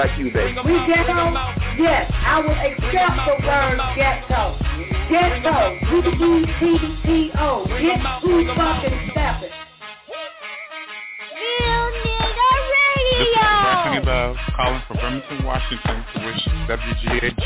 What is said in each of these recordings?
like you, baby. We ghetto? Yes, I will accept the word ghetto. Ghetto. G-E-T-T-O. Get to fucking stepping. Real nigga radio. Anthony Love calling from Bremerton, Washington to wish WGAG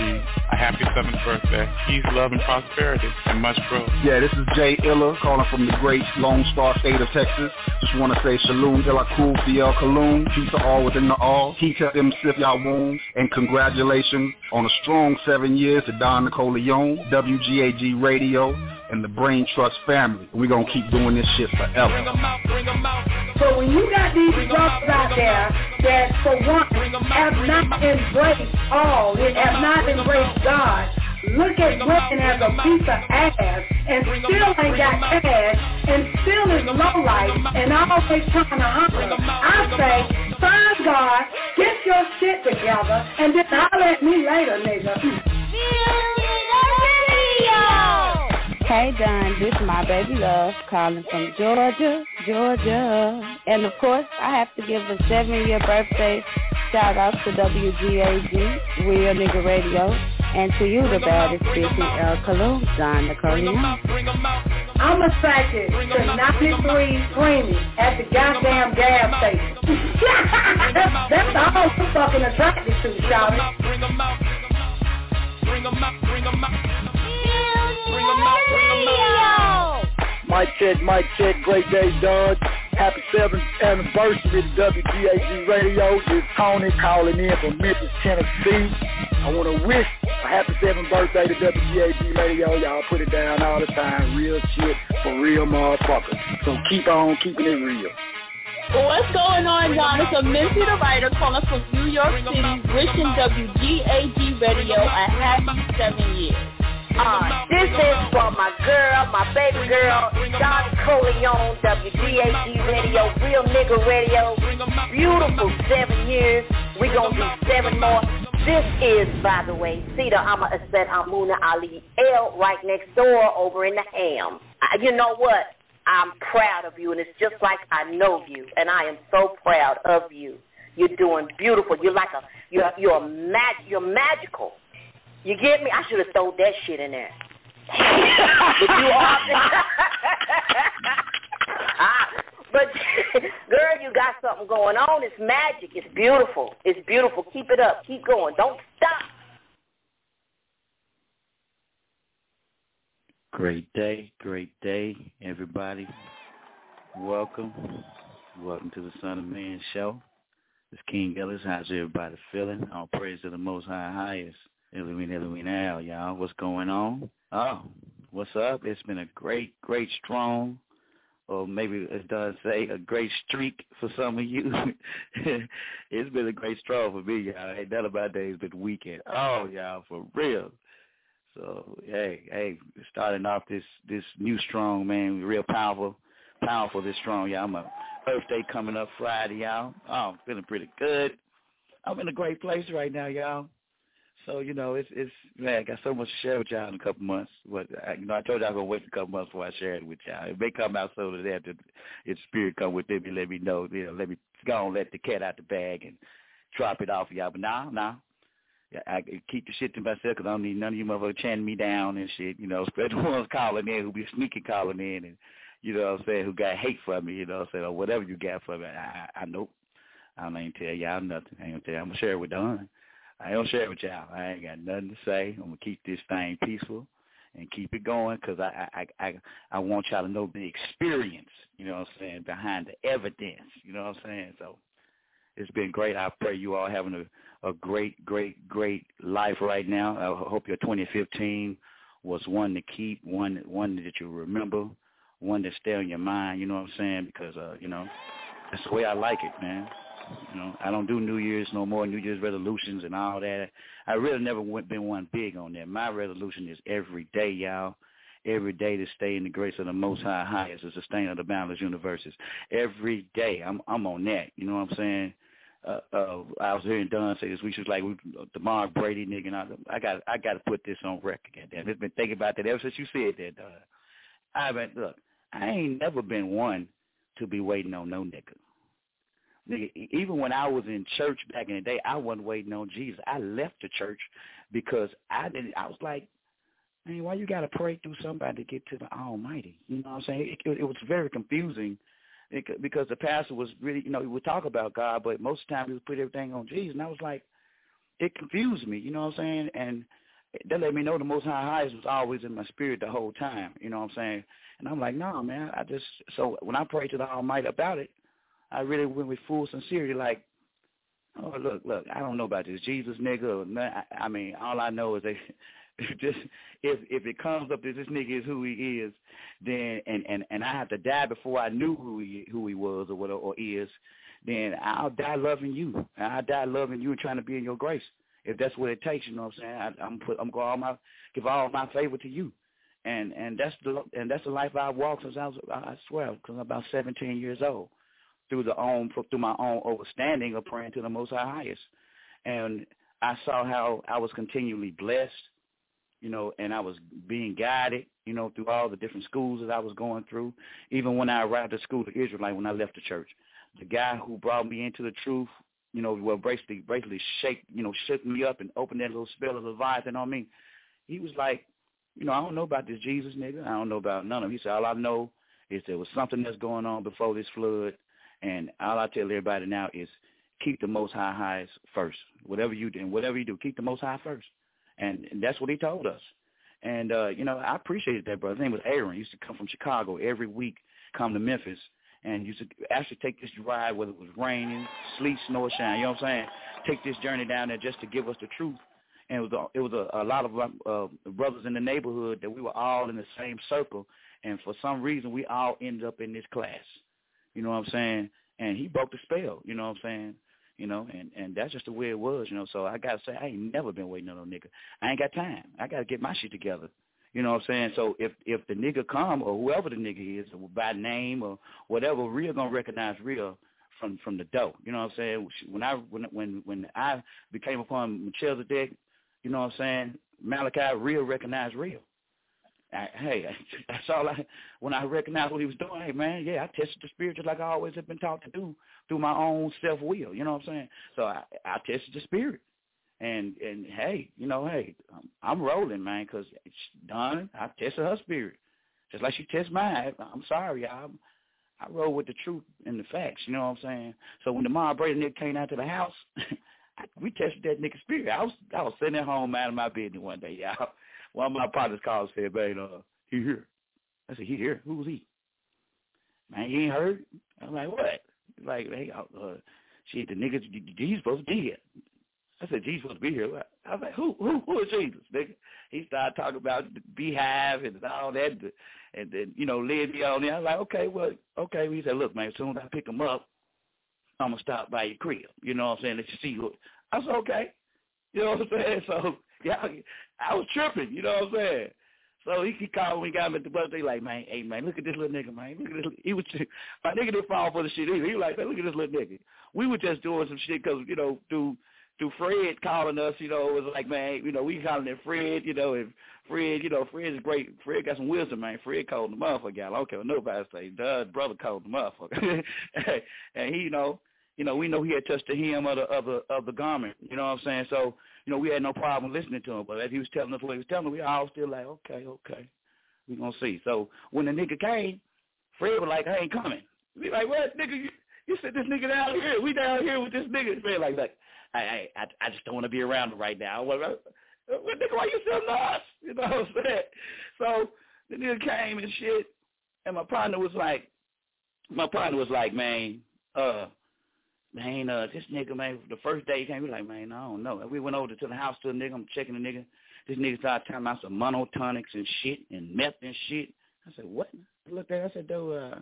a happy 7th birthday. Peace, love, and prosperity, and much growth. Yeah, this is Jay Iller calling from the great Lone Star State of Texas wanna say shalom till La cool the Kaloon. Peace to all within the all. He kept them sip y'all wounds. And congratulations on a strong seven years to Don Nicoleone, WGAG Radio, and the Brain Trust family. We're gonna keep doing this shit forever. So when you got these rocks out there that for once have not embraced all, they have not embraced God, look at Brooklyn as a piece of ass and still ain't got cash and still is low life and always trying to holler. I say, find God, get your shit together, and then holler at me later, nigga. Hey Don, this is my baby love calling from Georgia, Georgia. And of course, I have to give a seven-year birthday shout out to WGAG, Real Nigga Radio, and to you, the baddest bitch in El Cologne, Don Napoleon. I'm attracted to 93 Screaming at the goddamn gas station. that's, that's all I'm fucking attracted to, shout it. Bring them out, bring them out, bring them out. Bring them out, bring them out. Mic check, mic check, great day, Don. Happy 7th anniversary to WGAG Radio. This is Tony calling in from Memphis, Tennessee. I want to wish a happy 7th birthday to WGAG Radio. Oh, y'all put it down all the time. Real shit for real motherfuckers. So keep on keeping it real. What's going on, John? It's a Minty the writer calling from New York City, wishing WGAG Radio a happy seven years. Uh, this is for my girl, my baby girl, Don Coleon, WGAG Radio, Real Nigga Radio. Beautiful seven years. we to do seven more. This is, by the way, Cedar Ama Aset Amuna Ali L right next door over in the ham. You know what? I'm proud of you, and it's just like I know you, and I am so proud of you. You're doing beautiful. You're like a, you're, you're mag, you're magical. You get me? I should have thrown that shit in there. but you are. ah, but girl, you got something going on. It's magic. It's beautiful. It's beautiful. Keep it up. Keep going. Don't stop. Great day, great day, everybody. Welcome. Welcome to the Son of Man show. It's King Ellis. How's everybody feeling? All praise to the Most High Highest. Elohim, now, y'all. What's going on? Oh, what's up? It's been a great, great, strong, or maybe it does say a great streak for some of you. it's been a great strong for me, y'all. Ain't none of my days been weekend. Oh, y'all, for real. So hey, hey, starting off this this new strong man, real powerful, powerful this strong, y'all. I'm a birthday coming up Friday, y'all. Oh, I'm feeling pretty good. I'm in a great place right now, y'all. So you know, it's it's man, I got so much to share with y'all in a couple months. But I, you know, I told y'all I'm gonna wait a couple months before I share it with y'all. It may come out so that after its spirit come with me, let me know. You know, let me go and let the cat out the bag and drop it off of y'all. But now, now, I keep the shit to myself because I don't need none of you motherfuckers chanting me down and shit. You know, especially the ones calling in who be sneaking calling in and you know what I'm saying, who got hate for me. You know what I'm saying, or whatever you got for me. I, I, I know. I don't tell y'all nothing. I ain't tell you. I'm gonna share it with Don. I don't share it with y'all. I ain't got nothing to say. I'm gonna keep this thing peaceful and keep it going because I, I I I want y'all to know the experience. You know what I'm saying behind the evidence. You know what I'm saying. So it's been great. I pray you all having a a great great great life right now. I hope your 2015 was one to keep, one one that you remember, one that stay on your mind. You know what I'm saying? Because uh, you know that's the way I like it, man. You know, I don't do New Year's no more, New Year's resolutions and all that. I really never went, been one big on that. My resolution is every day, y'all. Every day to stay in the grace of the Most High, highest, the sustainer, of the boundless universes. Every day, I'm I'm on that. You know what I'm saying? Uh, uh, I was hearing Don say this week. She was like, "The Mark Brady nigga." And I, I got I got to put this on record. Goddamn, I've been thinking about that ever since you said that. Don. I been look. I ain't never been one to be waiting on no nigga even when I was in church back in the day, I wasn't waiting on Jesus. I left the church because I didn't. I was like, man, why you got to pray through somebody to get to the Almighty? You know what I'm saying? It, it, it was very confusing because the pastor was really, you know, he would talk about God, but most of the time he would put everything on Jesus, and I was like, it confused me. You know what I'm saying? And that let me know the Most High Highest was always in my spirit the whole time. You know what I'm saying? And I'm like, no, man. I just so when I pray to the Almighty about it, I really went with full sincerity, like, oh look, look, I don't know about this Jesus nigga. I, I mean, all I know is that just if if it comes up that this nigga is who he is, then and and and I have to die before I knew who he who he was or what or is, then I'll die loving you. I'll die loving you and trying to be in your grace. If that's what it takes, you know what I'm saying. I, I'm put I'm going all my give all my favor to you and and that's the and that's the life I walked since I was I swear because I'm about 17 years old. Through the own through my own understanding of praying to the Most High Highest, and I saw how I was continually blessed, you know, and I was being guided, you know, through all the different schools that I was going through. Even when I arrived at school of Israelite, when I left the church, the guy who brought me into the truth, you know, well, basically, basically shake, you know, shook me up and opened that little spell of Leviathan on me. He was like, you know, I don't know about this Jesus nigga. I don't know about none of them. He said, all I know is there was something that's going on before this flood, and all I tell everybody now is keep the Most High highest first. Whatever you do, and whatever you do, keep the Most High first. And, and that's what he told us. And uh, you know, I appreciated that, brother. His name was Aaron. He used to come from Chicago every week, come to Memphis, and used to actually take this ride, whether it was raining, sleet, snow, shine. You know what I'm saying? Take this journey down there just to give us the truth. And it was a, it was a, a lot of uh, brothers in the neighborhood that we were all in the same circle, and for some reason we all ended up in this class. You know what I'm saying? And he broke the spell. You know what I'm saying? you know, and and that's just the way it was, you know. So I gotta say, I ain't never been waiting on no nigga. I ain't got time. I gotta get my shit together. You know what I'm saying? So if if the nigga come or whoever the nigga is, by name or whatever, real gonna recognize real from from the dough. You know what I'm saying? When I when when when I became upon Melchizedek, you know what I'm saying? Malachi real recognized real. I, hey, that's all I. When I recognized what he was doing, hey man, yeah, I tested the spirit just like I always have been taught to do through my own self will. You know what I'm saying? So I, I tested the spirit, and and hey, you know, hey, I'm, I'm rolling, man, because done. I tested her spirit, just like she tested mine. I'm sorry, I I roll with the truth and the facts. You know what I'm saying? So when the Brady nigga came out to the house. I, we tested that nigga spirit. I was I was sitting at home out of my business one day, y'all. One of my partners called and said, man, uh, he here. I said, he here? Who's he? Man, he ain't heard? I'm like, what? Like, hey, uh, uh shit, the niggas, he's supposed to be here. I said, Jesus supposed to be here. I was like, who, who, who is Jesus, nigga? He started talking about the beehive and all that, and then, you know, me on there. I was like, okay, well, okay. He said, look, man, as soon as I pick him up, I'm going to stop by your crib. You know what I'm saying? Let you see what. I said, okay. You know what I'm saying? So I was tripping, you know what I'm saying? So he, he called me, got him at the bus. They like, man, hey man, look at this little nigga, man. Look at this. He was my nigga didn't fall for the shit either. He was like, man, look at this little nigga. We were just doing some shit because you know through through Fred calling us, you know, it was like, man, you know, we calling him Fred, you know, and Fred, you know, Fred's great. Fred got some wisdom, man. Fred called the motherfucker. I don't care what nobody say. Doug brother called the motherfucker, and he, you know, you know, we know he had touched the hem of the of the of the garment. You know what I'm saying? So you know, we had no problem listening to him. But as he was telling us what he was telling us, we all still like, okay, okay, we gonna see. So when the nigga came, Fred was like, I ain't coming. We like, what, nigga? You, you said this nigga down here. We down here with this nigga. Fred like, like, I, I, I just don't want to be around him right now. What, what, what nigga? Why you still lost? You know what I'm saying? So the nigga came and shit, and my partner was like, my partner was like, man, uh man, uh, this nigga, man, the first day he came, we like, man, I don't know. And we went over to the house to the nigga, I'm checking the nigga. This nigga started telling me some monatomics and shit and meth and shit. I said, what? I looked at I said, though, uh,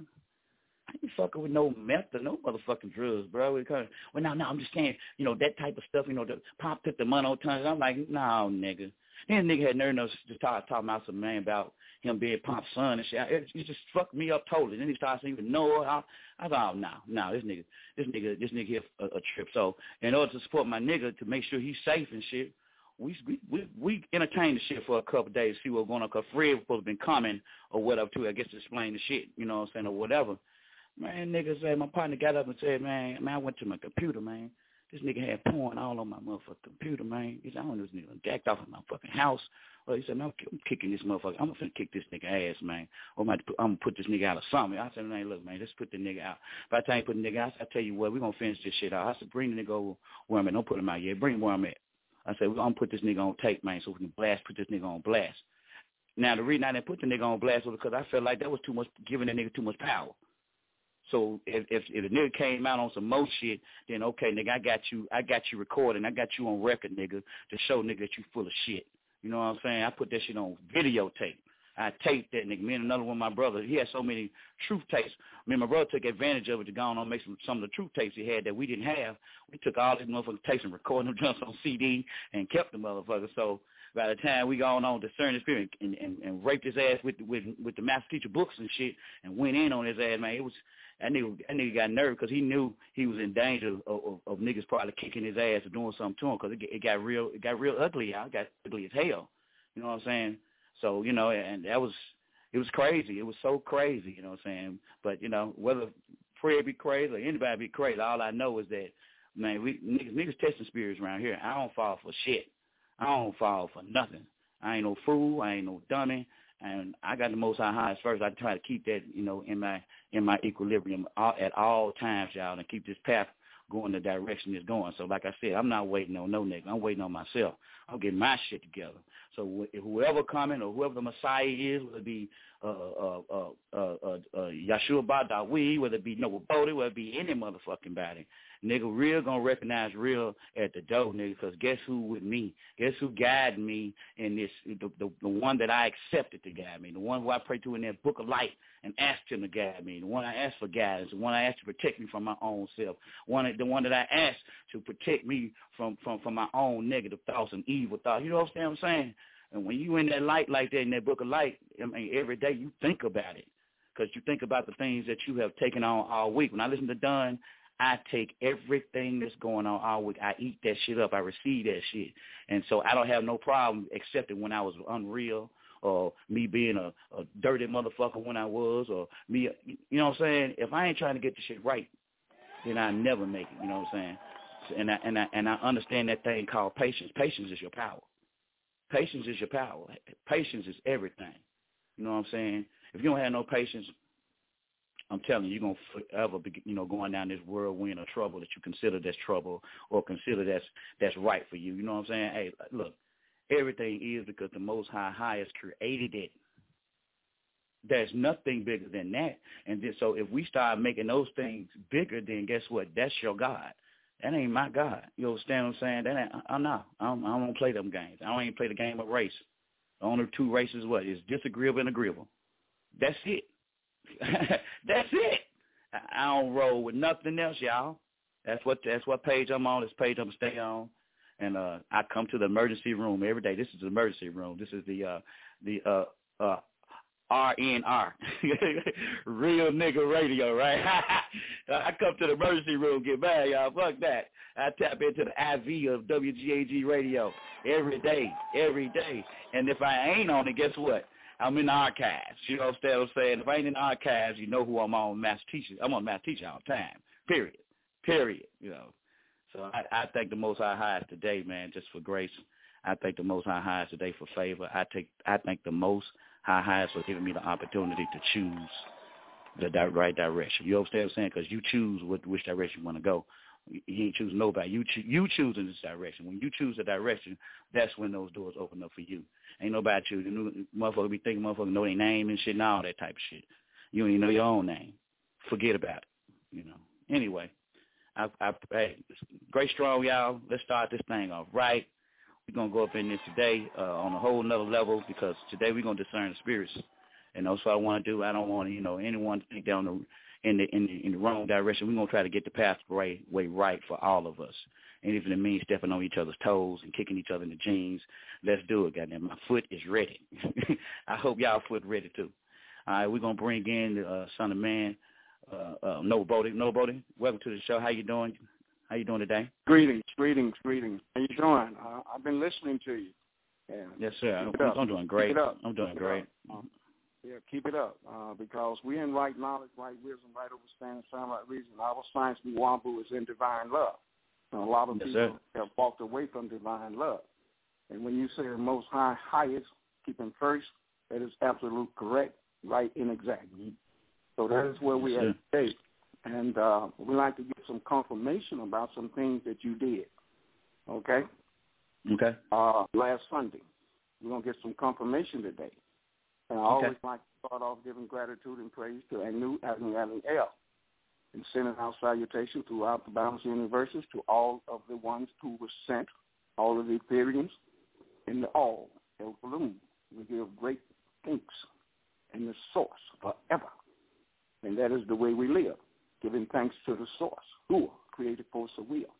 I ain't fucking with no meth or no motherfucking drugs, bro. Because, well, no, no, I'm just saying, you know, that type of stuff, you know, the pop took the monatomics. I'm like, no, nigga. Then nigga had nerve enough to talk, talk about some man about him being Pop's son and shit. It, it just fucked me up totally. Then he started saying, even know I, I thought, oh, no, no, this nigga, this nigga, this nigga here a, a trip. So in order to support my nigga to make sure he's safe and shit, we we we, we entertained the shit for a couple of days, see what was going on. Cause Fred was supposed to been coming or whatever too. I guess to explain the shit, you know what I'm saying, or whatever. Man, nigga said my partner got up and said, man, man, I went to my computer, man. This nigga had porn all on my motherfucking computer, man. He said, I don't know this nigga jacked off in my fucking house. Well, he said, man, I'm kicking this motherfucker. I'm gonna kick this nigga ass, man. I'm gonna, put, this nigga out of something. I said, man, look, man, let's put the nigga out. By the time you put the nigga out, I tell you what, we're gonna finish this shit out. I said, bring the nigga over where I'm at. Don't put him out yet. Bring him where I'm at. I said, we're gonna put this nigga on tape, man, so we can blast, put this nigga on blast. Now, the reason I didn't put the nigga on blast was because I felt like that was too much, giving the nigga too much power. So if if, if the nigga came out on some mo shit, then okay, nigga, I got you, I got you recording, I got you on record, nigga, to show nigga that you full of shit. You know what I'm saying? I put that shit on videotape. I taped that nigga. Me and another one of my brother, he had so many truth tapes. Me and my brother took advantage of it to go on and make some some of the truth tapes he had that we didn't have. We took all these motherfucking tapes and recorded them just on CD and kept the motherfuckers. So by the time we gone on discern the spirit and, and, and raped his ass with with with the master teacher books and shit and went in on his ass, man, it was that nigga, that nigga got nervous because he knew he was in danger of, of, of niggas probably kicking his ass or doing something to him because it, it got real, it got real ugly out. It got ugly as hell. You know what I'm saying? So you know, and that was, it was crazy. It was so crazy. You know what I'm saying? But you know, whether Fred be crazy or anybody be crazy, all I know is that man, we niggas, niggas testing spirits around here. I don't fall for shit. I don't fall for nothing. I ain't no fool. I ain't no dummy and I got the most high highs first. I try to keep that, you know, in my in my equilibrium all, at all times, y'all, and keep this path going the direction it's going. So, like I said, I'm not waiting on no nigga. I'm waiting on myself. I'm getting my shit together. So, wh- whoever coming or whoever the Messiah is, whether it be uh, uh, uh, uh, uh, uh, Yahshua Badawi, whether it be Noble Boddie, whether it be any motherfucking body, Nigga, real gonna recognize real at the door, nigga, because guess who with me? Guess who guided me in this, the, the, the one that I accepted to guide me, the one who I prayed to in that book of light and asked him to guide me, the one I asked for guidance, the one I asked to protect me from my own self, one the one that I asked to protect me from, from, from my own negative thoughts and evil thoughts. You know what I'm saying? And when you in that light like that, in that book of light, I mean, every day you think about it because you think about the things that you have taken on all week. When I listen to Don, I take everything that's going on all week. I eat that shit up. I receive that shit. And so I don't have no problem accepting when I was unreal or me being a, a dirty motherfucker when I was or me, you know what I'm saying? If I ain't trying to get the shit right, then I never make it, you know what I'm saying? And I, and I, and I understand that thing called patience. Patience is your power. Patience is your power. Patience is everything. You know what I'm saying? If you don't have no patience, I'm telling you, you're gonna forever be, you know, going down this whirlwind of trouble that you consider that's trouble or consider that's that's right for you. You know what I'm saying? Hey, look, everything is because the Most High High has created it. There's nothing bigger than that. And then, so if we start making those things bigger, then guess what? That's your God. That ain't my God. You understand what I'm saying? That ain't, uh, I'm not. I don't, I don't play them games. I don't even play the game of race. The only two races what is disagreeable and agreeable. That's it. that's it. I don't roll with nothing else, y'all. That's what that's what page I'm on. This page I'm gonna stay on, and uh, I come to the emergency room every day. This is the emergency room. This is the uh, the uh, uh, RNR, real nigga radio, right? I come to the emergency room, get mad, y'all. Fuck that. I tap into the IV of WGAG radio every day, every day. And if I ain't on it, guess what? I'm in archives. You know what I'm saying? If I ain't in archives, you know who I'm on master teacher. I'm on master teacher all the time. Period. Period. You know. So I, I thank the Most High Highest today, man, just for grace. I thank the Most High Highest today for favor. I take I thank the Most High Highest for giving me the opportunity to choose the right direction. You understand what I'm saying? Because you choose what, which direction you want to go. You ain't choosing nobody. You cho- you choose in this direction. When you choose a direction, that's when those doors open up for you. Ain't nobody choosing. Motherfucker be thinking motherfucker know their name and shit and all that type of shit. You don't even know your own name. Forget about it. You know. Anyway, I, I hey, great strong y'all. Let's start this thing off right. We're gonna go up in this today uh, on a whole nother level because today we're gonna discern the spirits, and that's what I want to do. I don't want you know anyone to think down the in the in the in the wrong direction. We're gonna try to get the pathway way right for all of us. And if it means stepping on each other's toes and kicking each other in the jeans, let's do it, goddamn. My foot is ready. I hope y'all foot ready too. All right, we're gonna bring in the uh, son of man, uh, uh, Noble Boddie. Noble Boddie, welcome to the show. How you doing? How you doing today? Greetings, greetings, greetings. How you doing? Uh, I've been listening to you. Yeah. Yes, sir. I'm, I'm, doing great. I'm doing great. Yeah, keep it up uh, because we're in right knowledge, right wisdom, right understanding, sound right reason. Our science, Wambu, is in divine love. And a lot of yes, people sir. have walked away from divine love. And when you say the most high, highest, keep him first, that is absolute correct, right, and exact. So that is where we yes, are today. And uh, we like to get some confirmation about some things that you did. Okay? Okay. Uh, last Sunday. We're going to get some confirmation today. And I Okay. always like to start off giving gratitude and praise to Anu, Anu, Anu, El, and sending out salutations throughout the Balanced Universes to all of the ones who were sent, all of the Ethereums, and the all, El Bloom. We give great thinks in the source forever. And that is the way we live, giving thanks to the source, who created force of will.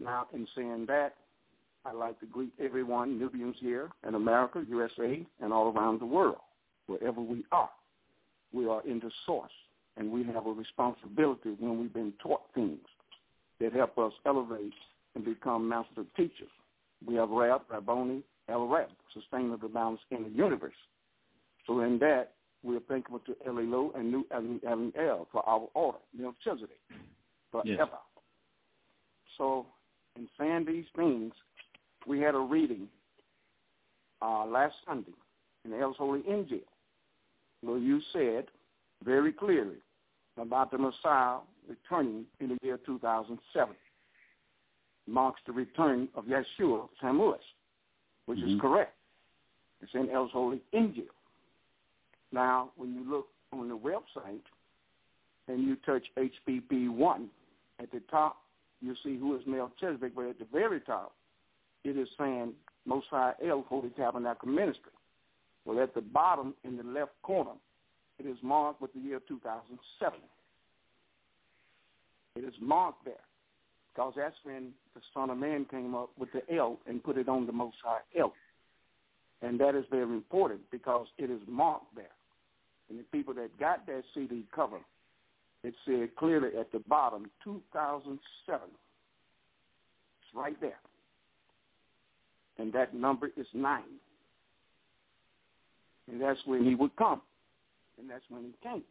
Now, in saying that, I'd like to greet everyone, Nubians here in America, USA, and all around the world, wherever we are. We are in the source, and we have a responsibility when we've been taught things that help us elevate and become master teachers. We have Rab, Rabboni, El Rab, sustainer of the balance in the universe. So in that, we are thankful to Elilo and New El for our order, Melchizedek, forever. Yes. So in saying these things, we had a reading uh, last Sunday in the El's Holy Injil where you said very clearly about the Messiah returning in the year 2007. Marks the return of Yeshua Tammuz, which mm-hmm. is correct. It's in El's Holy Injil. Now, when you look on the website and you touch HPP 1, at the top you see who is Melchizedek, but at the very top it is saying Most High El Holy Tabernacle Ministry. Well, at the bottom in the left corner, it is marked with the year 2007. It is marked there because that's when the Son of Man came up with the L and put it on the Most High El. And that is very important because it is marked there. And the people that got that CD cover, it said clearly at the bottom, 2007. It's right there. And that number is 9. And that's when he would come. And that's when he came.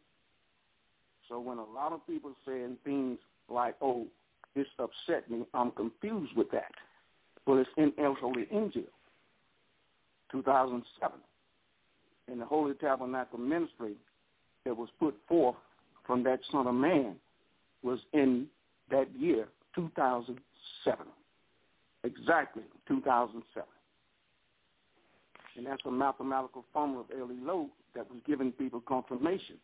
So when a lot of people saying things like, oh, this upset me, I'm confused with that. Well, it's in El Holy Injil, 2007. In the Holy Tabernacle Ministry that was put forth from that Son of Man was in that year, 2007. Exactly, 2007. And that's a mathematical formula of Elul that was giving people confirmation.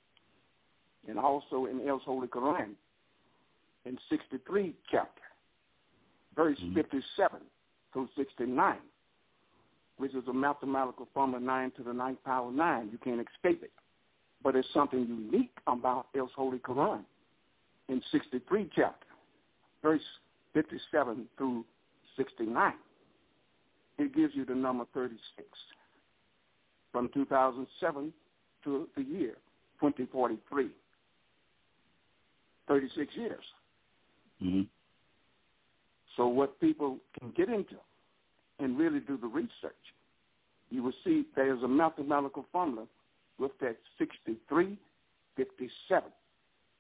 And also in El's Holy Quran, in 63 chapter, verse mm-hmm. 57 through 69, which is a mathematical formula 9 to the ninth power 9. You can't escape it. But it's something unique about El's Holy Quran in 63 chapter, verse 57 through 69. It gives you the number 36 from 2007 to the year 2043. 36 years. Mm-hmm. So what people can get into and really do the research, you will see there's a mathematical formula with that 63, 57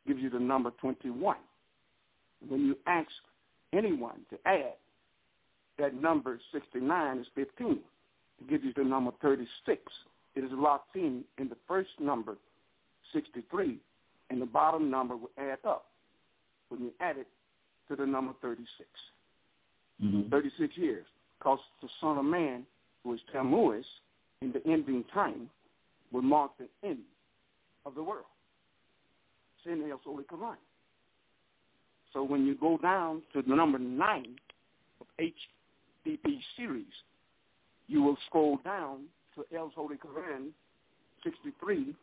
gives you the number 21. When you ask anyone to add, that number 69 is 15. It gives you the number 36. It is locked in in the first number, 63, and the bottom number will add up when you add it to the number 36. Mm-hmm. 36 years. Because the Son of Man, who is Tammuz, in the ending time, will mark the end of the world. It's in the Holy Quran. So when you go down to the number 9 of HDP series, you will scroll down to El's Holy Quran 63,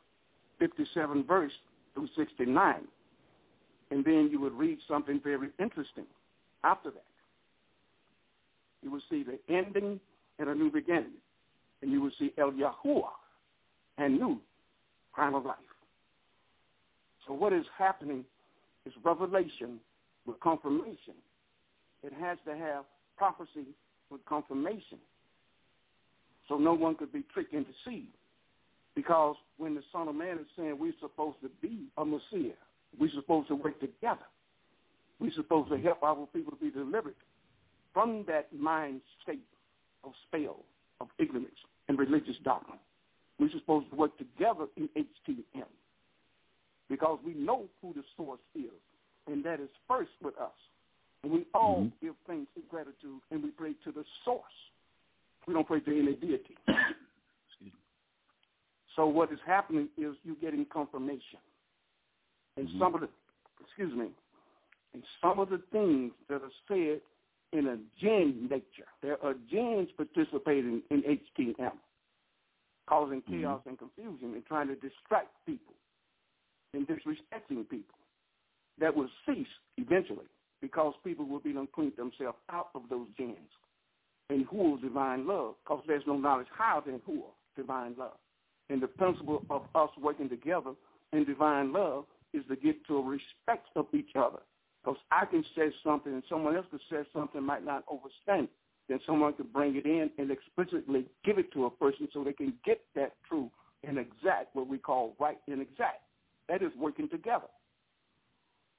57 verse through 69. And then you would read something very interesting after that. You will see the ending and a new beginning. And you will see El Yahuwah and new crime of life. So what is happening is revelation with confirmation. It has to have prophecy with confirmation so no one could be tricked and deceived. Because when the Son of Man is saying we're supposed to be a Messiah, we're supposed to work together. We're supposed to help our people to be delivered from that mind state of spell, of ignorance, and religious doctrine. We're supposed to work together in HTM because we know who the source is, and that is first with us. And we all mm-hmm. give thanks and gratitude, and we pray to the source we don't pray to any deity. so what is happening is you're getting confirmation. And mm-hmm. some of the, excuse me, and some of the things that are said in a jinn nature, there are jinns participating in HTM. causing chaos mm-hmm. and confusion and trying to distract people and disrespecting people. That will cease eventually because people will be unclean themselves out of those gens and who divine love because there's no knowledge higher than who divine love. And the principle of us working together in divine love is to get to a respect of each other. Because I can say something and someone else could say something might not understand. Then someone could bring it in and explicitly give it to a person so they can get that true and exact, what we call right and exact. That is working together.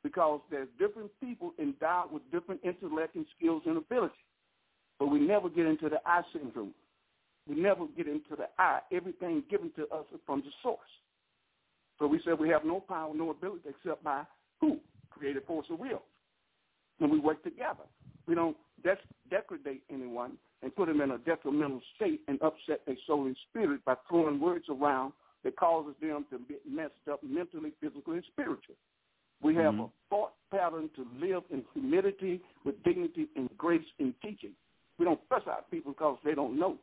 Because there's different people endowed with different intellect and skills and abilities. But we never get into the I syndrome. We never get into the I. Everything given to us from the source. So we said we have no power, no ability except by who? Creative force of will. And we work together. We don't degrade anyone and put them in a detrimental state and upset their soul and spirit by throwing words around that causes them to be messed up mentally, physically, and spiritually. We have mm-hmm. a thought pattern to live in humility with dignity and grace in teaching. We don't fuss out people because they don't know.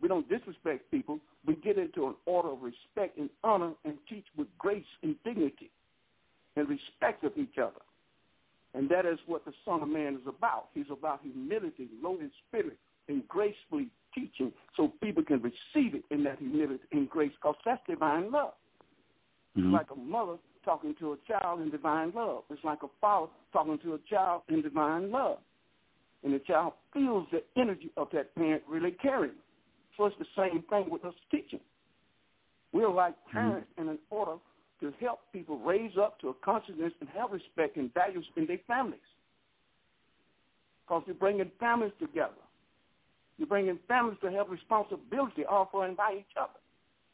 We don't disrespect people. We get into an order of respect and honor and teach with grace and dignity and respect of each other. And that is what the Son of Man is about. He's about humility, low in spirit, and gracefully teaching so people can receive it in that humility and grace because that's divine love. Mm-hmm. Like a mother talking to a child in divine love. It's like a father talking to a child in divine love. And the child feels the energy of that parent really caring. So it's the same thing with us teaching. We're like mm-hmm. parents mm-hmm. in order to help people raise up to a consciousness and have respect and values in their families. Because you're bringing families together. You're bringing families to have responsibility and by each other.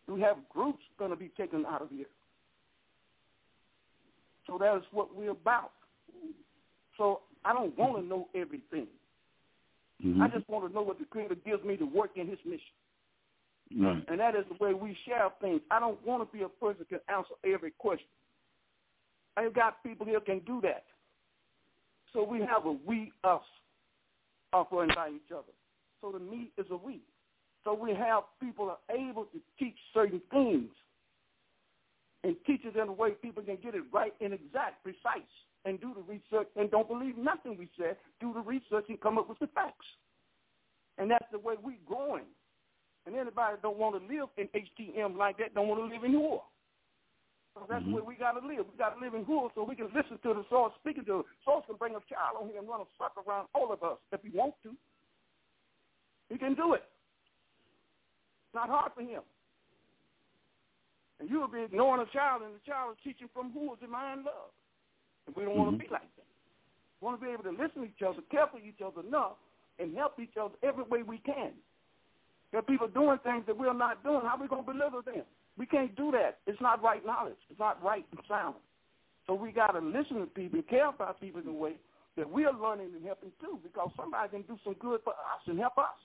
We have groups going to be taken out of here. So that is what we're about. So I don't want to know everything. Mm-hmm. I just want to know what the Creator gives me to work in His mission. Right. And that is the way we share things. I don't want to be a person that can answer every question. I've got people here can do that. So we have a we us offering by each other. So the me is a we. So we have people are able to teach certain things and teach it in a way people can get it right and exact, precise and do the research and don't believe nothing we said. Do the research and come up with the facts. And that's the way we're going. And anybody don't want to live in HTM like that don't want to live in war. So that's mm-hmm. where we got to live. We got to live in war so we can listen to the source, speaking to the source can bring a child on here and run a sucker around all of us if he wants to. He can do it. It's not hard for him. And you will be ignoring a child, and the child is teaching from who is in mind love. And we don't mm-hmm. want to be like that. We want to be able to listen to each other, care for each other enough, and help each other every way we can. There are people doing things that we're not doing. How are we going to deliver them? We can't do that. It's not right knowledge. It's not right and sound. So we got to listen to people, care about people in a way that we are learning and helping too, because somebody can do some good for us and help us.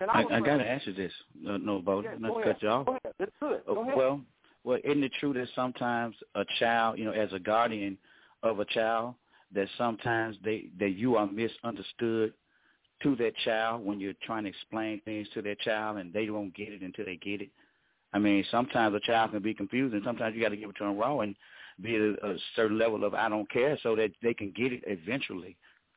And I, I, I got to ask you this. No, no Bo, yeah, not to cut you off. Go ahead. It's good. Uh, go ahead. Well, well, isn't it true that sometimes a child, you know, as a guardian of a child, that sometimes they that you are misunderstood to that child when you're trying to explain things to that child and they don't get it until they get it. I mean, sometimes a child can be confused, and sometimes you got to give it to them raw and be at a, a certain level of I don't care, so that they can get it eventually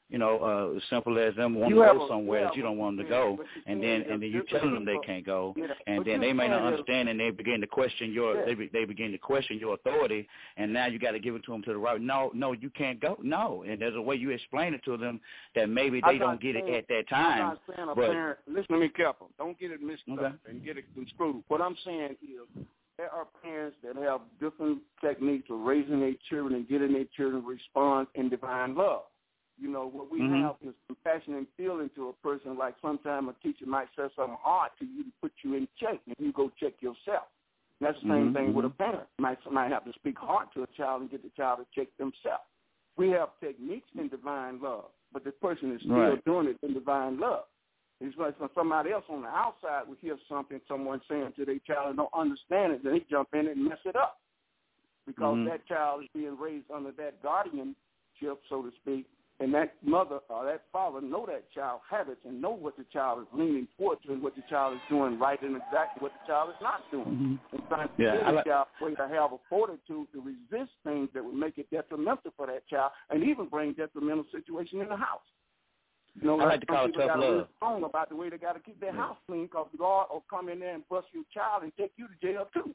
you know, uh, as simple as them want to go somewhere that you don't want them to go, and then and then you telling them they can't go, and then they may not understand, and they begin to question your they they begin to question your authority, and now you got to give it to them to the right. No, no, you can't go. No, and there's a way you explain it to them that maybe they don't get it at that time. I'm but parent, listen to me careful. Don't get it mixed okay. up and get it screwed. What I'm saying is there are parents that have different techniques of raising their children and getting their children to respond in divine love. You know, what we mm-hmm. have is compassion and feeling to a person. Like sometimes a teacher might say something hard to you to put you in check, and you go check yourself. And that's the same mm-hmm. thing with a parent. Might might have to speak hard to a child and get the child to check themselves. We have techniques in divine love, but the person is still right. doing it in divine love. It's like somebody else on the outside would hear something someone saying to their child and don't understand it, then they jump in and mess it up. Because mm-hmm. that child is being raised under that guardianship, so to speak, and that mother or that father know that child habits and know what the child is leaning forward to and what the child is doing right and exactly what the child is not doing. Mm-hmm. And trying to Yeah, give the like- child way to have a fortitude to resist things that would make it detrimental for that child and even bring detrimental situation in the house. You know, I like to call it tough love. about the way they got to keep their Yeah. house clean because God will come in there and bust your child and take you to jail too.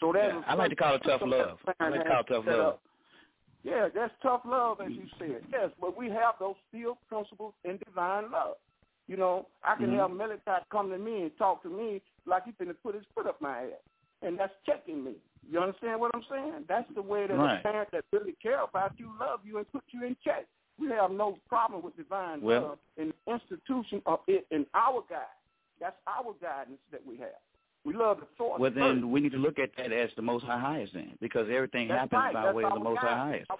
So that's Yeah, I like to call it tough love. I like to call it tough love. Yeah, that's tough love, as you said. Yes, but we have those steel principles in divine love. You know, I can Mhm. have Melicat come to me and talk to me like he's going to put his foot up my ass, and that's checking me. You understand what I'm saying? That's the way that Right. a parent that really care about you, love you, and put you in check. We have no problem with divine Well- love in the institution of it in our guide. That's our guidance that we have. We love the source. Well, first. then we need to look at that as the Most High Highest then, because everything That's happens right. by That's way of the Most High. Highest.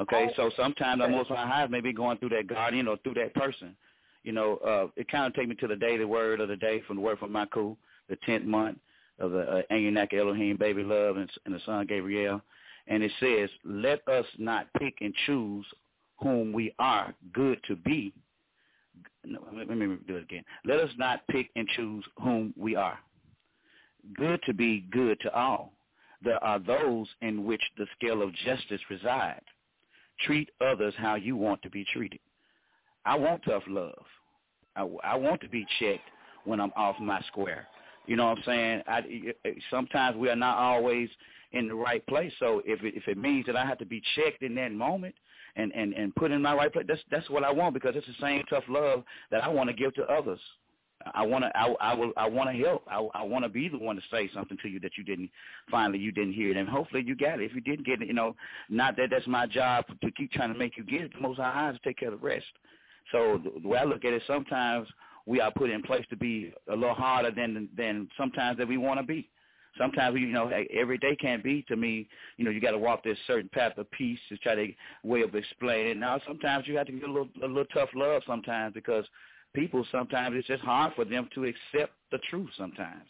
Okay, so sometimes the. Most High Highest may be going through that guardian or through that person. You know, uh, it kind of take me to the daily word of the day from the word from Maku, the tenth month of the uh, Anunnaki Elohim, baby love, and, and the son Gabriel, and it says, "Let us not pick and choose whom we are good to be." No, let me do it again. Let us not pick and choose whom we are good to be good to all. There are those in which the scale of justice resides. Treat others how you want to be treated. I want tough love. I, I want to be checked when I'm off my square. You know what I'm saying? I, sometimes we are not always in the right place. So if it, if it means that I have to be checked in that moment and, and, and put in my right place, that's that's what I want because it's the same tough love that I want to give to others. I want to. I, I will. I want to help. I, I want to be the one to say something to you that you didn't. Finally, you didn't hear it, and hopefully you got it. If you didn't get it, you know, not that that's my job to keep trying to make you get it. The Most High is to take care of the rest. So the, way I look at it, sometimes we are put in place to be a little harder than than sometimes that we want to be. Sometimes you know every day can't be to me. You know you got to walk this certain path of peace to try to way of explaining. It. Now sometimes you have to get a little a little tough love sometimes because people sometimes it's just hard for them to accept the truth sometimes.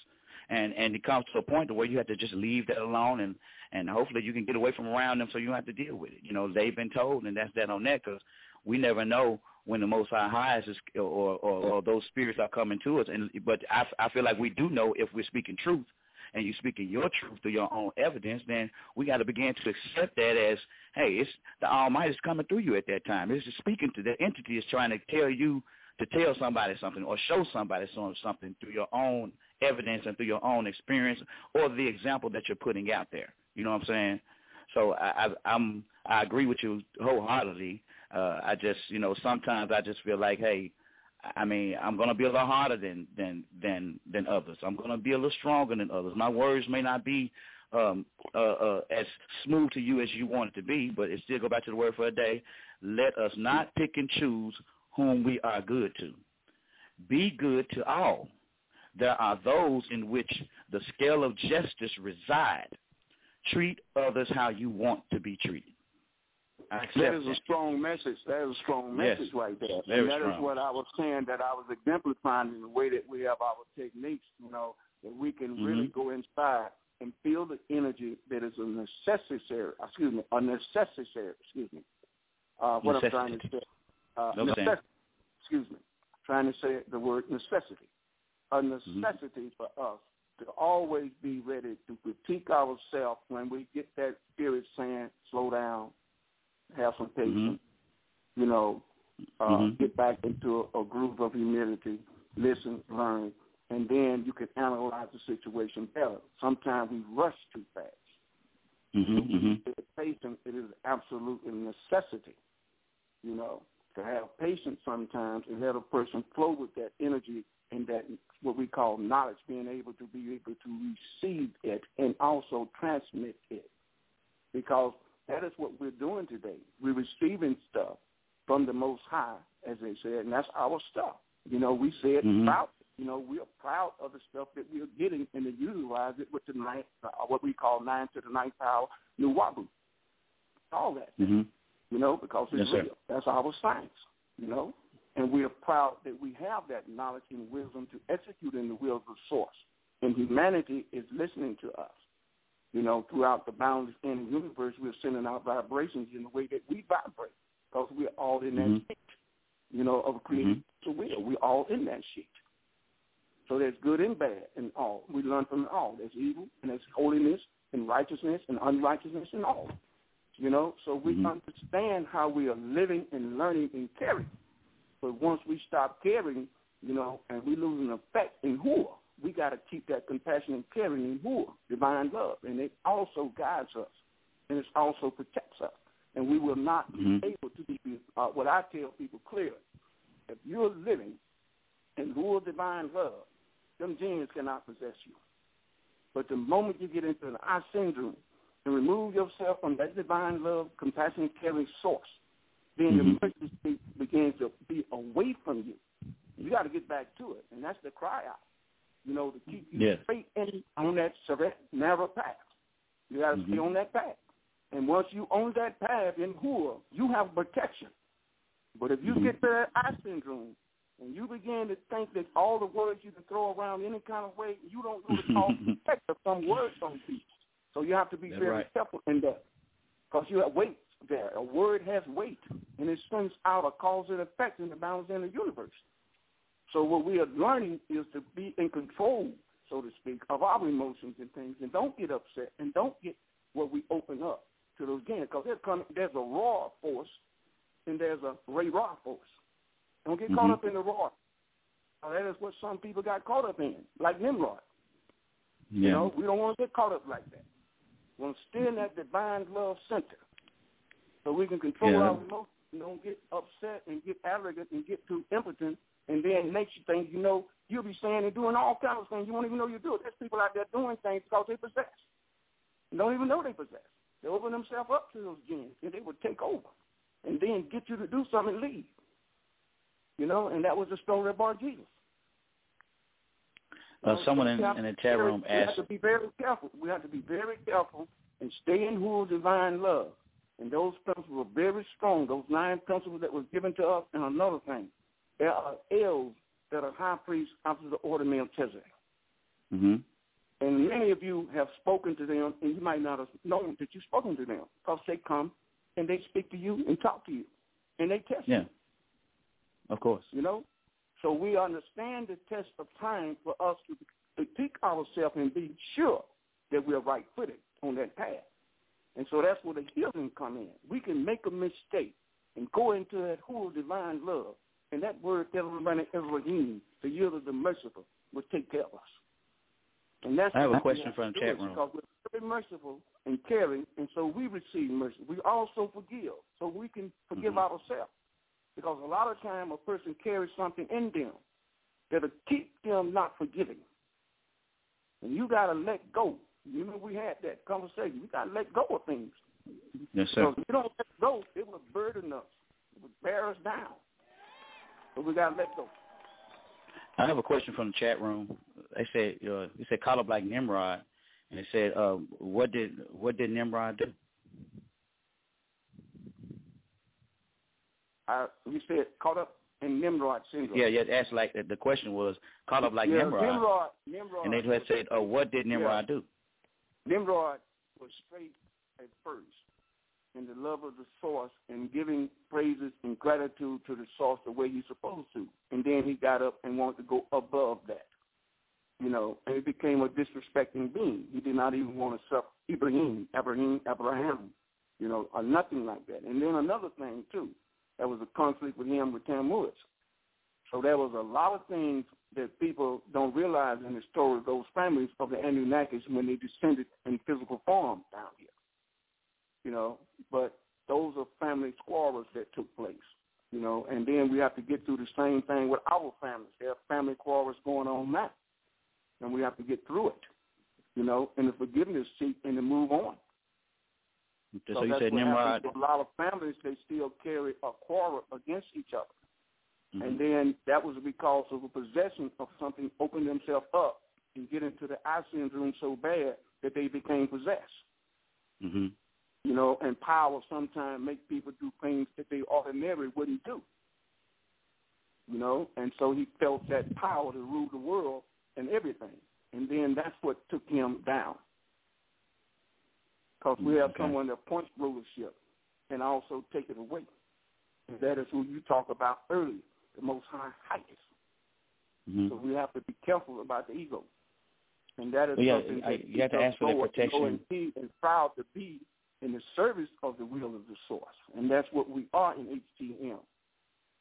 And and it comes to a point to where you have to just leave that alone and and hopefully you can get away from around them so you don't have to deal with it. You know they've been told and that's that on that because we never know when the most high highs is or, or or those spirits are coming to us. And but i i feel like we do know if we're speaking truth and you're speaking your truth through your own evidence, then we got to begin to accept that as, hey, it's the Almighty is coming through you at that time. It's just speaking to the entity is trying to tell you to tell somebody something or show somebody something through your own evidence and through your own experience or the example that you're putting out there. You know what I'm saying? So I, I, I'm I agree with you wholeheartedly. Uh, I just you know sometimes I just feel like hey, I mean I'm gonna be a little harder than than than than others. I'm gonna be a little stronger than others. My words may not be um, uh, uh, as smooth to you as you want it to be, but it still go back to the word for a day. Let us not pick and choose whom we are good to. Be good to all. There are those in which the scale of justice reside. Treat others how you want to be treated. That is a strong message. That is a strong Yes. message right there. Very and that is strong. what I was saying that I was exemplifying in the way that we have our techniques, you know, that we can really Mhm. go inside and feel the energy that is a necessary, excuse me, a necessary, excuse me, uh, what I'm trying to say. Uh, No, I'm excuse me, trying to say the word necessity. A Mm-hmm. necessity for us to always be ready to critique ourselves when we get that spirit saying, slow down, have some patience, you know, uh, Mhm. get back into a, a groove of humility, listen, learn, and then you can analyze the situation better. Sometimes we rush too fast. Mm-hmm, mm-hmm. Patience, it is absolutely a necessity, you know, to have patience sometimes and let a person flow with that energy and that what we call knowledge, being able to be able to receive it and also transmit it. Because that is what we're doing today. We're receiving stuff from the Most High, as they said, and that's our stuff. You know, we say it Mhm. proud. You know, we're proud of the stuff that we're getting and to utilize it with the ninth, uh, what we call nine to the ninth power, Nuwaubu. All that, Mm-hmm. You know, because it's Yes, sir. real. That's our science, you know. And we are proud that we have that knowledge and wisdom to execute in the will of the source. And humanity is listening to us. You know, throughout the boundless inner universe, we're sending out vibrations in the way that we vibrate. because we're all in that mm-hmm. sheet, you know, of creating mm-hmm. the will. We're all in that sheet. So there's good and bad in all. We learn from all. There's evil and there's holiness and righteousness and unrighteousness and all. You know, so we mm-hmm. understand how we are living and learning and caring. But once we stop caring, you know, and we lose an effect in who we got to keep that compassion and caring in who divine love, and it also guides us, and it also protects us, and we will not mm-hmm. be able to be uh, what I tell people clearly. If you're living in who divine love, them genes cannot possess you. But the moment you get into an I syndrome and remove yourself from that divine love, compassion, caring source, then mm-hmm. the mercy begins to be away from you. You got to get back to it, and that's the cry out. You know, to keep you yes. straight in on that narrow path. You got to mm-hmm. stay on that path. And once you own that path in Hua, you have protection. But if you mm-hmm. get to that I syndrome and you begin to think that all the words you can throw around any kind of way, you don't know the cause effect of some words on people. So you have to be That's very right. careful in that because you have weight there. A word has weight, and it sends out a cause and effect in the balance in the universe. So what we are learning is to be in control, so to speak, of our emotions and things, and don't get upset, and don't get what we open up to those gains, because there's, there's a raw force, and there's a ray raw force. Don't get mm-hmm. caught up in the raw. Now, that is what some people got caught up in, like Nimrod. Yeah. You know, we don't want to get caught up like that. We want to stay in that divine love center so we can control Yeah. our emotions and don't get upset and get arrogant and get too impotent and then makes you think, you know, you'll be saying and doing all kinds of things you won't even know you do it. There's people out there doing things because they possess. And don't even know they possess. They open themselves up to those jinns and they would take over and then get you to do something and leave. You know, and that was the story of Bar Jesus. Uh, someone in, in the chat room We have to be very careful. We have to be very careful and stay in who divine love. And those principles are very strong. Those nine principles that was given to us. And another thing, there are elves that are high priests after the order of Melchizedek. mm-hmm. And many of you have spoken to them, and you might not have known that you've spoken to them because they come and they speak to you and talk to you, and they test yeah, you. of course. You know, so we understand the test of time for us to, pick ourselves and be sure that we're right-footed on that path. And so that's where the healing come in. We can make a mistake and go into that whole divine love, and that word Elohim, Elohim, the yield of the merciful, will take care of us. And that's I have a question from the chat room. Because we're very merciful and caring, and so we receive mercy. We also forgive, so we can forgive Mhm. ourselves. Because a lot of time a person carries something in them that'll keep them not forgiving. And you got to let go. You know, we had that conversation. We got to let go of things. Yes, sir. Because if you don't let go, it will burden us. It will bear us down. But we got to let go. I have a question from the chat room. They said, uh, they said, call up like Nimrod, and they said, uh, what did what did Nimrod do? I, you said caught up in Nimrod syndrome. Yeah, yeah. That's like the question was call up like yeah, Nimrod, Nimrod, Nimrod and they had said, uh, what did Nimrod do? Nimrod was straight at first in the love of the source and giving praises and gratitude to the source the way he's supposed to. And then he got up and wanted to go above that. You know, and he became a disrespecting being. He did not even want to serve Ibrahim, Abraham, Abraham, you know, or nothing like that. And then another thing, too, there was a conflict with him with Tammuz. So there was a lot of things that people don't realize in the story of those families of the Anunnakis when they descended in physical form down here. You know, but those are family squabbles that took place. You know, and then we have to get through the same thing with our families. There are family quarrels going on now, and we have to get through it. You know, and the forgiveness seek and to move on. So, you that's said Nimrod. A lot of families they still carry a quarrel against each other. Mhm. And then that was because of a possession of something opened themselves up and get into the eye syndrome so bad that they became possessed. hmm You know, and power sometimes make people do things that they ordinarily wouldn't do. You know, and so he felt that power to rule the world and everything. And then that's what took him down. Because we have Okay. someone that points rulership and also take it away. And that is who you talk about earlier, the Most High highest. Mm-hmm. So we have to be careful about the ego. And that is well, yeah, something I, that you have to ask for that protection. And, be and proud to be in the service of the will of the source. And that's what we are in HTM.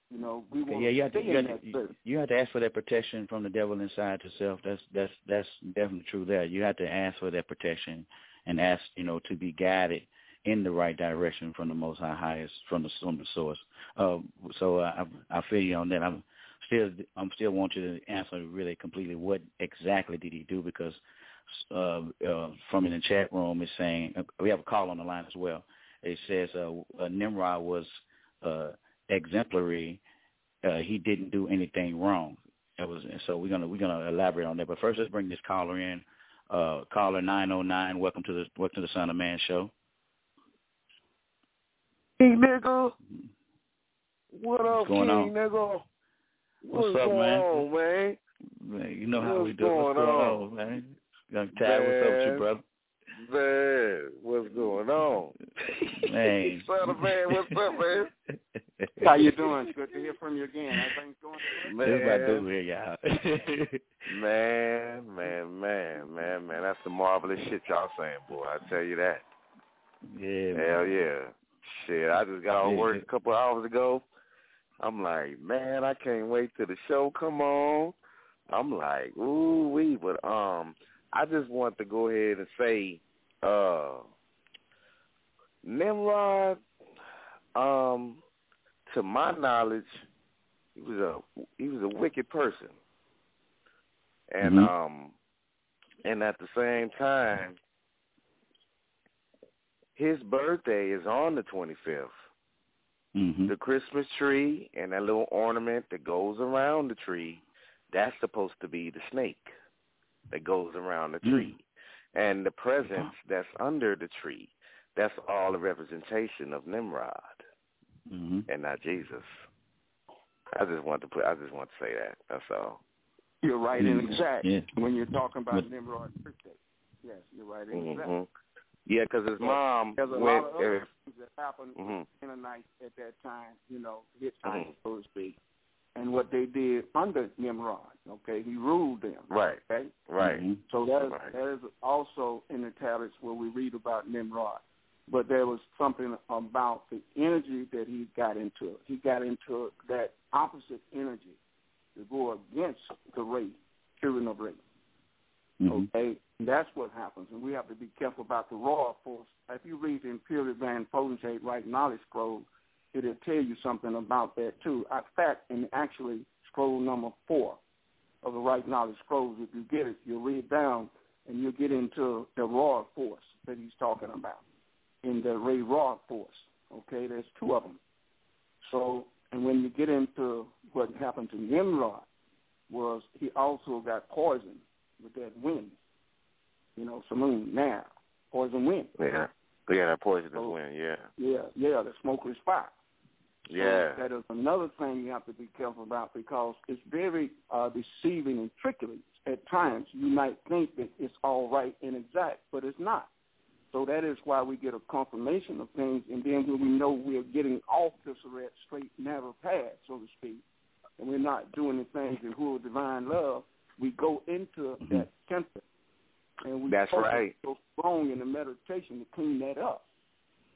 You know, we want yeah, you to have stay to, you in have that to, service. you have to ask for that protection from the devil inside yourself. That's that's that's definitely true. There, you have to ask for that protection and ask, you know, to be guided in the right direction from the Most High, highest from the from the source. Uh, so I I feel you on that. I'm still I'm still want you to answer really completely what exactly did he do because uh, uh, from in the chat room is saying uh, we have a call on the line as well. It says uh, uh, Nimrod was exemplary. He didn't do anything wrong. It was so we're gonna we're gonna elaborate on that. But first, let's bring this caller in. Uh, caller nine oh nine. Welcome to the welcome to the Son of Man show. King nigga. What up, What's going King on? nigga? What's, What's up, going man? on, man? Man, you know how What's we do. What's going going on? on, man? Young Tad, what's up with you, brother? Man, what's going on? Man. Son man, what's up, man? How you doing? It's good to hear from you again. Everything's going good? Man. This I do here, y'all. Man, man, man, man, man. That's the marvelous shit y'all saying, boy. I tell you that. yeah, man. Hell yeah. Shit, I just got off work a couple hours ago. I'm like, man, I can't wait till the show come on. I'm like, ooh wee, but um, I just want to go ahead and say, uh, Nimrod, um, to my knowledge, he was a he was a wicked person, and Mhm. um, and at the same time, his birthday is on the 25th. Mm-hmm. The Christmas tree and that little ornament that goes around the tree, that's supposed to be the snake that goes around the tree. And the presence that's under the tree, that's all a representation of Nimrod Mm-hmm. and not Jesus. I just want to put I just want to say that. That's all. You're right and Mm, exact yeah. when you're talking about But- Nimrod's birthday. Yes, you're right and exact. hmm Yeah, because his mom There's a went. lot of other uh, things that happened Mhm. with Canaanites at that time, you know, his time, Mhm. so to speak, and what they did under Nimrod. Okay, he ruled them. right, Okay, right. Mhm. so that is, Right. that is also in the tablets where we read about Nimrod. But there was something about the energy that he got into. He got into that opposite energy to go against the race, children of race. Mhm. Okay, and that's what happens, and we have to be careful about the raw force. If you read the Imperial Van Potentate Right Knowledge Scroll, it'll tell you something about that too. In fact, in actually scroll number four of the Right Knowledge Scrolls, if you get it, you'll read down and you'll get into the raw force that he's talking about in the Ray Raw force. Okay, there's two of them. So, and when you get into what happened to Nimrod, was he also got poisoned with that wind. You know, saloon now, poison wind. Yeah, yeah, that poisonous Oh. wind. Yeah, Yeah, yeah, the smokeless fire. Yeah. that is another thing you have to be careful about because it's very uh, deceiving and tricky. At times, you might think that it's all right and exact, but it's not. So that is why we get a confirmation of things, and then when we know we're getting off this red straight narrow path, so to speak, and we're not doing the things in who divine love, we go into that center, and we That's right. so strong in the meditation to clean that up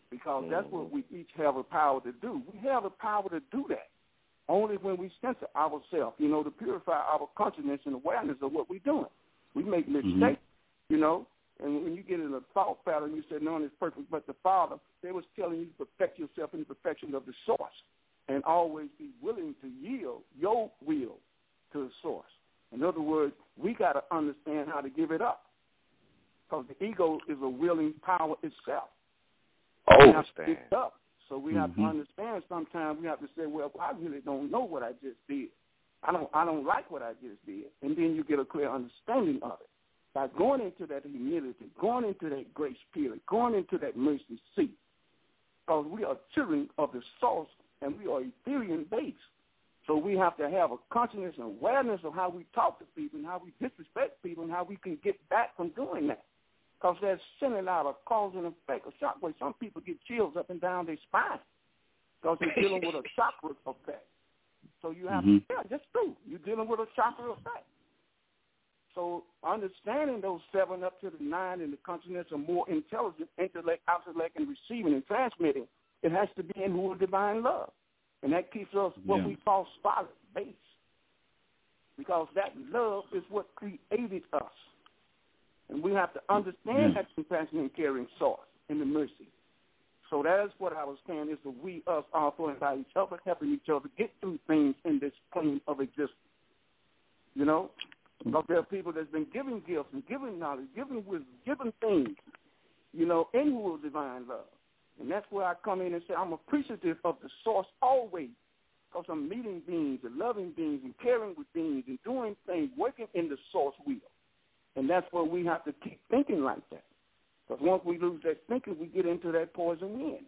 because that's what mm-hmm. we each have the power to do. We have the power to do that only when we censor ourselves, you know, to purify our consciousness and awareness of what we're doing. We make mistakes, mm-hmm. you know, and when you get in a thought pattern, you say, none is perfect but the Father, they was telling you to perfect yourself in the perfection of the source and always be willing to yield your will to the source. In other words, we got to understand how to give it up because the ego is a willing power itself. Oh, We have to Stan. give it up. So we have to Mhm. understand sometimes we have to say, well, I really don't know what I just did. I don't I don't like what I just did. And then you get a clear understanding of it. By going into that humility, going into that grace period, going into that mercy seat. Because we are children of the source and we are Ethereum based. So we have to have a consciousness and awareness of how we talk to people and how we disrespect people and how we can get back from doing that. Because that's sending out a cause and effect, a shockwave. Some people get chills up and down their spine because you're dealing with a chakra effect. So you have Mhm. to, yeah, that's true. You're dealing with a chakra effect. So understanding those seven up to the nine and the consciousness are more intelligent, intellect, intellect, and receiving and transmitting, it has to be in who divine love. And that keeps us what Yeah. we call solid base. Because that love is what created us. And we have to mm. understand Yeah. that compassion and caring source and the mercy. So that is what I was saying is the we, us, all flowing by each other, helping each other get through things in this plane of existence. You know? Mm. Because there are people that's been giving gifts and giving knowledge, giving wisdom, giving things, you know, in who divine love. And that's where I come in and say I'm appreciative of the source always because I'm meeting beings and loving beings and caring with beings and doing things, working in the source wheel. And that's where we have to keep thinking like that. Because once we lose that thinking, we get into that poison wind.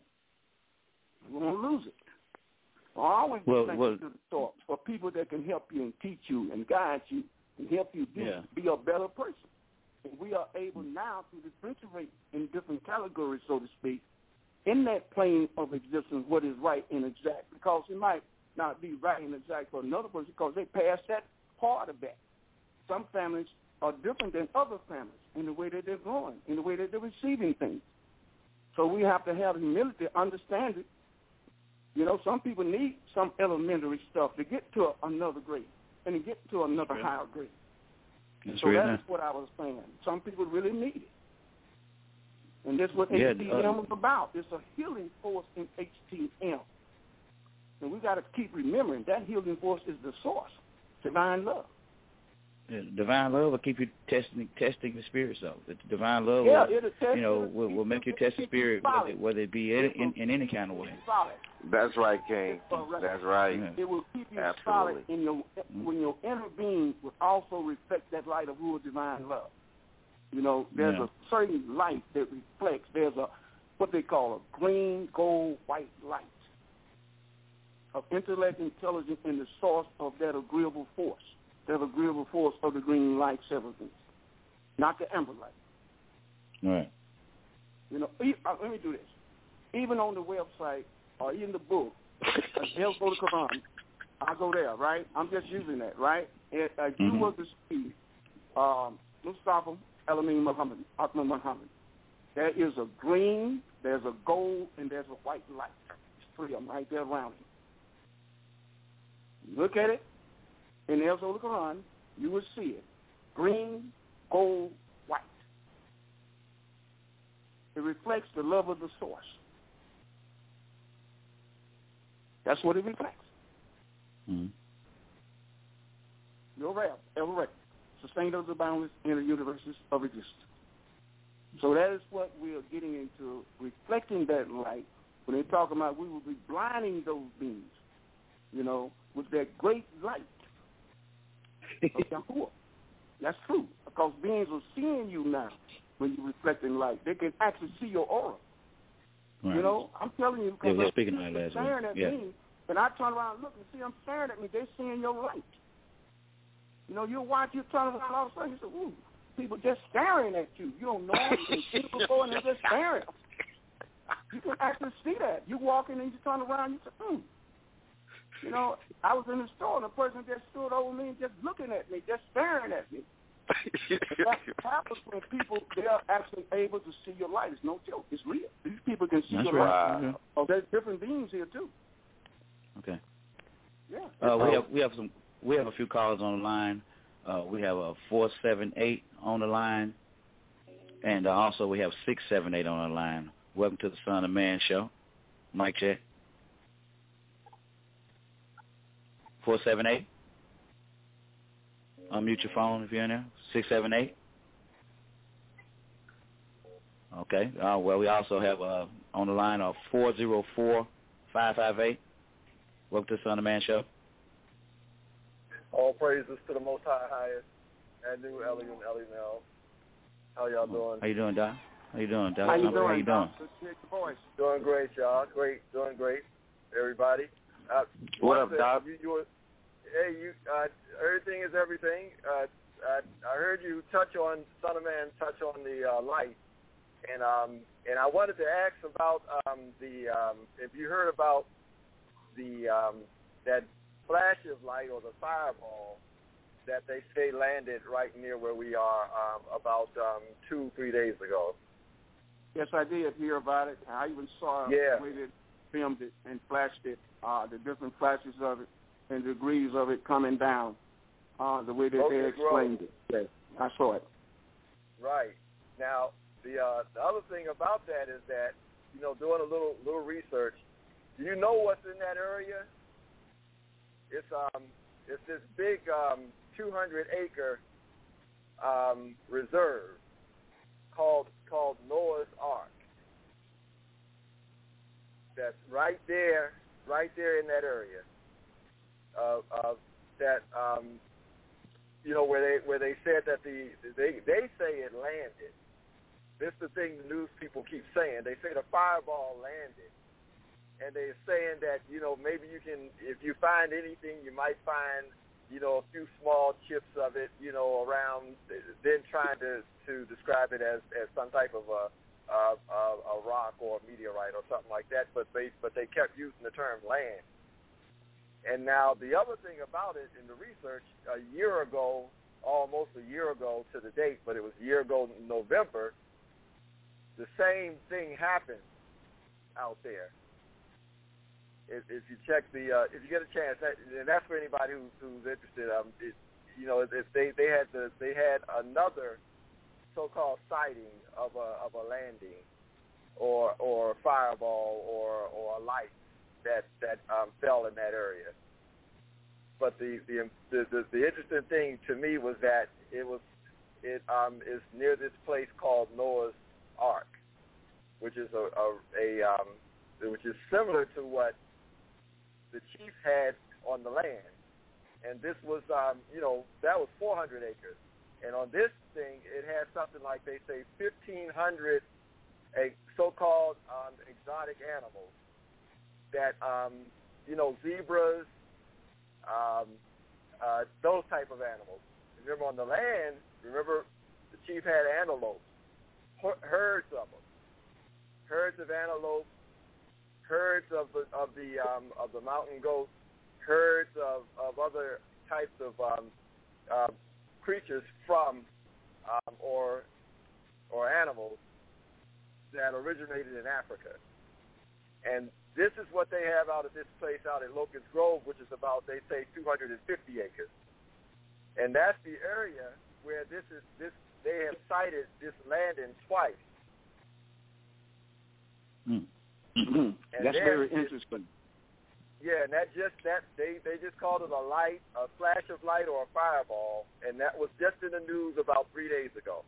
We're going to lose it. I always Well, thank well- you to the source for people that can help you and teach you and guide you and help you be, Yeah. be a better person. And we are able now to differentiate in different categories, so to speak, in that plane of existence what is right and exact. Because it might not be right and exact for another person because they passed that part of that. Some families are different than other families in the way that they're growing, in the way that they're receiving things. So we have to have humility, understand it. You know, some people need some elementary stuff to get to another grade and to get to another higher grade. That's so that's what I was saying. Some people really need it. And that's what Yeah, HTM uh, is about. It's a healing force in HTM. And we got to keep remembering that healing force is the source, divine love. Yeah, divine love will keep you testing testing the spirit so the divine love Yeah, will, test you know will, will make you test the spirit whether, whether it be in, in, in any kind of way That's right, King. That's right. Yeah. It will keep you Absolutely. solid in your mm-hmm. when your inner being will also reflect that light of who is divine love. You know, there's Yeah. a certain light that reflects. There's a what they call a green, gold, white light of intellect, intelligence, and the source of that agreeable force. That agreeable force of the green light substance, not the amber light. right You know, e- uh, let me do this. Even on the website or in the book, uh, El go to Quran. I go there, right? I'm just using that, right? And, uh, you Mhm. were to see um, Mustafa Alamin Muhammad, Atma Muhammad. There is a green, there's a gold, and there's a white light. There's three of them right there around him. Look at it in El Zohar Quran, you will see it. Green, gold, white. It reflects the love of the source. That's what it reflects. mm-hmm. You're right. Ever right. Sustained of the boundless inner universes of existence. So that is what we are getting into, reflecting that light. When they talk about we will be blinding those beings, you know, with that great light of Yahuwah. That's true, because beings are seeing you now when you reflect in light. They can actually see your aura. right. You know, I'm telling you, yeah, because we they're speaking last staring week at yeah me, and I turn around and look and see them staring at me. They're seeing your light. You know, you watch, you turn around, all of a sudden you say, ooh, people just staring at you. You don't know them, see before, and they're just staring. You can actually see that. You walk in and you turn around, you say, hmm. You know, I was in the store and a person just stood over me and just looking at me, just staring at me. That happens when people they are actually able to see your light. It's no joke. It's real. These people can see That's your right. light. Yeah. Oh, there's different beings here too. okay Yeah. uh, we have we have some we have a few callers on the line uh, we have a four seven eight on the line and uh, also we have six seven eight on the line welcome to the Son of Man show Mike check four seven eight unmute your phone if you're in there six seven eight okay uh, well we also have uh, on the line of four zero four five five eight welcome to the Son of Man show All praises to the Most High Highest, and new Ellie and Ellie now. How y'all doing? How you doing, Doc? How you doing, Doc? How you How doing? you doing? Doc? Good to hear your voice. Doing great, y'all. Great, doing great, everybody. Uh, What one up, thing, Doc? You, you were, hey, you. Uh, everything is everything. Uh, I, I heard you touch on Son of Man, touch on the uh, light, and um, and I wanted to ask about um, the um, if you heard about the um, that flash of light or the fireball that they say landed right near where we are um, about um, two, three days ago. Yes, I did hear about it. I even saw yeah. they filmed it and flashed it, uh, the different flashes of it and degrees of it coming down, uh, the way that okay, they explained it. Yes, I saw it. Right. Now, the uh, the other thing about that is that, you know, doing a little little research, do you know what's in that area? It's um it's this big um 200 acre um, reserve called called Noah's Ark. That's right there, right there in that area. Of, of that, um, you know, where they where they said that the they they say it landed. This is the thing the news people keep saying. They say the fireball landed, and they're saying that you know maybe you can if you find anything you might find you know, a few small chips of it, you know, around, then trying to to describe it as as some type of a a, a rock or a meteorite or something like that. But they but they kept using the term land. And now the other thing about it in the research, a year ago, almost a year ago to the date, but it was a year ago in November, the same thing happened out there if, if you check the uh, if you get a chance, that, and that's for anybody who, who's interested. Um, it, you know, if they they had the they had another so-called sighting of a of a landing, or or fireball or or a light that that um, fell in that area. But the the, the the the interesting thing to me was that it was it um is near this place called Noah's Ark, which is a a, a um which is similar to what the chief had on the land. And this was, um, you know, that was 400 acres. And on this thing, it had something like they say 1,500 a so-called um, exotic animals that, um, you know, zebras, um, uh, those type of animals. Remember on the land, remember the chief had antelope, herds of them, herds of antelope herds of the of the um, of the mountain goats, herds of, of other types of um, uh, creatures from um, or or animals that originated in Africa. And this is what they have out of this place out at Locust Grove, which is about they say 250 acres. And that's the area where this is this they have sighted this landing twice. Hmm. That's very interesting. Yeah, and that just that they they just called it a light, a flash of light, or a fireball, and that was just in the news about three days ago.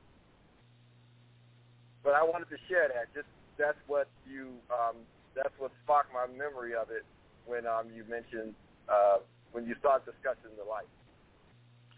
But I wanted to share that. Just that's what you um, that's what sparked my memory of it when um, you mentioned uh, when you start discussing the light.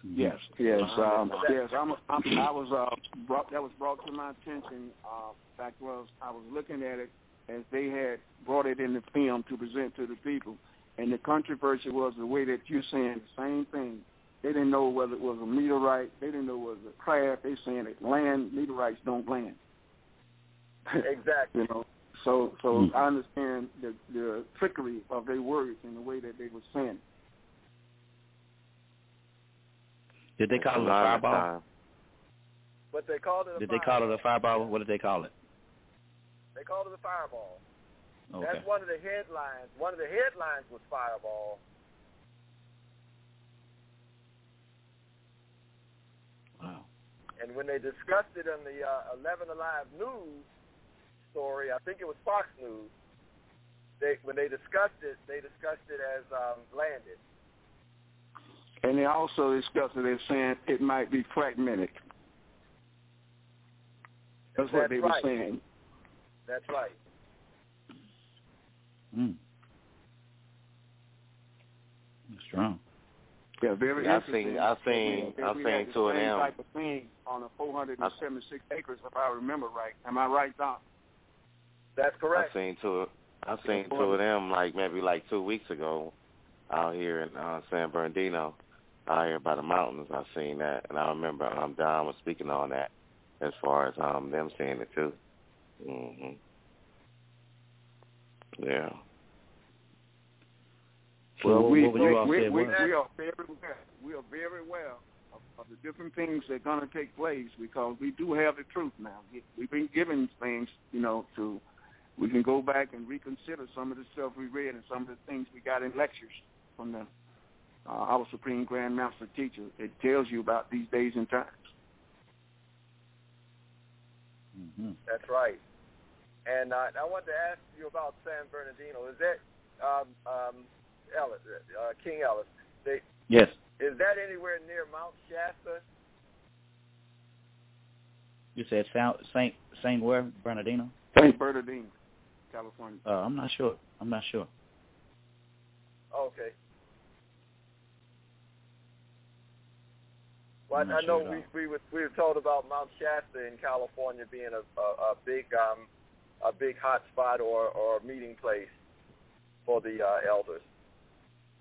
Yes, yes, um, yes. I'm, I'm, I was uh, brought, that was brought to my attention. Uh, fact was, I was looking at it as they had brought it in the film to present to the people. And the controversy was the way that you're saying the same thing. They didn't know whether it was a meteorite. They didn't know whether it was a craft. They saying it land meteorites don't land. Exactly. you know. So so mm-hmm. I understand the the trickery of their words and the way that they were saying. Did they call it a fireball? But they called it. did fireball. they call it a fireball? What did they call it? They called it a fireball. Okay. That's one of the headlines. One of the headlines was fireball. Wow. And when they discussed it on the uh, 11 Alive News story, I think it was Fox News. They when they discussed it, they discussed it as um, landed. And they also discussed it as saying it might be fragmented. That's, That's what they right. were saying. That's right. Mm. Strong. Yeah, very I interesting. seen, I seen, I we seen had the two of same them. type of thing on a 476 acres, if I remember right. Am I right, Doc? That's correct. I seen two. I seen two of them like maybe like two weeks ago, out here in uh, San Bernardino, out here by the mountains. I seen that, and I remember um Don was speaking on that as far as um them seeing it too. Mhm. Yeah. Well, we, what would you all we, we, we are very well. We are very well of, of the different things that are going to take place because we do have the truth now. We, we've been given things, you know, to we can go back and reconsider some of the stuff we read and some of the things we got in lectures from the uh, our Supreme Grand Master Teacher. It tells you about these days and times. Mm-hmm. That's right. And uh, I wanted to ask you about San Bernardino. Is that um, um, Ellis, uh, King Ellis? They, Yes. Is that anywhere near Mount Shasta? You said Saint Saint Saint where Bernardino? St. Bernardino, California. Uh, I'm not sure. I'm not sure. Okay. Well, I'm I know sure we we were we were told about Mount Shasta in California being a a, a big um a big hot spot or or meeting place for the uh, elders.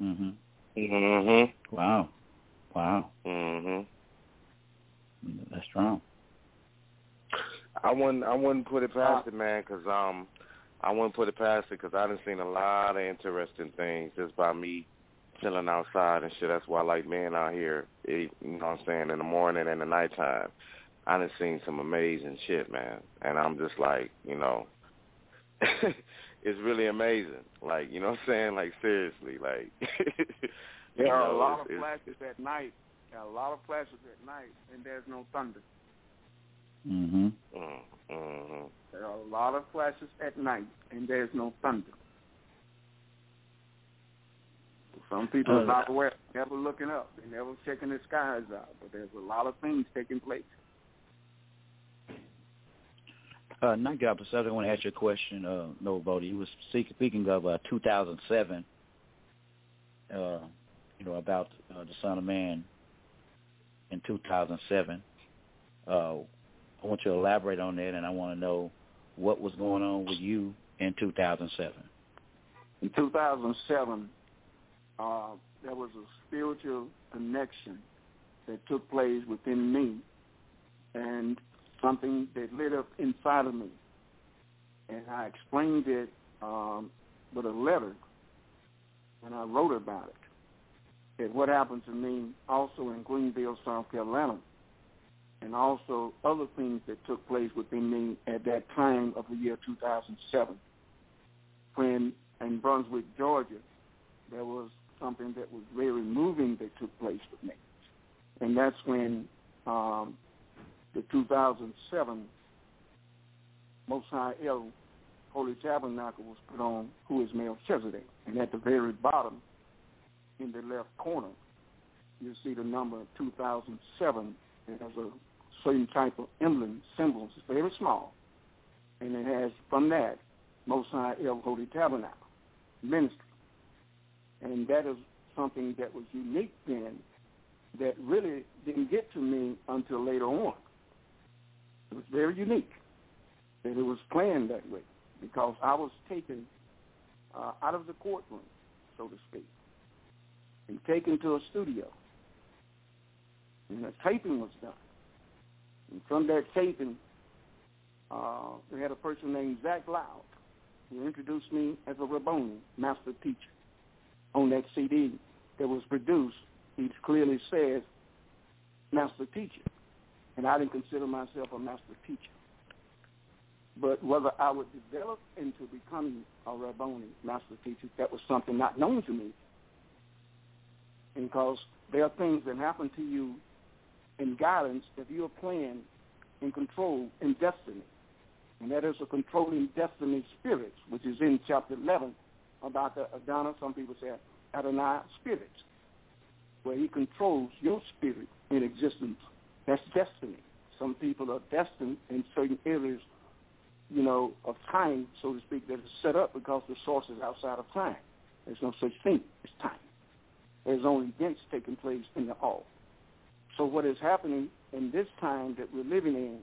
Mhm. Mhm. Wow. Wow. Mhm. That's strong. I wouldn't I wouldn't put it past it, man, 'cause um I wouldn't put it past it 'cause I done seen a lot of interesting things just by me chilling outside and shit. That's why I like being out here. Eh, you know what I'm saying in the morning and the nighttime. I done seen some amazing shit, man, and I'm just like, you know, it's really amazing. Like, you know what I'm saying? Like seriously, like. There are a lot of flashes at night. A lot of flashes at night, and there's no thunder. Mhm. Mm, mhm. There are a lot of flashes at night, and there's no thunder. Some people are Uh, not aware, never looking up, they never checking the skies out. But there's a lot of things taking place. Uh, not get off the subject. I want to ask you a question, uh, Boddie. You was speak- speaking of uh, 2007, uh, you know, about uh, the Son of Man in 2007. Uh, I want you to elaborate on that, and I want to know what was going on with you in 2007. In 2007, uh, there was a spiritual connection that took place within me and something that lit up inside of me. And I explained it um, with a letter and I wrote about it. That what happened to me also in Greenville, South Carolina, and also other things that took place within me at that time of the year 2007 when in Brunswick, Georgia, there was something that was very moving that took place with me. And that's when um, the 2007 Most High El Holy Tabernacle was put on, who is Melchizedek. And at the very bottom, in the left corner, you see the number 2007. It has a certain type of emblem, symbols. It's very small. And it has, from that, Most High El Holy Tabernacle ministry. And that is something that was unique then that really didn't get to me until later on. It was very unique that it was planned that way because I was taken uh, out of the courtroom, so to speak, and taken to a studio. And a taping was done. And from that taping, uh, we had a person named Zach Loud who introduced me as a Rabboni, master teacher. On that CD that was produced, he clearly says master teacher. And I didn't consider myself a master teacher. But whether I would develop into becoming a Rabboni, master teacher, that was something not known to me. Because there are things that happen to you in guidance if you're playing in control in destiny. And that is a controlling destiny spirit, which is in chapter 11 about the Adonai, some people say Adonai spirit, where he controls your spirit in existence. That's destiny. Some people are destined in certain areas, you know, of time, so to speak, that is set up because the source is outside of time. There's no such thing as time. There's only events taking place in the all. So what is happening in this time that we're living in,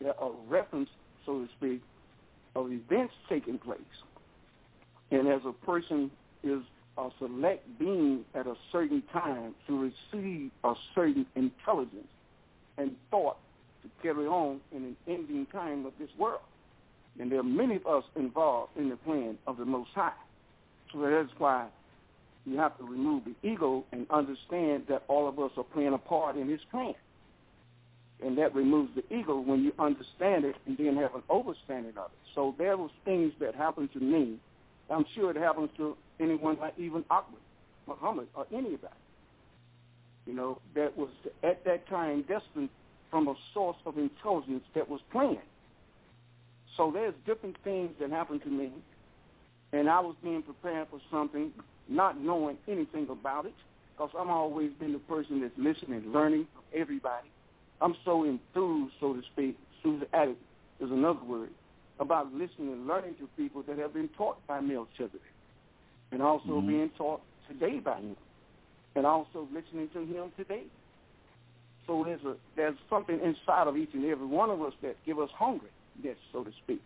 there are reference, so to speak, of events taking place. And as a person is a select being at a certain time to receive a certain intelligence and thought to carry on in an ending time of this world. And there are many of us involved in the plan of the Most High. So that's why You have to remove the ego and understand that all of us are playing a part in his plan. And that removes the ego when you understand it and then have an overstanding of it. So there was things that happened to me. I'm sure it happens to anyone like even Ahmed, Muhammad, or anybody. You know, that was at that time destined from a source of intelligence that was planned. So there's different things that happened to me, and I was being prepared for something, not knowing anything about it, because I'm always been the person that's listening and learning from everybody. I'm so enthused, so to speak, enthusiastic is another word, about listening and learning to people that have been taught by Melchizedek, and also mm-hmm. being taught today by him, and also listening to him today. So there's a there's something inside of each and every one of us that give us hungriness, so to speak.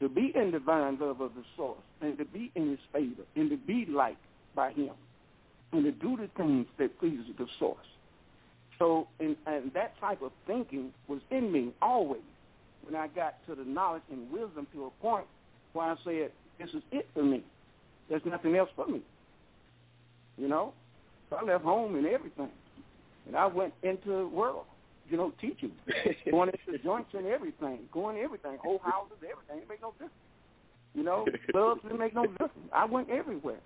To be in divine love of the source and to be in his favor and to be liked by him and to do the things that pleases the source. So and, and that type of thinking was in me always when I got to the knowledge and wisdom to a point where I said, This is it for me. There's nothing else for me. You know? So I left home and everything. And I went into the world, you know, teaching, going into joints and everything, going everything, whole houses, everything. It made no difference. You know, clubs didn't make no difference. I went everywhere.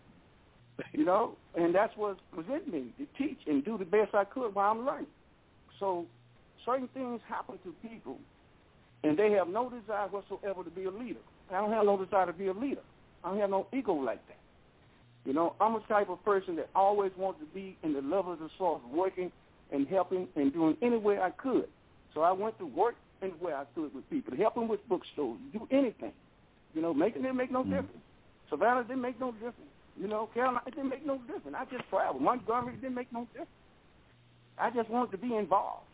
You know, and that's what was in me to teach and do the best I could while I'm learning. So certain things happen to people, and they have no desire whatsoever to be a leader. I don't have no desire to be a leader. I don't have no ego like that. You know, I'm a type of person that always wants to be in the love of the source, working and helping and doing any way I could. So I went to work any way I could with people, help them with bookstores, do anything. You know, making it make no mm-hmm. difference. Savannah didn't make no difference. You know, Carolina it didn't make no difference. I just traveled. Montgomery didn't make no difference. I just wanted to be involved.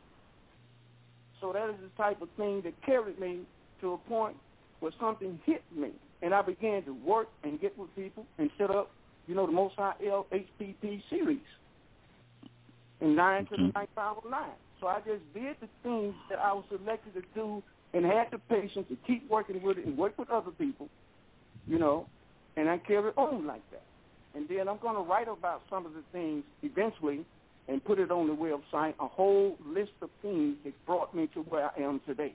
So that is the type of thing that carried me to a point where something hit me, and I began to work and get with people and set up, you know, the Most High El HPP series and nine to the mm-hmm. ninth power nine. So I just did the things that I was selected to do and had the patience to keep working with it and work with other people, you know, and I carry on like that. And then I'm going to write about some of the things eventually and put it on the website, a whole list of things that brought me to where I am today.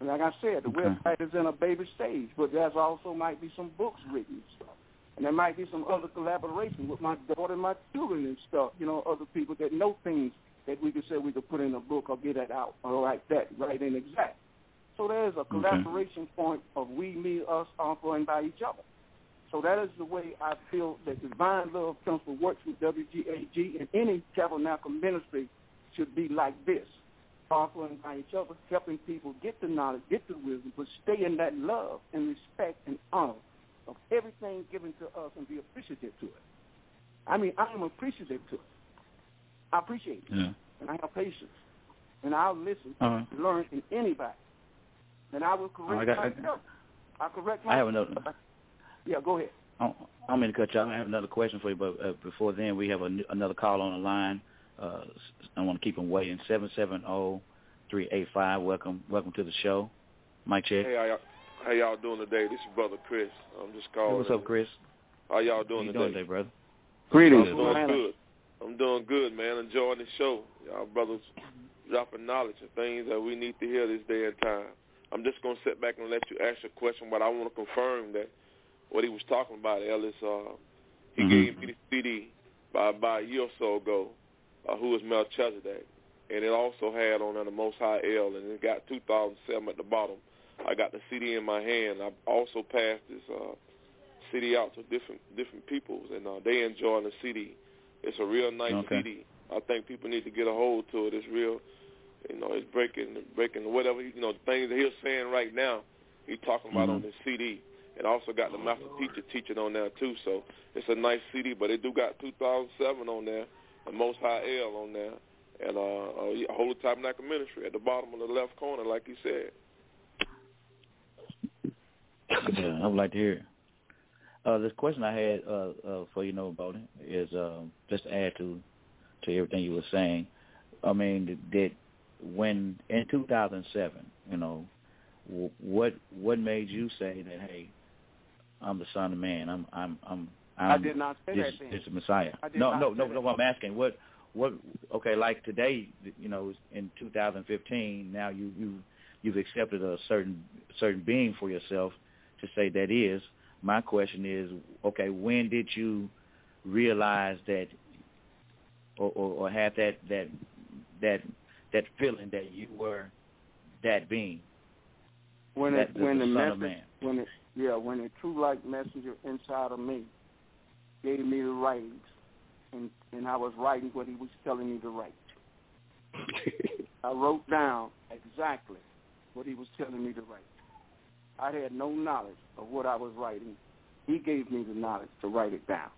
And like I said, the okay. website is in a baby stage, but there's also might be some books written and stuff. And there might be some other collaboration with my daughter and my children and stuff, you know, other people that know things that we could say we could put in a book or get it out or like that, right and exact. So there's a collaboration okay. point of we, me, us, and by each other. So that is the way I feel that divine love principle works with WGAG and any tabernacle ministry should be like this. Offering by each other, helping people get the knowledge, get the wisdom, but stay in that love and respect and honor of everything given to us and be appreciative to it. I mean, I am appreciative to it. I appreciate it. Yeah. And I have patience. And I'll listen uh-huh. learn in anybody. And I will correct I got, myself. I, I correct myself. I have another. Yeah, go ahead. I don't mean to cut you off. I have another question for you, but uh, before then, we have a, another call on the line. Uh, I want to keep them waiting. Seven seven zero three eight five. Welcome, welcome to the show. Mike check. Hey, how how y'all doing today? This is brother Chris. I'm just calling. Hey, what's up, Chris? How y'all doing how you today? Doing today, brother. Greetings. I'm doing good. I'm doing good, man. Enjoying the show. Y'all brothers dropping knowledge and things that we need to hear this day and time. I'm just gonna sit back and let you ask a question, but I want to confirm that what he was talking about, Ellis. Uh, he mm-hmm. gave me the CD by about a year or so ago. Uh, who is Melchizedek, and it also had on there the Most High El, and it got 2007 at the bottom. I got the CD in my hand. I also passed this uh, CD out to different different peoples, and uh, they enjoying the CD. It's a real nice okay. CD. I think people need to get a hold to it. It's real, you know, it's breaking breaking whatever you know the things that he's saying right now. He's talking about mm-hmm. on this CD. It also got the master teacher teaching on there too. So it's a nice CD, but it do got 2007 on there, the Most High El on there, and uh, a Holy Tabernacle Ministry at the bottom of the left corner, like he said. Yeah, I would like to hear. It. Uh, this question I had uh, uh, for you know about it is uh, just to add to to everything you were saying. I mean, that when in 2007, you know, what what made you say that hey, I'm the son of man. I'm I'm I'm Um, I did not say this, that. It's the Messiah. no, no, no, no. I'm asking what, what? Okay, like today, you know, in 2015, now you you you've accepted a certain certain being for yourself to say that is. My question is, okay, when did you realize that, or, or, or have that that that that feeling that you were that being? When it that, when the, the, the message when it yeah when the true light messenger inside of me gave me the writings and and I was writing what he was telling me to write. I wrote down exactly what he was telling me to write. I had no knowledge of what I was writing. He gave me the knowledge to write it down.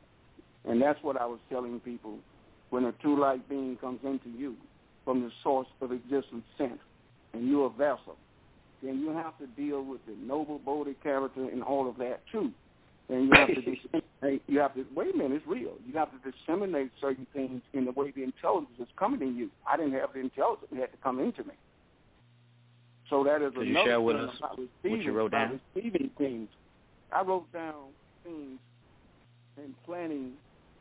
And that's what I was telling people when a true light being comes into you from the source of existence sent, and you're a vessel, then you have to deal with the Noble Boddie character and all of that too. And you have to disseminate, you have to wait a minute, it's real. You have to disseminate certain things in the way the intelligence is coming in you. I didn't have the intelligence; it had to come into me. So that is Could another you thing about what receiving, you wrote down? receiving things. I wrote down things and planning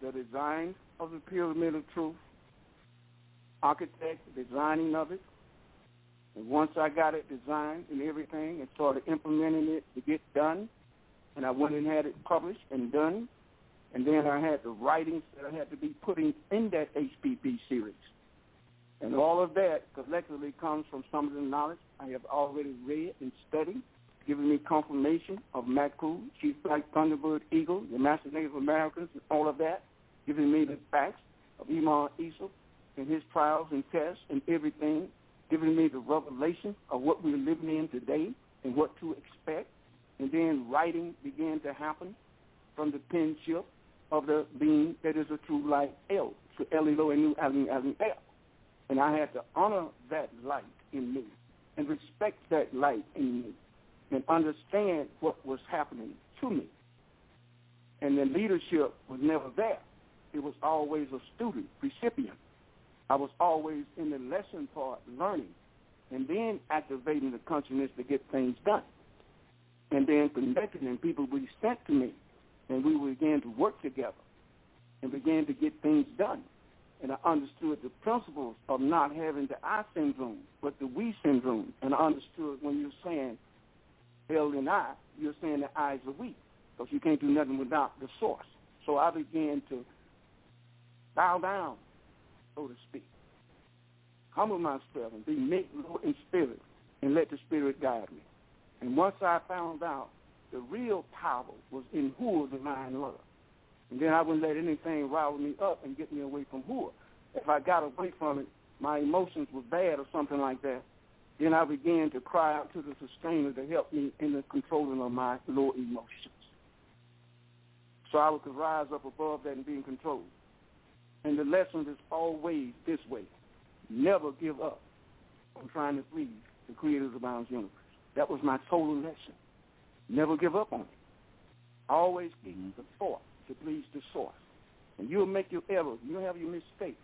the design of the pyramid of truth, architect, designing of it. And once I got it designed and everything and started implementing it to get done, and I went and had it published and done, and then I had the writings that I had to be putting in that HPP series. And all of that collectively comes from some of the knowledge I have already read and studied, giving me confirmation of Maku, Chief Black Thunderbird Eagle, the Master Native Americans, and all of that, giving me the facts of Imam Isa and his trials and tests and everything, giving me the revelation of what we're living in today and what to expect. And then writing began to happen from the penship of the being that is a true light El, to Elilo and Alim Alim El. And I had to honor that light in me and respect that light in me and understand what was happening to me. And the leadership was never there. It was always a student, recipient. I was always in the lesson part learning and then activating the consciousness to get things done. And then connecting and people would be sent to me and we began to work together and began to get things done. And I understood the principles of not having the I syndrome, but the we syndrome. And I understood when you're saying L and I, you're saying the I's are we, because you can't do nothing without the source. So I began to bow down, so to speak, humble myself and be meek, low in spirit, and let the spirit guide me. And once I found out the real power was in Hua, divine love, and then I wouldn't let anything rile me up and get me away from Hua. If I got away from it, my emotions were bad or something like that, then I began to cry out to the sustainer to help me in the controlling of my low emotions. So I could rise up above that and be in control. And the lesson is always this way. Never give up on trying to please the creator of bounds universe. That was my total lesson. Never give up on it. Always keep Mm-hmm. the thought to please the source. And you'll make your errors. You'll have your mistakes.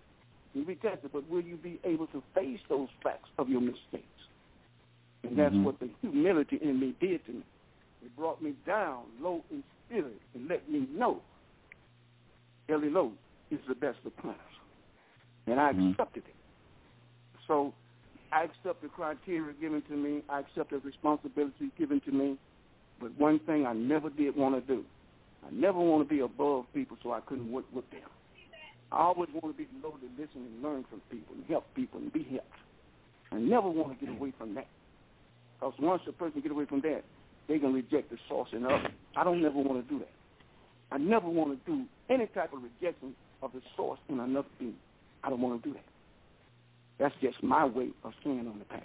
You'll be tested, but will you be able to face those facts of your mistakes? And that's Mhm. what the humility in me did to me. It brought me down low in spirit and let me know Ellie Low is the best of planners. And I Mhm. accepted it. So I accept the criteria given to me. I accept the responsibility given to me. But one thing I never did want to do, I never want to be above people so I couldn't work with them. I always want to be below to listen and learn from people and help people and be helped. I never want to get away from that. Because once a person get away from that, they can reject the source and others. I don't never want to do that. I never want to do any type of rejection of the source in another being. I don't want to do that. That's just my way of staying on the path.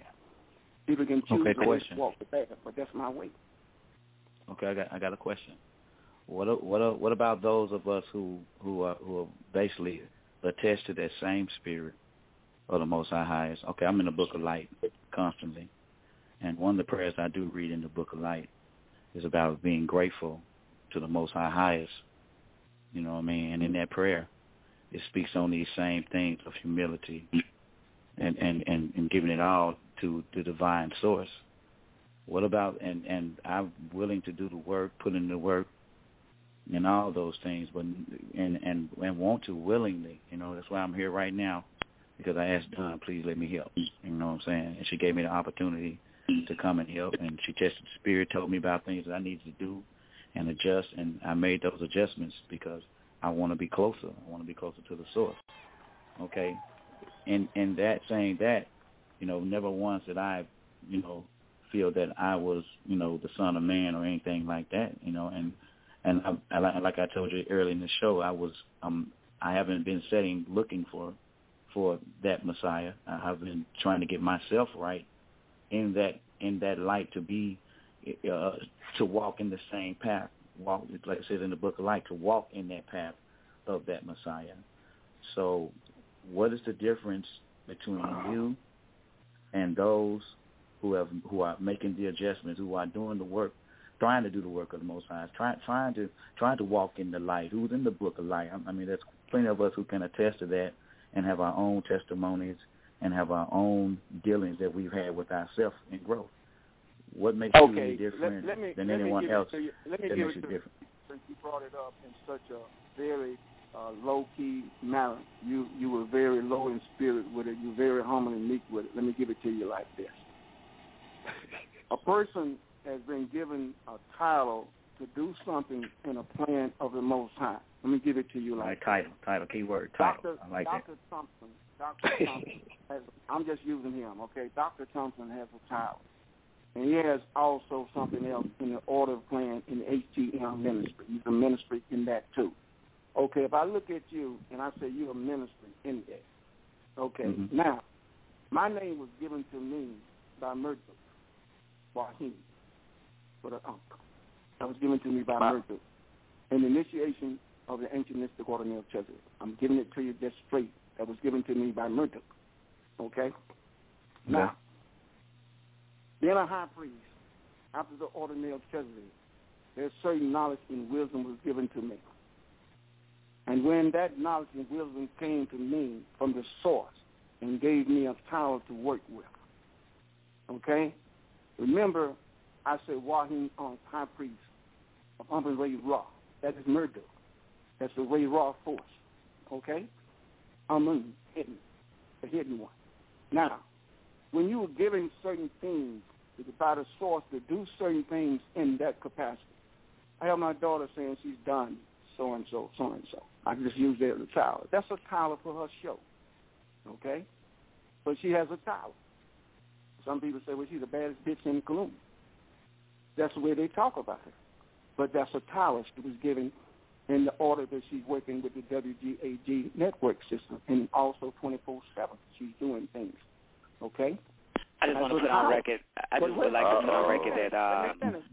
People can choose Okay, to walk the path, but that's my way. Okay, I got I got a question. What what what about those of us who who are who are basically attached to that same spirit of the Most High Highest? Okay, I'm in the Book of Light constantly, and one of the prayers I do read in the Book of Light is about being grateful to the Most High Highest. You know what I mean? And in that prayer, it speaks on these same things of humility and and and, and giving it all to the divine source. What about and and I'm willing to do the work, put in the work, and all those things, but and and and want to willingly. You know, that's why I'm here right now because I asked Don, please let me help. You know what I'm saying? And she gave me the opportunity to come and help, and she tested the spirit, told me about things that I needed to do and adjust, and I made those adjustments because I want to be closer. I want to be closer to the source. Okay, and and that saying that, you know, never once did I, you know, feel that I was, you know, the son of man or anything like that. You know, and and I, I, like I told you earlier in the show, I was um I haven't been setting looking for for that Messiah. I've been trying to get myself right in that in that light to be uh, to walk in the same path. Walk like I said in the book of light to walk in that path of that Messiah. So, what is the difference between you and those who have who are making the adjustments, who are doing the work, trying to do the work of the Most High, trying trying to trying to walk in the light, who's in the book of light? I mean, there's plenty of us who can attest to that and have our own testimonies and have our own dealings that we've had with ourselves in growth. What makes okay. you any different let, let me, than anyone else you, let me that give makes it you to different? Since you brought it up in such a very uh, low key manner, you you were very low in spirit with it. You're very humble and meek with it. Let me give it to you like this: A person has been given a title to do something in a plan of the Most High. Let me give it to you like Right, title, title, keyword, title. Dr. I like Dr. Thompson, Dr. Thompson has, I'm just using him, okay? Dr. Thompson has a title. And he has also something else in the order of plan in the HTM ministry. He's a ministry in that too. Okay, if I look at you and I say you're a ministry in that, okay, Mhm. now, my name was given to me by Murdoch Wahim, for the. That was given to me by Murdoch. An initiation of the ancient mystic order of Melchizedek. I'm giving it to you just straight. That was given to me by Murdoch. Okay? Now, being a high priest, after the order of Melchizedek, there's certain knowledge and wisdom was given to me. And when that knowledge and wisdom came to me from the source and gave me a power to work with, okay? Remember, I said Wahim um, on high priest of Umpin Ray Ra. That is murder. That's the Ray Ra force, okay? Amun, hidden, the hidden one. Now, when you are giving certain things by the source to do certain things in that capacity, I have my daughter saying she's done so and so, so and so. I just use that as a title. That's a title for her show, okay? But she has a title. Some people say, well, she's the baddest bitch in Cologne. That's the way they talk about it. But that's a title she was given in the order that she's working with the WGAG network system and also 24-7. She's doing things, okay? I just want to put on record. I just would like to put on record that. Let me finish.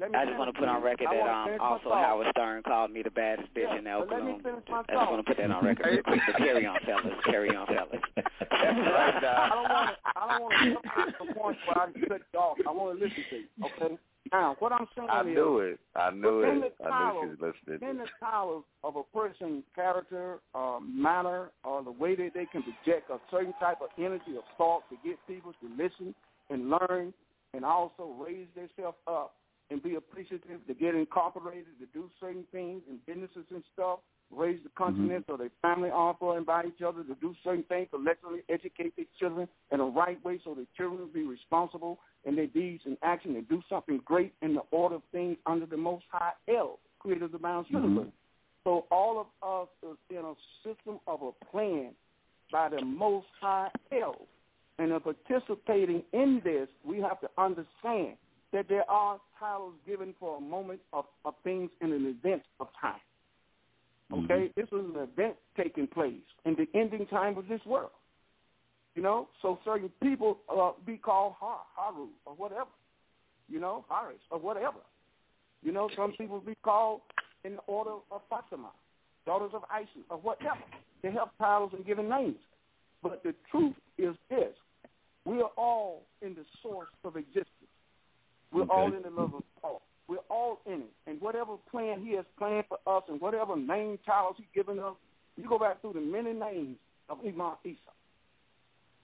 Let me I just want to put on record that um, also. Howard Stern called me the baddest bitch Yeah, in El Cologne. I just want to put that on record real quick. Carry on, fellas. Carry on, fellas. right, I don't want to. I don't want to jump to the point where I cut you off. I want to listen to you. Okay. Now, what I'm saying I is, knew it. I knew it. the I knew she was listening. in the title of a person's character, uh, manner, or the way that they can project a certain type of energy or thought to get people to listen and learn, and also raise themselves up and be appreciative to get incorporated to do certain things in businesses and stuff, raise the consciousness mm-hmm. of their family offer and by each other to do certain things, to collectively educate their children in a right way so their children will be responsible in their deeds and action and do something great in the order of things under the Most High El, creator of the bounds mm-hmm. universe. So all of us is in a system of a plan by the Most High El. And in participating in this, we have to understand that there are titles given for a moment of, of things in an event of time. Okay? This is an event taking place in the ending time of this world. You know? So certain people uh, be called Har, Haru, or whatever. You know? Haris, or whatever. You know, some people be called in the order of Fatima, daughters of Isis, or whatever. They have titles and given names. But the truth is this. We are all in the source of existence. We're Okay. all in the love of Paul. We're all in it. And whatever plan he has planned for us and whatever name titles he's given us, you go back through the many names of Imam Isa.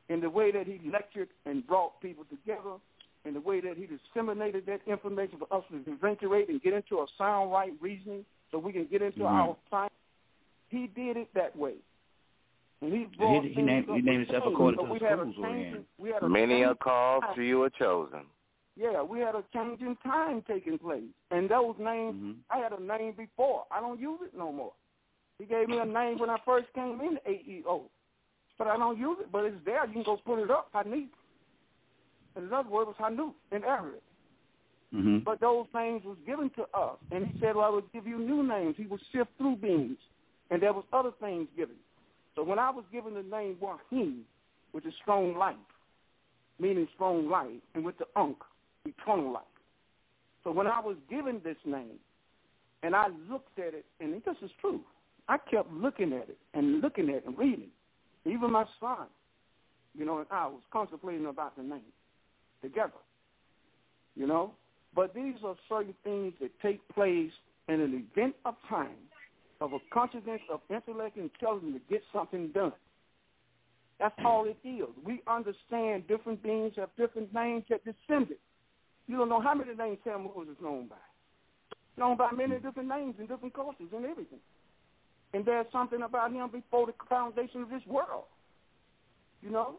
In the way that he lectured and brought people together, in the way that he disseminated that information for us to eventuate and get into a sound right reasoning so we can get into Mhm. our science. He did it that way. And he brought He- he named- he named himself according So to the we had a schools we're change had a Many change are called, few are chosen. Yeah, we had a change in time taking place. And those names, Mhm. I had a name before. I don't use it no more. He gave me a name when I first came in AEO. But I don't use it, but it's there. You can go put it up, Hanif. And another word was Hanuf in Arabic. Mhm. But those names was given to us. And he said, well, I would give you new names. He would sift through beings. And there was other things given. So when I was given the name Wahim, which is strong life, meaning strong life, and with the Unk, eternal life. So when I was given this name, and I looked at it, and this is true, I kept looking at it and looking at it and reading. Even my son, you know, and I was contemplating about the name together, you know. But these are certain things that take place in an event of time of a consciousness of intellect and intelligence to get something done. That's all it is. We understand different beings have different names that descended. You don't know how many names Sam Moses is known by. Known by many different names and different cultures and everything. And there's something about him before the foundation of this world. You know?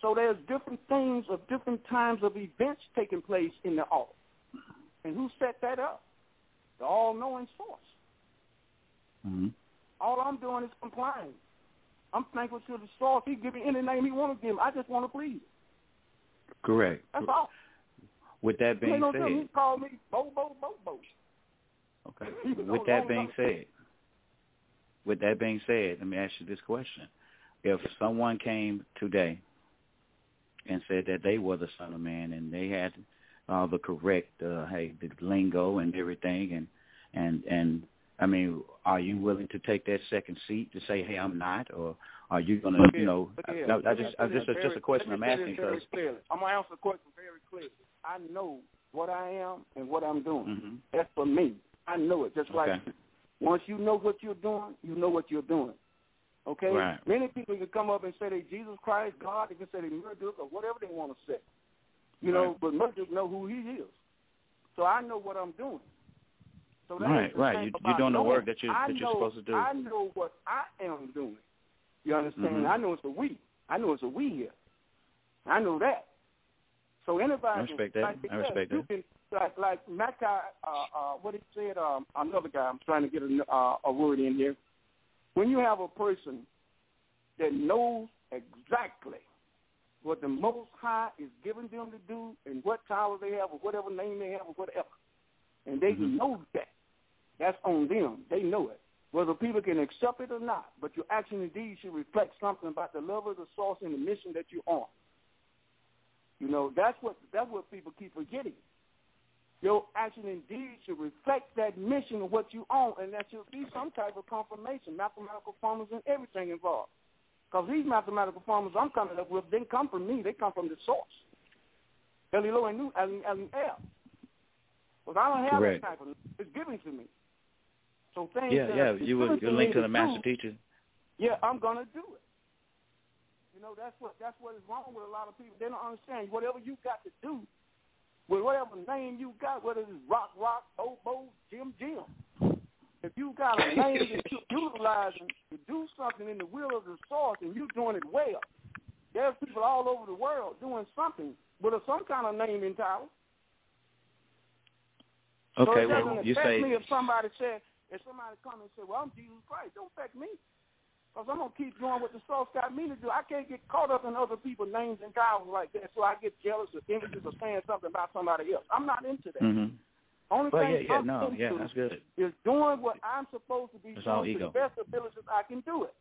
So there's different things of different times of events taking place in the all. And who set that up? The all-knowing source. Mhm. All I'm doing is complying. I'm thankful to the source. He give me any name he want to give me. I just want to please. Correct. That's all. With that being said, He called me Bo Bo Bo Bo. okay. With that being said, with that being said, let me ask you this question: If someone came today and said that they were the Son of Man and they had uh, the correct, uh, hey, the lingo and everything, and and and I mean, are you willing to take that second seat to say, hey, I'm not, or are you going to, Look you know? No, I just, I this just, it's just a question I'm asking because. I'm gonna answer the question very clearly. I know what I am and what I'm doing. Mhm. That's for me. I know it. Just like once you know what you're doing, you know what you're doing. Okay. Right. Many people can come up and say they Jesus Christ, God. They can say they Murduk or whatever they want to say. You know, but Murduk know who he is. So I know what I'm doing. So that Right, right. You- you're doing the work that you- I that you're supposed to do. I know what I am doing. You understand? Mhm. I know it's a we. I know it's a we here. I know that. So anybody, I respect that. like I respect you that. Can, like like Mackay, uh, uh, what he said. Um, another guy. I'm trying to get a, uh, a word in here. When you have a person that knows exactly what the Most High is giving them to do and what title they have or whatever name they have or whatever, and they Mhm. know that, that's on them. They know it. Whether people can accept it or not, but your action and deed should reflect something about the love of the source and the mission that you're on. You know, that's what that's what people keep forgetting. Your action and deed should reflect that mission of what you own, and there should be some type of confirmation, mathematical formulas, and everything involved. Because these mathematical formulas I'm coming up with didn't come from me; they come from the source. Elilo and Nu and and L. Because I don't have Correct. that type of. It's given to me. So things. Yeah, yeah. You would, you're me to the do, master teacher. yeah, I'm gonna do it. You know, that's what that's what is wrong with a lot of people. They don't understand whatever you got to do, with whatever name you got, whether it's rock rock, bo bo, Jim Jim. If you got a name that you're utilizing to do something in the will of the source and you're doing it well, there's people all over the world doing something with a, some kind of name in title. Okay, so it doesn't well, you affect say me if somebody said, if somebody come and say, well, I'm Jesus Christ, don't affect me. Because I'm going to keep doing what the source got me to do. I can't get caught up in other people's names and titles like that so I get jealous or envious or saying something about somebody else. I'm not into that. Mhm. Only Well, thing yeah, yeah, I'm no, into yeah, that's good. is doing what I'm supposed to be It's all doing to the best abilities I can do it.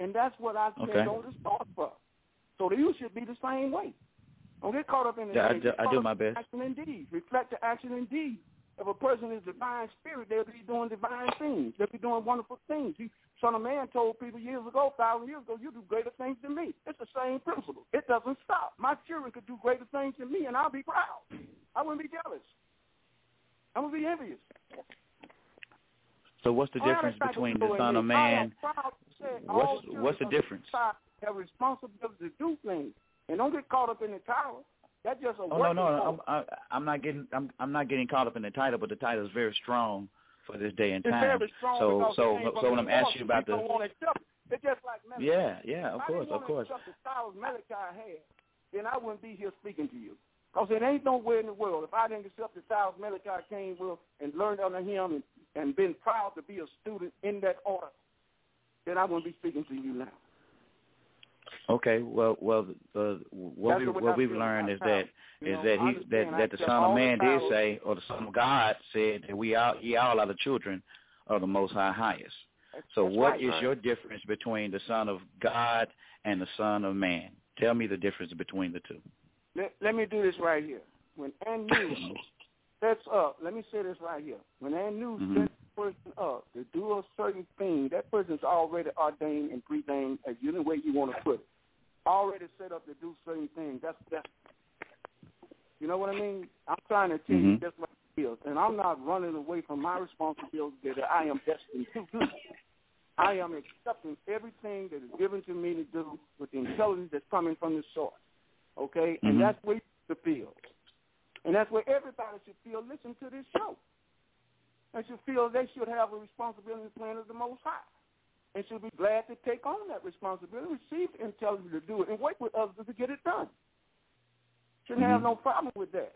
And that's what I Okay. said on the start for. So you should be the same way. Don't get caught up in the Yeah, I do- I do my best. Action and deed. Reflect the action and deed. If a person is divine spirit, they'll be doing divine things. They'll be doing wonderful things. He, Son of Man told people years ago, thousand years ago, you do greater things than me. It's the same principle. It doesn't stop. My children could do greater things than me, and I'll be proud. I wouldn't be jealous. I would be envious. So what's the that difference between the Son of Man? am proud to say What's- what's the difference? Have responsibility to do things, and don't get caught up in the title. That's just a Oh no, working no. I'm I, I'm not getting I'm I'm not getting caught up in the title, but the title is very strong for this day and time. very strong So so so when I'm asking you about the don't want to accept it. Just like Malachi. yeah yeah of If course of course accept the styles Malachi had, then I wouldn't be here speaking to you. Because it ain't nowhere in the world. If I didn't accept the styles Malachi came with and learned under him and, and been proud to be a student in that order, then I wouldn't be speaking to you now. Okay, well, well, uh, what That's we what we've learned is that You is know, that he that that the Son of Man did say, or the Son of God said that we all ye all are the children of the Most High Highest. So, That's what right. is Right. your difference between the Son of God and the Son of Man? Tell me the difference between the two. Let, let me do this right here. When Anu sets up, let me say this right here. When Anu Mhm. sets person up to do a certain thing, that person's already ordained and preordained, as you know way you want to put it. Already set up to do certain things. That's that's. You know what I mean? I'm trying to tell you Mhm. just what it is, and I'm not running away from my responsibility that I am destined to do. I am accepting everything that is given to me to do with the intelligence that's coming from the source. Okay? And Mhm. that's where you feel. And that's where everybody should feel listen to this show. They should feel they should have a responsibility plan of the Most High. And should be glad to take on that responsibility, receive the intelligence to do it, and work with others to get it done. Shouldn't have Mhm. no problem with that.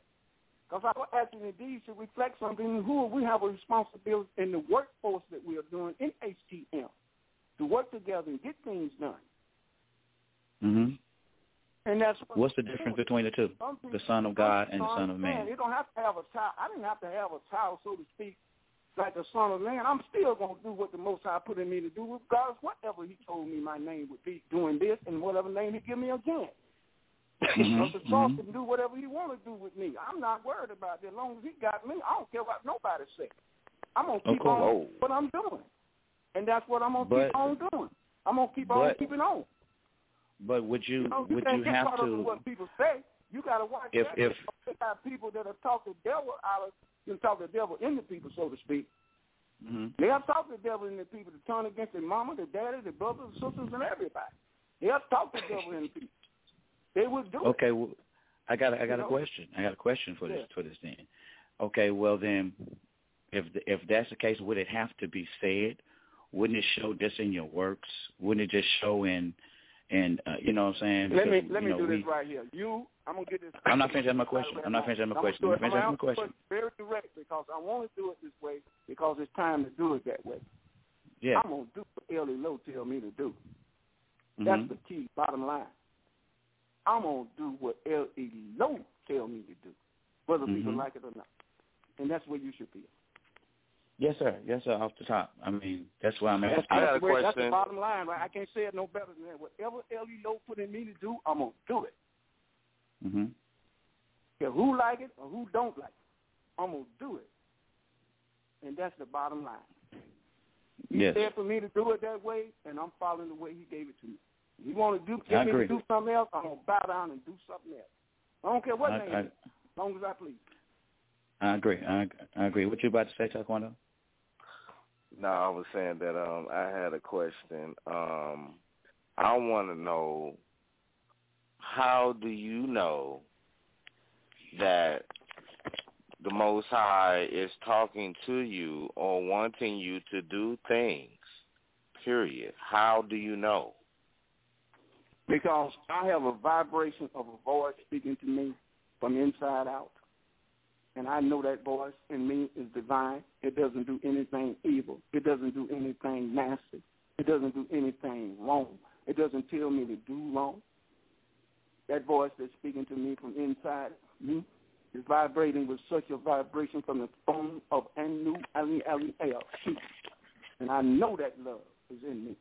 Because our actions indeed should reflect something. Who we have a responsibility in the workforce that we are doing in HTM to work together and get things done. hmm And that's what What's the difference between the two? The Son of God and the Son of understand. Man. You don't have to have a child. I didn't have to have a child, so to speak, like the Son of Man. I'm still going to do what the Most High put in me to do, regardless whatever He told me my name would be, doing this and whatever name He give me again. Mhm, Because the Source mhm. can do whatever He want to do with me. I'm not worried about that. As long as He got me, I don't care what nobody say. I'm going to keep on Oh. what I'm doing, and that's what I'm going to keep on doing. I'm going to keep on keeping on. But would you You, know, you would you have caught up in to? what people say. You got to watch If- that. if- people that talked the devil out of, know, talk the devil in the people, so to speak. Mhm. They have talked the devil in the people to turn against their mama, their daddy, their brothers, sisters, and everybody. They have talked the devil in the people. They would do it. Okay, well, I got a, I got You a know? question. I got a question for this for this then. Okay, well then, if if that's the case, would it have to be said? Wouldn't it show just in your works? Wouldn't it just show in, in uh, you know what I'm saying? Let me let me know, do we, this right here. You, I'm gonna get this. I'm not finished asking my question. I'm not finished asking my question. I'm do it- not finished I'm asking my question. very direct because I want to do it this way because it's time to do it that way. Yeah. I'm gonna do what Ellie Lowe tell me to do. That's Mhm. the key, bottom line. I'm gonna do what L.E. Lowe tell me to do, whether people Mhm. like it or not. And that's where you should be. Yes, sir. Yes, sir. Off the top. I mean, that's why I'm That's, asking. that's, where, that's the bottom line, right? I can't say it no better than that. Whatever L.E. Lowe put in me to do, I'm gonna do it. hmm Care who like it or who don't like it, I'm gonna do it. And that's the bottom line. He Yes. said for me to do it that way, and I'm following the way he gave it to me. If you want to do I get me to do something else, I'm gonna bow down and do something else. I don't care what I- name I- it is, as long as I please. I agree. I, I agree. What you about to say, Taekwondo? No, I was saying that um I had a question. Um I want to know how do you know that the Most High is talking to you or wanting you to do things? Period. How do you know? Because I have a vibration of a voice speaking to me from inside out. And I know that voice in me is divine. It doesn't do anything evil. It doesn't do anything nasty. It doesn't do anything wrong. It doesn't tell me to do wrong. That voice that's speaking to me from inside me is vibrating with such a vibration from the throne of Anu Ali Ali El. And I know that love is in me.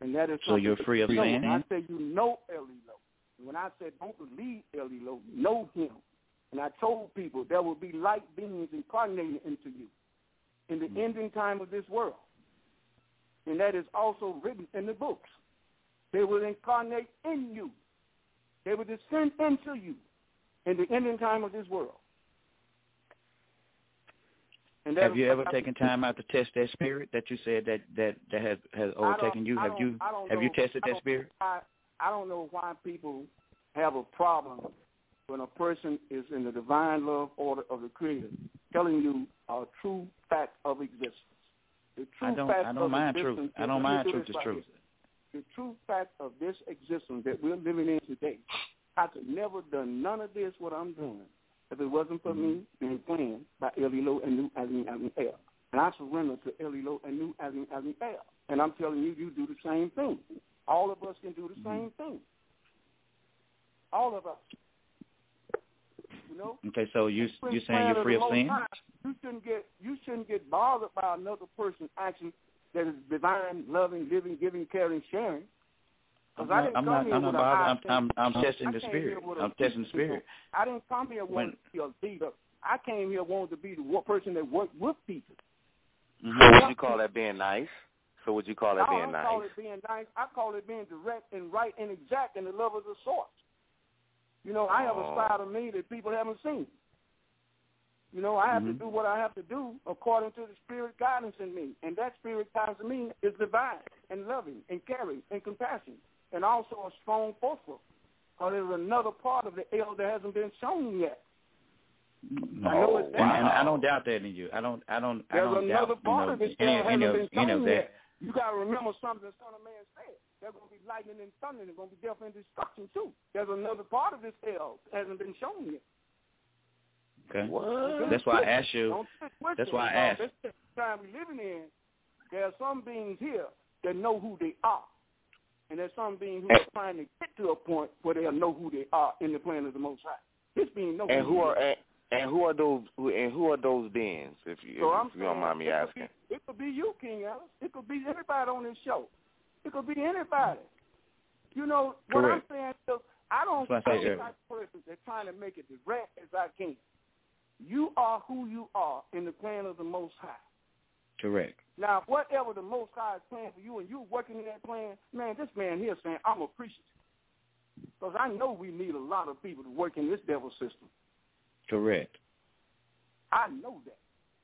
And that is So you're free of sin? I say you know Elilo, when I said don't believe Elilo, know him. And I told people there will be light beings incarnated into you in the hmm. ending time of this world. And that is also written in the books. They will incarnate in you. They will descend into you in the ending time of this world. And Have you ever I- taken time out to test that spirit that you said that that that has has overtaken you? Have you I have you tested that spirit? know why- I don't know why people have a problem when a person is in the divine love order of the Creator, telling you a true fact of existence. The true I don't. fact I don't of mind existence. truth. I don't mind truth is truth. The true fact of this existence that we're living in today, I could never done none of this what I'm doing if it wasn't for me mm-hmm. being planned by Elilo and New Azim Azim El. And I surrender to Elilo and New Azim Azim El. And I'm telling you, you do the same thing. All of us can do the mm-hmm. same thing. All of us. You know? Okay, so you When you saying you're free of sin? High, You shouldn't get you shouldn't get bothered by another person's action that is divine, loving, living, giving, caring, sharing. 'Cause I'm I not. didn't I'm come not. here I'm not with a bothered. high I'm. I'm. I'm testing the spirit. here with a I'm testing the spirit. I didn't come here wanting to be a leader. I came here wanting to be the person that worked with people. Mm-hmm. So would you call that being nice? So would you call that I being don't nice? call it being nice. I call it being direct and right and exact in the love of the source. You know, I have a Oh. side of me that people haven't seen. You know, I have Mhm. to do what I have to do according to the spirit guidance in me. And that spirit guidance in me is divine and loving and caring and compassion and also a strong forceful. Or there's another part of the L that hasn't been shown yet. No. I know it's and, and I don't doubt that in you. I don't. I don't. I don't know. There's another doubt. part you of know, this any, that hasn't of been shown of that. yet. You got to remember something the Son of Man said. There's going to be lightning and thunder, and there's going to be death and destruction too. There's another part of this hell that hasn't been shown yet. Okay. Don't That's why I asked you. That's why I asked. This time we're living in, there are some beings here that know who they are. And there's some beings who are trying to get to a point where they'll know who they are in the plan of the Most High. This being knows And who are and, and who are those who and who are those beings? If you, So if I'm you don't mind me asking. Be, it could be you, King Ellis. It could be anybody on this show. It could be anybody. You know what Correct. I'm saying? is, I don't That's I'm the type of person that's trying to make it as direct as I can. You are who you are in the plan of the Most High. Correct. Now, whatever the Most High is plan for you and you working in that plan, man, this man here saying, I'm appreciative. Because I know we need a lot of people to work in this devil system. Correct. I know that.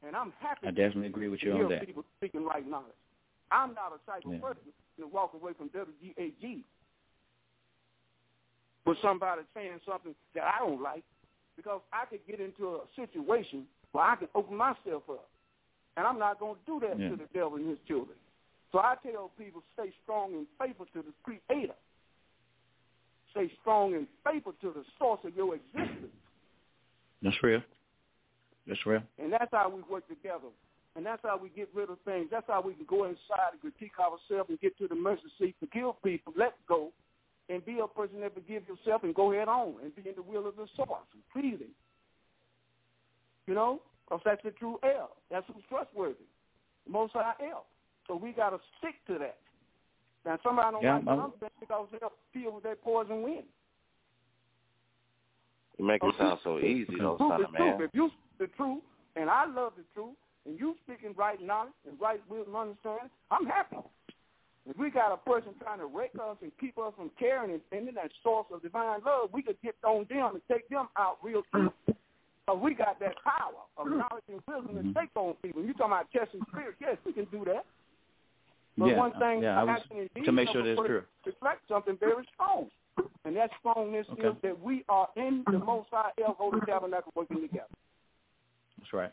And I'm happy I definitely agree with you on that. people speaking right knowledge. I'm not a type of person to walk away from WGAG with somebody saying something that I don't like because I could get into a situation where I could open myself up. And I'm not going to do that Yeah. to the devil and his children. So I tell people, stay strong and faithful to the Creator. Stay strong and faithful to the source of your existence. That's real. That's real. And that's how we work together. And that's how we get rid of things. That's how we can go inside and critique ourselves and get to the mercy seat, forgive people, let go, and be a person that forgive yourself and go head on and be in the will of the source, and pleasing. You know? Because that's the true L. That's who's trustworthy. Most High L. So we got to stick to that. Now, somebody don't Yeah, like what I'm- I'm because they'll feel with that poison wind. You make it oh, sound so easy, though, Truth son of truth. man. If you the truth, and I love the truth, and you speaking right knowledge and right wisdom and understanding, I'm happy. If we got a person trying to wreck us and keep us from caring and sending that source of divine love, we could get on them and take them out real quick. Because we got that power of mm. knowledge and wisdom mm-hmm. to take on people. You talking about testing spirit? Yes, we can do that. But yeah. one thing yeah. I was, to make sure that's true. reflects something very strong. And that strongness Okay. is that we are in the Most High El Holy Tabernacle working together. That's right.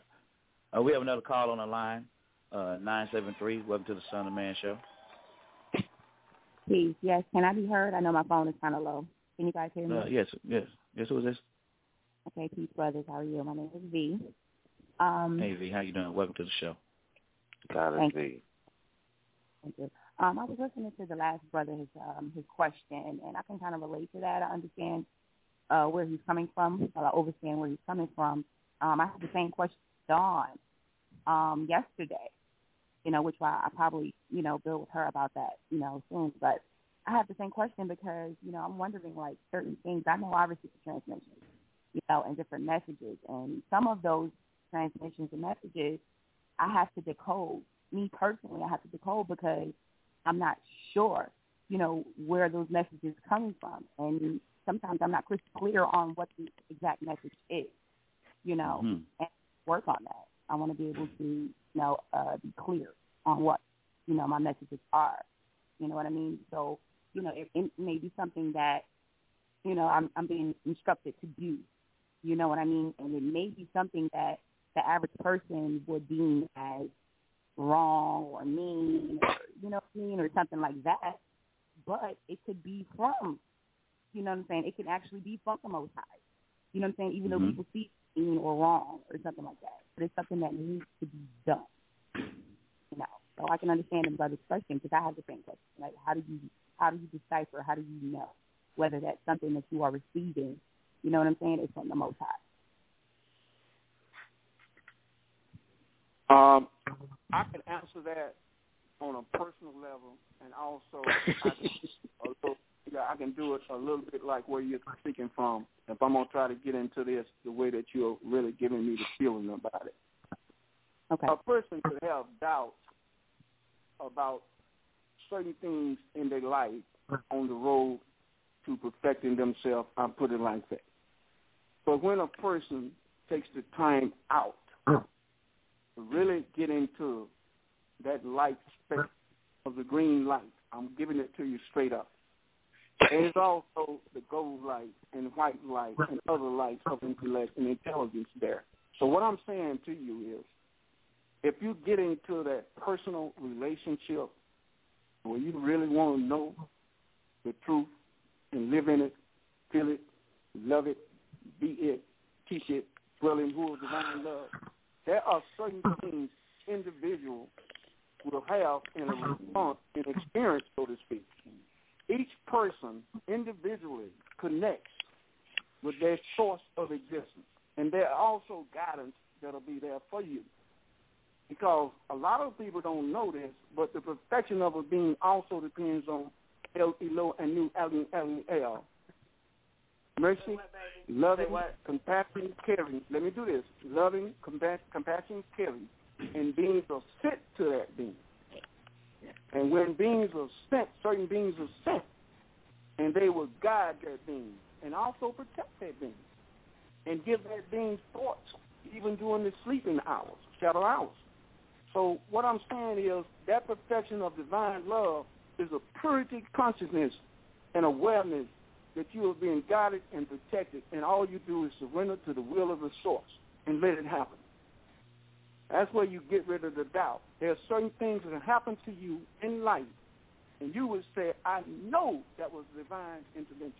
Uh, we have another call on the line. Uh, nine seven three. Welcome to the Son of Man Show. Peace. Yes, can I be heard? I know my phone is kind of low. Can you guys hear me? Uh, yes. Yes. Yes. Who is this? Okay, peace, brothers. How are you? My name is V. Um, Hey V. How you doing? Welcome to the show. God Thank is V. Thank you. Um, I was listening to the last brother, his um, his question, and I can kind of relate to that. I understand uh, where he's coming from. But I understand where he's coming from. Um, I have the same question to Dawn um, yesterday, you know, which I, I probably, you know, build with her about that, you know, soon. But I have the same question because, you know, I'm wondering like certain things. I know I receive transmissions, you know, and different messages, and some of those transmissions and messages I have to decode. Me personally, I have to decode because I'm not sure, you know, where those messages coming from, and sometimes I'm not crystal clear on what the exact message is, you know, Mhm. and work on that. I want to be able to, you know, uh, be clear on what, you know, my messages are. You know what I mean? So, you know, it, it may be something that, you know, I'm I'm being instructed to do. You know what I mean? And it may be something that the average person would deem as wrong or mean, or, you know what I mean, or something like that. But it could be from, you know what I'm saying? It can actually be from the Most High. You know what I'm saying? Even mm-hmm. though people see mean or wrong or something like that, but it's something that needs to be done. You know, so I can understand the brother's question because I have the same question. Like, how do you how do you decipher? How do you know whether that's something that you are receiving? You know what I'm saying? Is from the Most High. Um, I can answer that on a personal level, and also I can, little, yeah, I can do it a little bit like where you're speaking from. If I'm gonna try to get into this the way that you're really giving me the feeling about it. Okay. A person could have doubts about certain things in their life on the road to perfecting themselves. I put it like that. But when a person takes the time out to really get into that light space of the green light. I'm giving it to you straight up. And it's also the gold light and white light and other lights of intellect and intelligence there. So what I'm saying to you is, if you get into that personal relationship where you really want to know the truth and live in it, feel it, love it, be it, teach it, dwell in who of divine love, there are certain things individuals will have in a response, in experience, so to speak. Each person individually connects with their source of existence. And there are also guidance that'll be there for you. Because a lot of people don't know this, but the perfection of a being also depends on El Elo and New Alien El mercy, loving, compassion, caring. Let me do this. Loving, compassion, caring. And beings are sent to that being. And when beings are sent, certain beings are sent, and they will guide that being and also protect that being and give that being thoughts even during the sleeping hours, shadow hours. So what I'm saying is that perfection of divine love is a purity consciousness and awareness that you are being guided and protected, and all you do is surrender to the will of the source and let it happen. That's where you get rid of the doubt. There are certain things that happen to you in life, and you would say, I know that was divine intervention.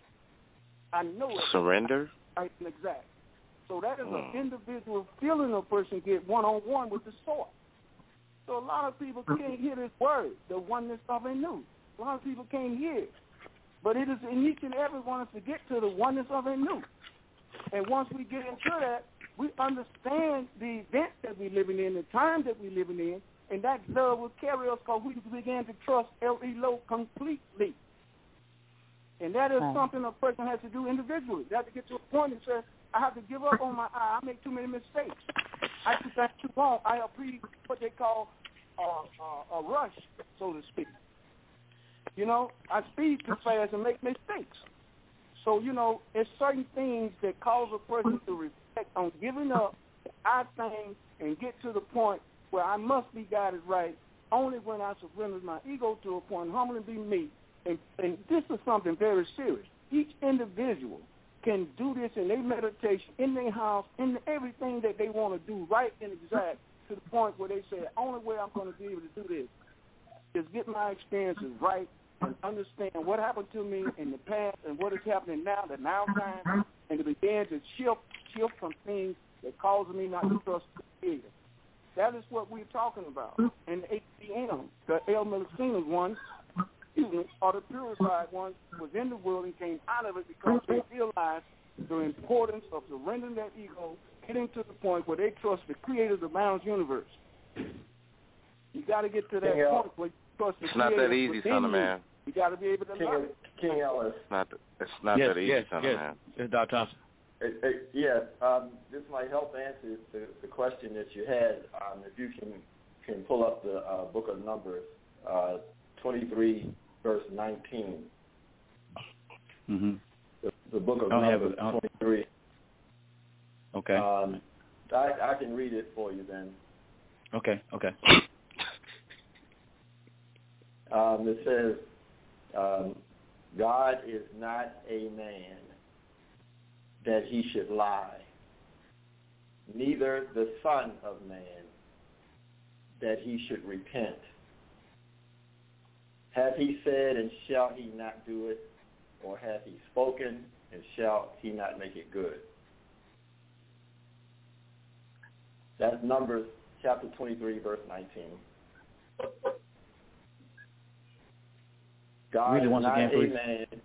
I know it. Surrender? Right and exact. So that is hmm. an individual feeling a person get one-on-one with the source. So a lot of people can't hear this word, the oneness of a new. A lot of people can't hear it. But it is in each and every one of us to get to the oneness of a new. And once we get into that, we understand the event that we're living in, the time that we're living in, and that love will carry us because we begin to trust El Elo completely. And that is right. something a person has to do individually. They have to get to a point and say, I have to give up on my eye. I make too many mistakes. I do that too long. I pre what they call uh, uh, a rush, so to speak. You know, I speed too fast and make mistakes. So, you know, it's certain things that cause a person to on giving up I think and get to the point where I must be guided right only when I surrender my ego to a point, humbly be me. And, and this is something very serious. Each individual can do this in their meditation, in their house, in everything that they want to do, right and exact, to the point where they say, the only way I'm going to be able to do this is get my experiences right and understand what happened to me in the past and what is happening now, the now time, and to begin to shift, shift from things that cause me not to trust the Creator. That is what we're talking about. And HCM, the El Melicinas one, excuse me, or the purified one, was in the world and came out of it because they realized the importance of surrendering that ego, getting to the point where they trust the Creator of the boundless universe. You got to get to that point where you trust the it's Creator. It's not that easy, son of man. You got to be able to King, love. King Ellis. It's not, it's not yes, that easy, yes, son yes. of man. Yes, Dr. Thompson. It, it, yeah, um, this might help answer the, the question that you had. Um, if you can can pull up the uh, book of Numbers, uh, 23, verse 19. Mm-hmm. The, the book of Numbers, it, 23. Okay. Um, I, I can read it for you then. Okay, okay. Um, it says, um, God is not a man that he should lie, neither the Son of Man, that he should repent. Hath he said, and shall he not do it? Or hath he spoken, and shall he not make it good? That's Numbers chapter 23, verse 19. God Read it is not again, a man.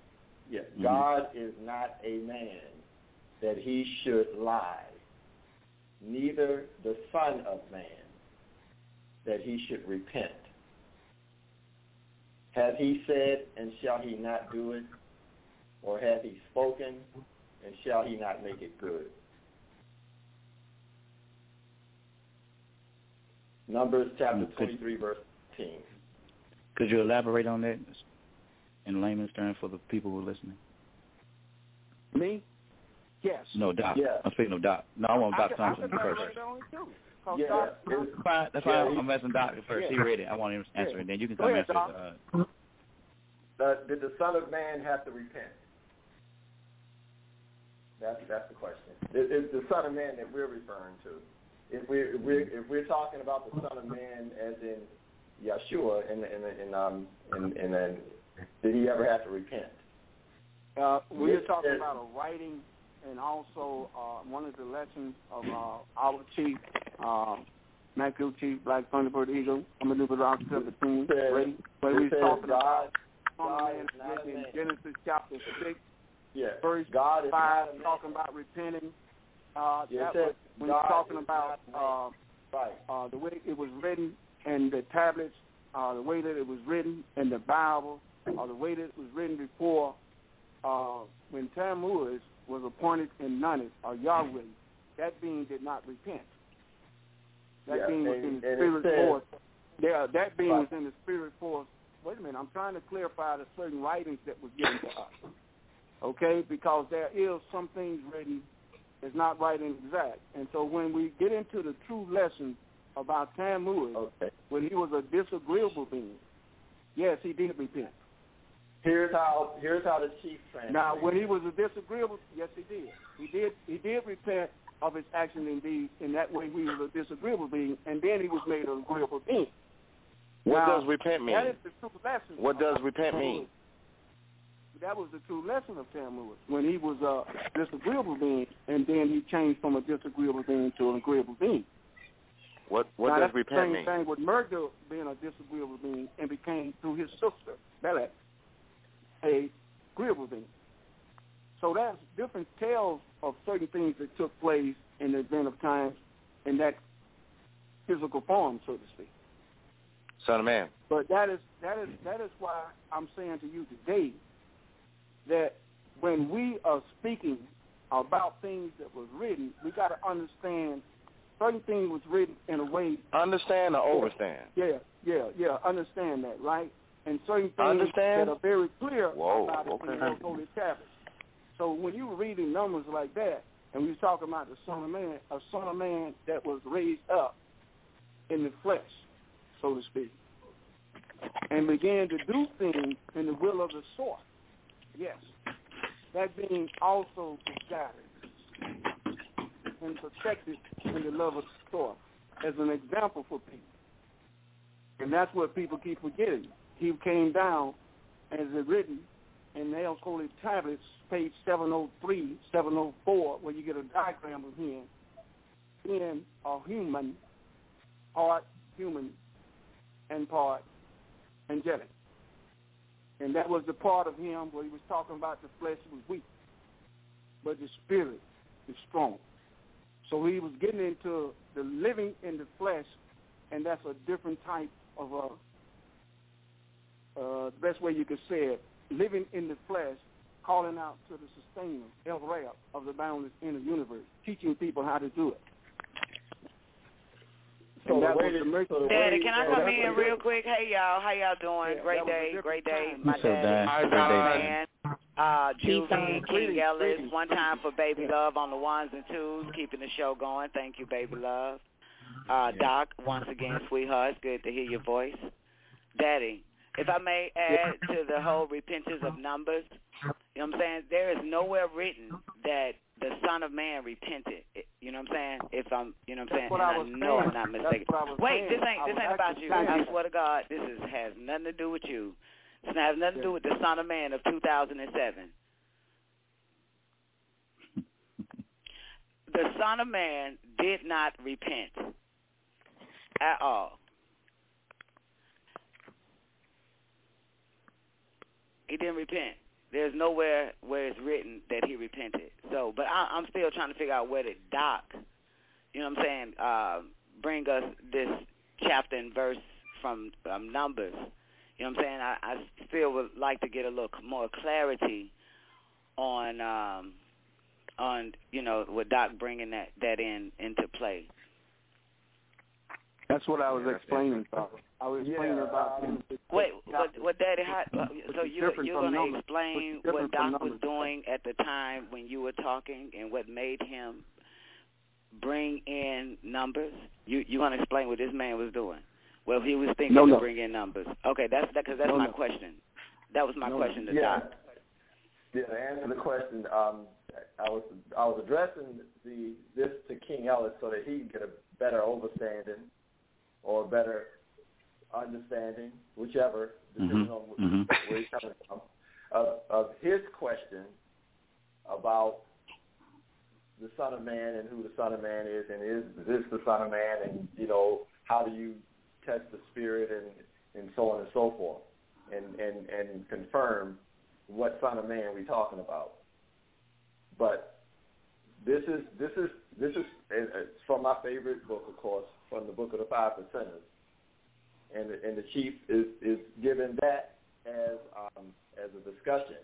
Yeah, Mhm. God is not a man that he should lie, neither the Son of Man that he should repent. Hath he said, and shall he not do it? Or hath he spoken, and shall he not make it good? Numbers chapter 23, verse 15. Could you elaborate on that in layman's terms for the people who are listening? Me? Yes. No, Doc. Yeah. I'm speaking of Doc. No, I want I Doc can- I Thompson can first. elaborate on it too. 'Cause Yeah, Doc- it's Fine, that's Yeah, fine. he- I'm asking Doc first. He Yeah. read it. I want him to answer Yeah. it. Then you can Go come ahead, answer Doc. it. Uh, Uh, did the Son of Man have to repent? That's that's the question. It, it's the Son of Man that we're referring to. If we're if we're, if we're talking about the Son of Man as in Yeshua, and and and um and and then did he ever have to repent? Uh, we were Yes, talking about a writing and also uh, one of the lessons of uh, our chief, uh, Matthew Chief, Black Thunderbird Eagle. I'm a it out to the team. says- Ready? But it we were talking God- about God Man is not a written in. Genesis chapter 6, Yeah, verse God 5, not talking about repenting. Uh, Yeah, that was when God you're talking about uh, right. uh, the way it was written and the tablets, uh, the way that it was written in the Bible, or the way that it was written before, uh, when Tammuz was appointed in Nunis, or Yahweh, that being did not repent. That Yeah, being was in the spirit says- force. Yeah, that being Right. was in the spirit force. Wait a minute, I'm trying to clarify the certain writings that was given to us. Okay, because there is some things written that's not right and exact. And so when we get into the true lesson about Tammuz, Okay. when he was a disagreeable being, yes, he did repent. Here's how here's how the chief translates. Now, when he was a disagreeable, yes, he did. He did. He did repent of his action and deeds. In that way, he was a disagreeable being, and then he was made an agreeable being. What Now, does repent mean? That is the true lesson. What does repent mean? That was the true lesson of Tammuz when he was a disagreeable being, and then he changed from a disagreeable being to an agreeable being. What what now, does that's repent the same mean? thing with Murdo being a disagreeable being and became through his sister Belek a agreeable being. So that's different tales of certain things that took place in the event of time in that physical form, so to speak. Son of man. But that is that is that is why I'm saying to you today that when we are speaking about things that was written, we got to understand certain things was written in a way. Understand or overstand? Yeah, yeah, yeah. Understand that, right? And certain things that are very clear Whoa, about it okay. in those holy tablets. So when you were reading numbers like that, and we was talking about the Son of Man, a Son of Man that was raised up in the flesh, so to speak, and began to do things in the will of the source. Yes. That being also guided and protected in the love of the source as an example for people. And that's what people keep forgetting. He came down, as it written in Nail's Holy Tablets, page 703, 704, where you get a diagram of him being a human, part human and part angelic. And that was the part of him where he was talking about the flesh was weak, but the spirit is strong. So he was getting into the living in the flesh, and that's a different type of a, uh, the best way you could say it, living in the flesh, calling out to the sustainer, El Rab, of the boundless inner universe, teaching people how to do it. So And that way was that- the mercy- so the Daddy, can I come in what- real quick? Hey y'all, how y'all doing? Yeah, great that was a day, great day. time. My What's up, daddy, Dan? my man, uh, Juvie, King Greetings, Ellis. greetings. One time for Baby Love on the ones and twos, keeping the show going. Thank you, Baby Love. Uh, Doc, once again, sweetheart, it's good to hear your voice. Daddy, if I may add to the whole repentance of numbers, you know what I'm saying? There is nowhere written that the Son of Man repented. You know what I'm saying? If I'm, you know what I'm saying? What and I, know saying. I'm not mistaken. I Wait, saying. this ain't this ain't about you. trying I swear to God, this is has nothing to do with you. This has nothing to do with the Son of Man of 2007. the Son of Man did not repent at all. He didn't repent. There's nowhere where it's written that he repented. So, but I, I'm still trying to figure out where did Doc, you know what I'm saying, uh, bring us this chapter and verse from um, Numbers. You know what I'm saying? I, I still would like to get a little more clarity on um, on you know with Doc bringing that that in into play. That's what I was explaining. About. I was explaining about him. Wait, what, what Daddy? How, so you, you're going to numbers. explain what different Doc was doing at the time when you were talking and what made him bring in numbers? You you going to explain what this man was doing? Well, he was thinking No, to no. bring in numbers. Okay, that's that because that's No, my no. question. That was my No, question to yeah. Doc. Yeah, to answer the question, um, I was I was addressing the this to King Ellis so that he could get a better understanding or better understanding, whichever, depending Mhm, on mhm. where he's coming from, of, of his question about the Son of Man and who the Son of Man is, and is this the Son of Man, and you know how do you test the Spirit and and so on and so forth, and and and confirm what Son of Man we're talking about. But this is this is this is it's from my favorite book, of course, from the Book of the Five Percenters, and the, and the chief is is given that as um, as a discussion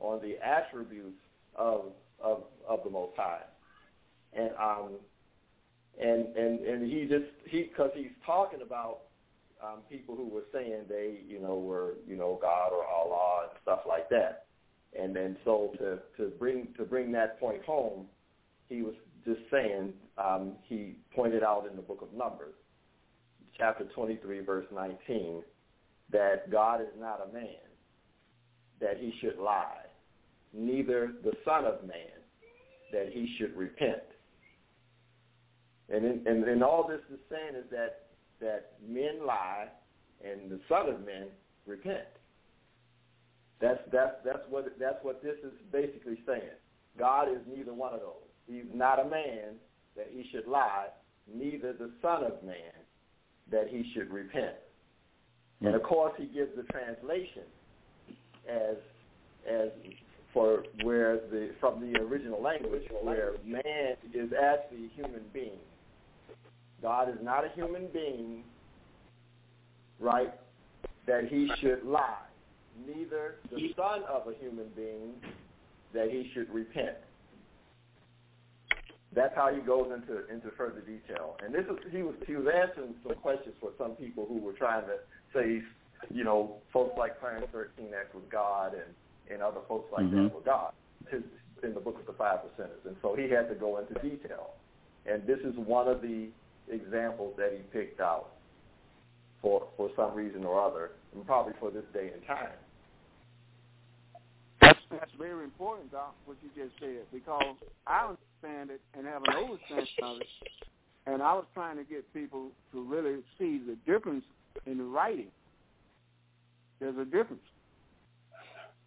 on the attributes of of of the Most High, and um and and and he just he because he's talking about um, people who were saying they you know were you know God or Allah and stuff like that, and then so to to bring to bring that point home, he was just saying um, he pointed out in the book of Numbers, chapter 23 verse 19, that God is not a man that he should lie, neither the Son of Man that he should repent. And in, and, and all this is saying is that that men lie and the Son of Men repent. That's that's that's what that's what this is basically saying. God is neither one of those. He's not a man that he should lie, neither the Son of Man that he should repent. And of course, he gives the translation as as for where the from the original language where man is actually a human being. God is not a human being, right? That he should lie. Neither the son of a human being that he should repent. That's how he goes into into further detail. And this is he was he was answering some questions for some people who were trying to say, you know, folks like Clarence 13X was God and and other folks like Mhm. that were God. His, in the book of the five percenters, and so he had to go into detail. And this is one of the examples that he picked out for for some reason or other, and probably for this day and time. That's that's very important, Doc, what you just said, because I understand it and have an understanding of it, and I was trying to get people to really see the difference in the writing. There's a difference.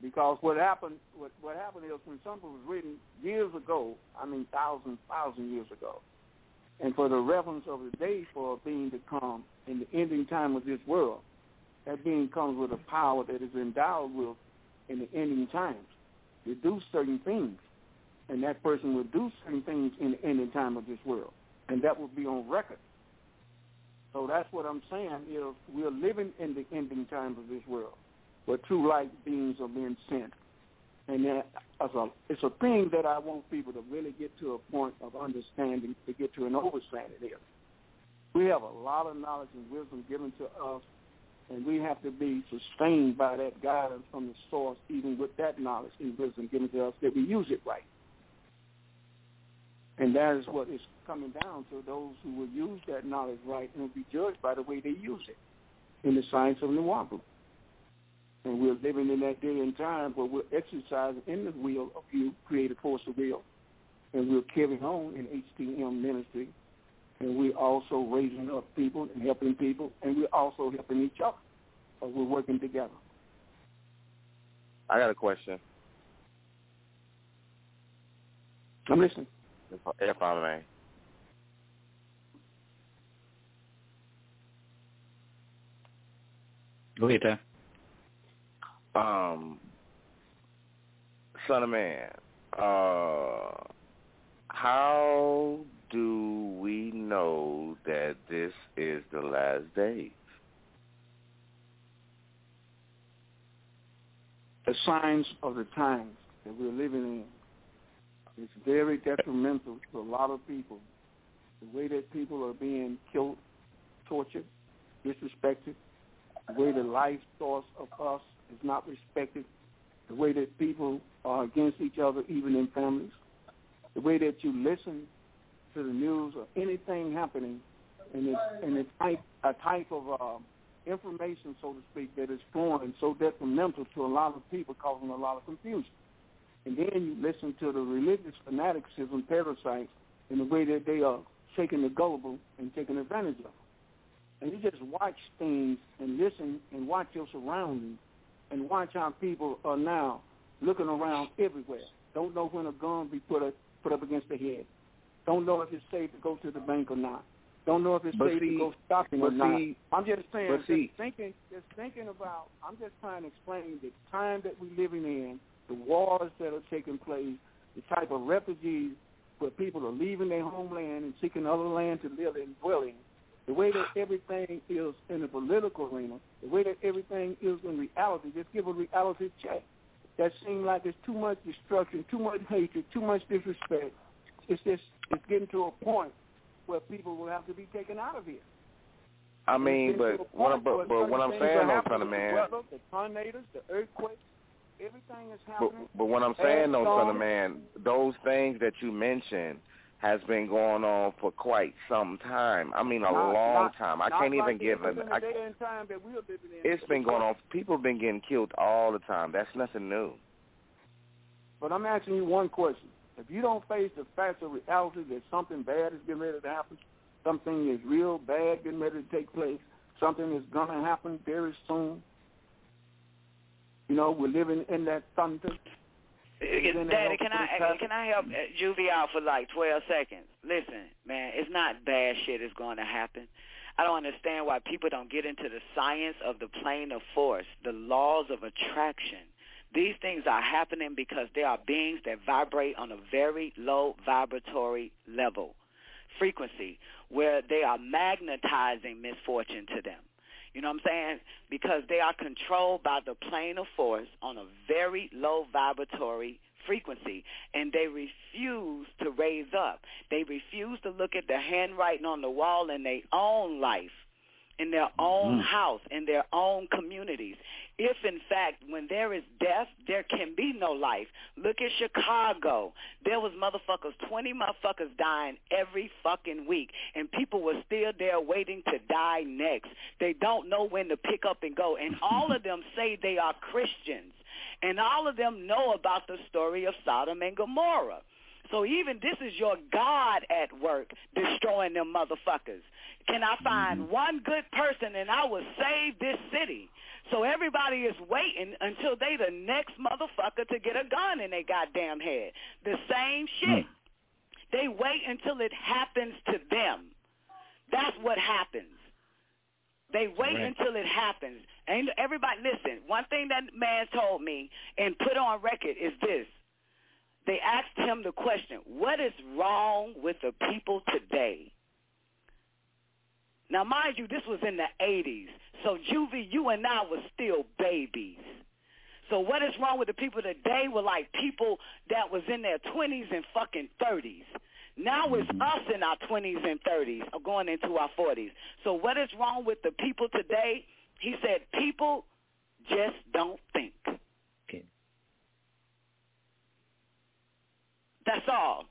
Because what happened what what happened is when something was written years ago, I mean thousands, thousand years ago, and for the reference of the day for a being to come in the ending time of this world, that being comes with a power that is endowed with in the ending times to do certain things. And that person will do certain things in the ending time of this world. And that will be on record. So that's what I'm saying is we're living in the ending times of this world where true light beings are being sent. And that a, it's a thing that I want people to really get to a point of understanding, to get to an understanding here. We have a lot of knowledge and wisdom given to us and we have to be sustained by that guidance from the source, even with that knowledge and wisdom given to us, that we use it right. And that is what is coming down to those who will use that knowledge right and will be judged by the way they use it in the science of Nuwaubu. And we're living in that day and time where we're exercising in the will of you, creative force of will, and we're carrying on in HTM ministry, and we're also raising up people and helping people, and we're also helping each other. So we're working together. I got a question. I'm listening. If, if I may. Go ahead, Ty. Um, son of man, uh, how do we know that this is the last days? The signs of the times that we're living in it's very detrimental to a lot of people. The way that people are being killed, tortured, disrespected, the way the life source of us is not respected, the way that people are against each other, even in families, the way that you listen to the news or anything happening, and it's, and it's type, a type of uh, information, so to speak, that is flowing so detrimental to a lot of people, causing a lot of confusion. And then you listen to the religious fanaticism parasites in the way that they are shaking the gullible and taking advantage of them. And you just watch things and listen and watch your surroundings and watch how people are now looking around everywhere. Don't know when a gun be put up, put up against the head. Don't know if it's safe to go to the bank or not. Don't know if it's but safe see, to go shopping or not. See, I'm just saying, but see, just thinking, just thinking about. I'm just trying to explain the time that we're living in, the wars that are taking place, the type of refugees where people are leaving their homeland and seeking other land to live and dwell in, the way that everything is in the political arena, the way that everything is in reality, just give a reality check. That seems like there's too much destruction, too much hatred, too much disrespect. It's just it's getting to a point where people will have to be taken out of here. I mean, It's getting to but what, but, but what I'm saying, happening of man, the tornadoes, the earthquakes, everything is but, happening. but what I'm saying, though, son of man, those things that you mentioned has been going on for quite some time. I mean, a Not- long not- time. I can't like even it give an. I, time that we're living in. it's been going on. People have been getting killed all the time. That's nothing new. But I'm asking you one question. If you don't face the facts of reality that something bad is getting ready to happen, something is real bad getting ready to take place, something is going to happen very soon, you know, we're living in that thunder. Daddy, can I can I help uh, Juvie out for like twelve seconds? Listen, man, it's not bad shit is going to happen. I don't understand why people don't get into the science of the plane of force, the laws of attraction. These things are happening because there are beings that vibrate on a very low vibratory level, frequency, where they are magnetizing misfortune to them. You know what I'm saying? Because they are controlled by the plane of force on a very low vibratory frequency, and they refuse to raise up. They refuse to look at the handwriting on the wall in their own life, in their own mm-hmm. house, in their own communities. If, in fact, when there is death, there can be no life. Look at Chicago. There was motherfuckers, 20 motherfuckers dying every fucking week, and people were still there waiting to die next. They don't know when to pick up and go, and all of them say they are Christians, and all of them know about the story of Sodom and Gomorrah. So even this is your God at work destroying them motherfuckers. Can I find mm-hmm. one good person and I will save this city? So everybody is waiting until they the next motherfucker to get a gun in their goddamn head. The same shit. Hmm. They wait until it happens to them. That's what happens. They wait Right. until it happens. And everybody, listen, one thing that man told me and put on record is this. They asked him the question, what is wrong with the people today? Now, mind you, this was in the 80s. So, Juvie, you and I were still babies. So what is wrong with the people today were like people that was in their 20s and fucking 30s. Now it's mm-hmm. us in our 20s and 30s or uh, going into our 40s. So what is wrong with the people today? He said people just don't think. Okay. That's all.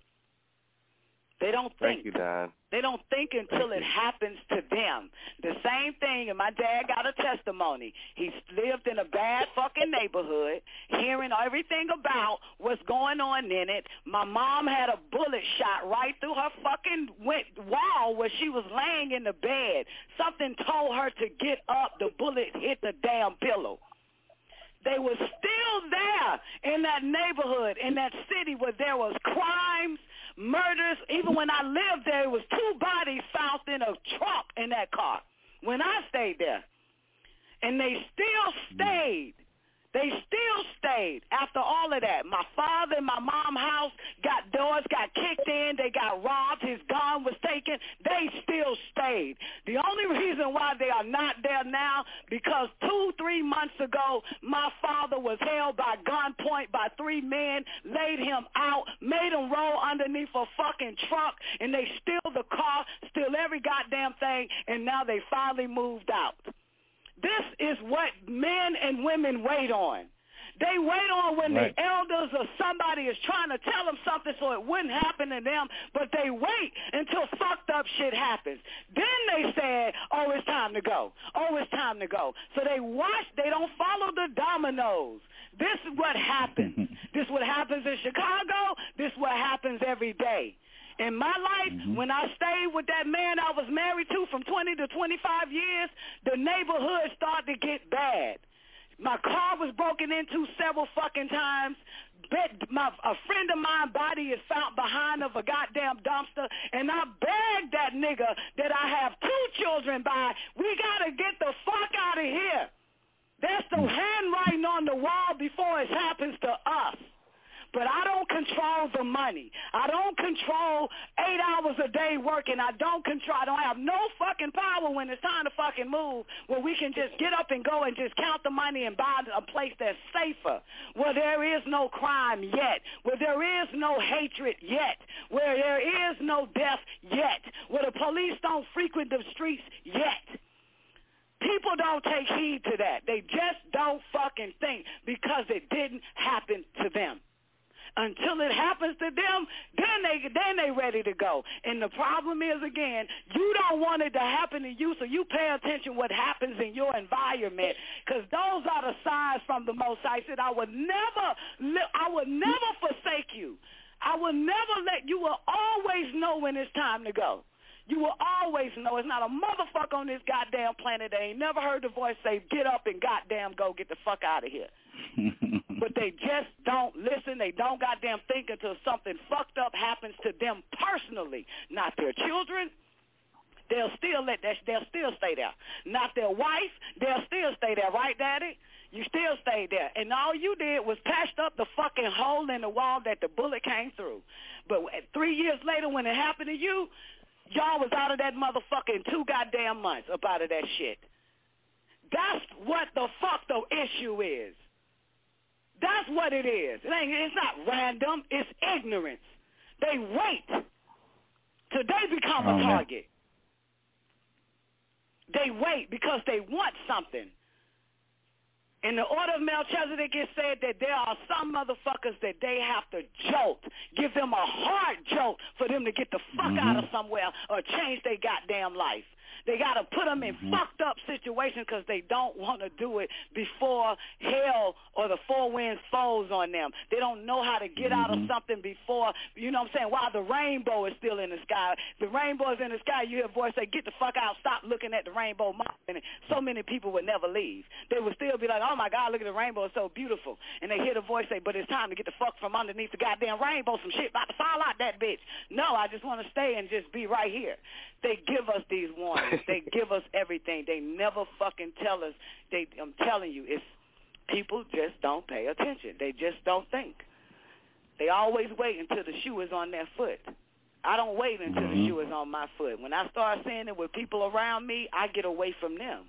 They don't think. Thank you, Don. They don't think until it happens to them. The same thing, and my dad got a testimony. He lived in a bad fucking neighborhood, hearing everything about what's going on in it. My mom had a bullet shot right through her fucking wall where she was laying in the bed. Something told her to get up. The bullet hit the damn pillow. They were still there in that neighborhood, in that city where there was crimes, murders. Even when I lived there, it was two bodies found in a truck in that car when I stayed there. And they still mm. stayed they still stayed after all of that. My father and my mom house got doors, got kicked in. They got robbed. His gun was taken. They still stayed. The only reason why they are not there now because two, three months ago, my father was held by gunpoint by three men, laid him out, made him roll underneath a fucking truck, and they steal the car, steal every goddamn thing, and now they finally moved out. This is what men and women wait on. They wait on when right. the elders or somebody is trying to tell them something so it wouldn't happen to them, but they wait until fucked up shit happens. Then they say, oh, it's time to go. Oh, it's time to go. So they watch, they don't follow the dominoes. This is what happens. this is what happens in Chicago. This is what happens every day. In my life, mm-hmm. when I stayed with that man I was married to from 20 to 25 years, the neighborhood started to get bad. My car was broken into several fucking times. Bet my a friend of mine body is found behind of a goddamn dumpster, and I begged that nigga that I have two children by. We gotta get the fuck out of here. There's the mm. handwriting on the wall before it happens to us. But I don't control the money. I don't control eight hours a day working. I don't control. I don't have no fucking power when it's time to fucking move where we can just get up and go and just count the money and buy a place that's safer, where there is no crime yet, where there is no hatred yet, where there is no death yet, where the police don't frequent the streets yet. People don't take heed to that. They just don't fucking think because it didn't happen to them until it happens to them, then they then they ready to go. And the problem is again, you don't want it to happen to you, so you pay attention what happens in your environment, because those are the signs from the Most High. Said, I would never, I would never forsake you. I will never let you. Will always know when it's time to go. You will always know it's not a motherfucker on this goddamn planet that ain't never heard the voice say, get up and goddamn go, get the fuck out of here. but they just don't listen. They don't goddamn think until something fucked up happens to them personally, not their children. They'll still let that. They'll still stay there. Not their wife. They'll still stay there, right, Daddy? You still stayed there, and all you did was patched up the fucking hole in the wall that the bullet came through. But three years later, when it happened to you, Y'all was out of that motherfucker in two goddamn months up out of that shit. That's what the fuck the issue is. That's what it is. It ain't, it's not random. It's ignorance. They wait till they become oh, a target. Man. They wait because they want something. In the order of Melchizedek, it said that there are some motherfuckers that they have to jolt, give them a hard jolt for them to get the fuck mm-hmm. out of somewhere or change their goddamn life. They got to put them in mm-hmm. fucked up situations because they don't want to do it before hell or the four winds falls on them. They don't know how to get mm-hmm. out of mm-hmm. something before, you know what I'm saying, while the rainbow is still in the sky. The rainbow is in the sky. You hear a voice say, get the fuck out. Stop looking at the rainbow mountain. So many people would never leave. They would still be like, oh, my God, look at the rainbow. It's so beautiful. And they hear the voice say, but it's time to get the fuck from underneath the goddamn rainbow. Some shit about to fall out that bitch. No, I just want to stay and just be right here. They give us these warnings. they give us everything. They never fucking tell us. They, I'm telling you, it's people just don't pay attention. They just don't think. They always wait until the shoe is on their foot. I don't wait until mm-hmm. the shoe is on my foot. When I start seeing it with people around me, I get away from them.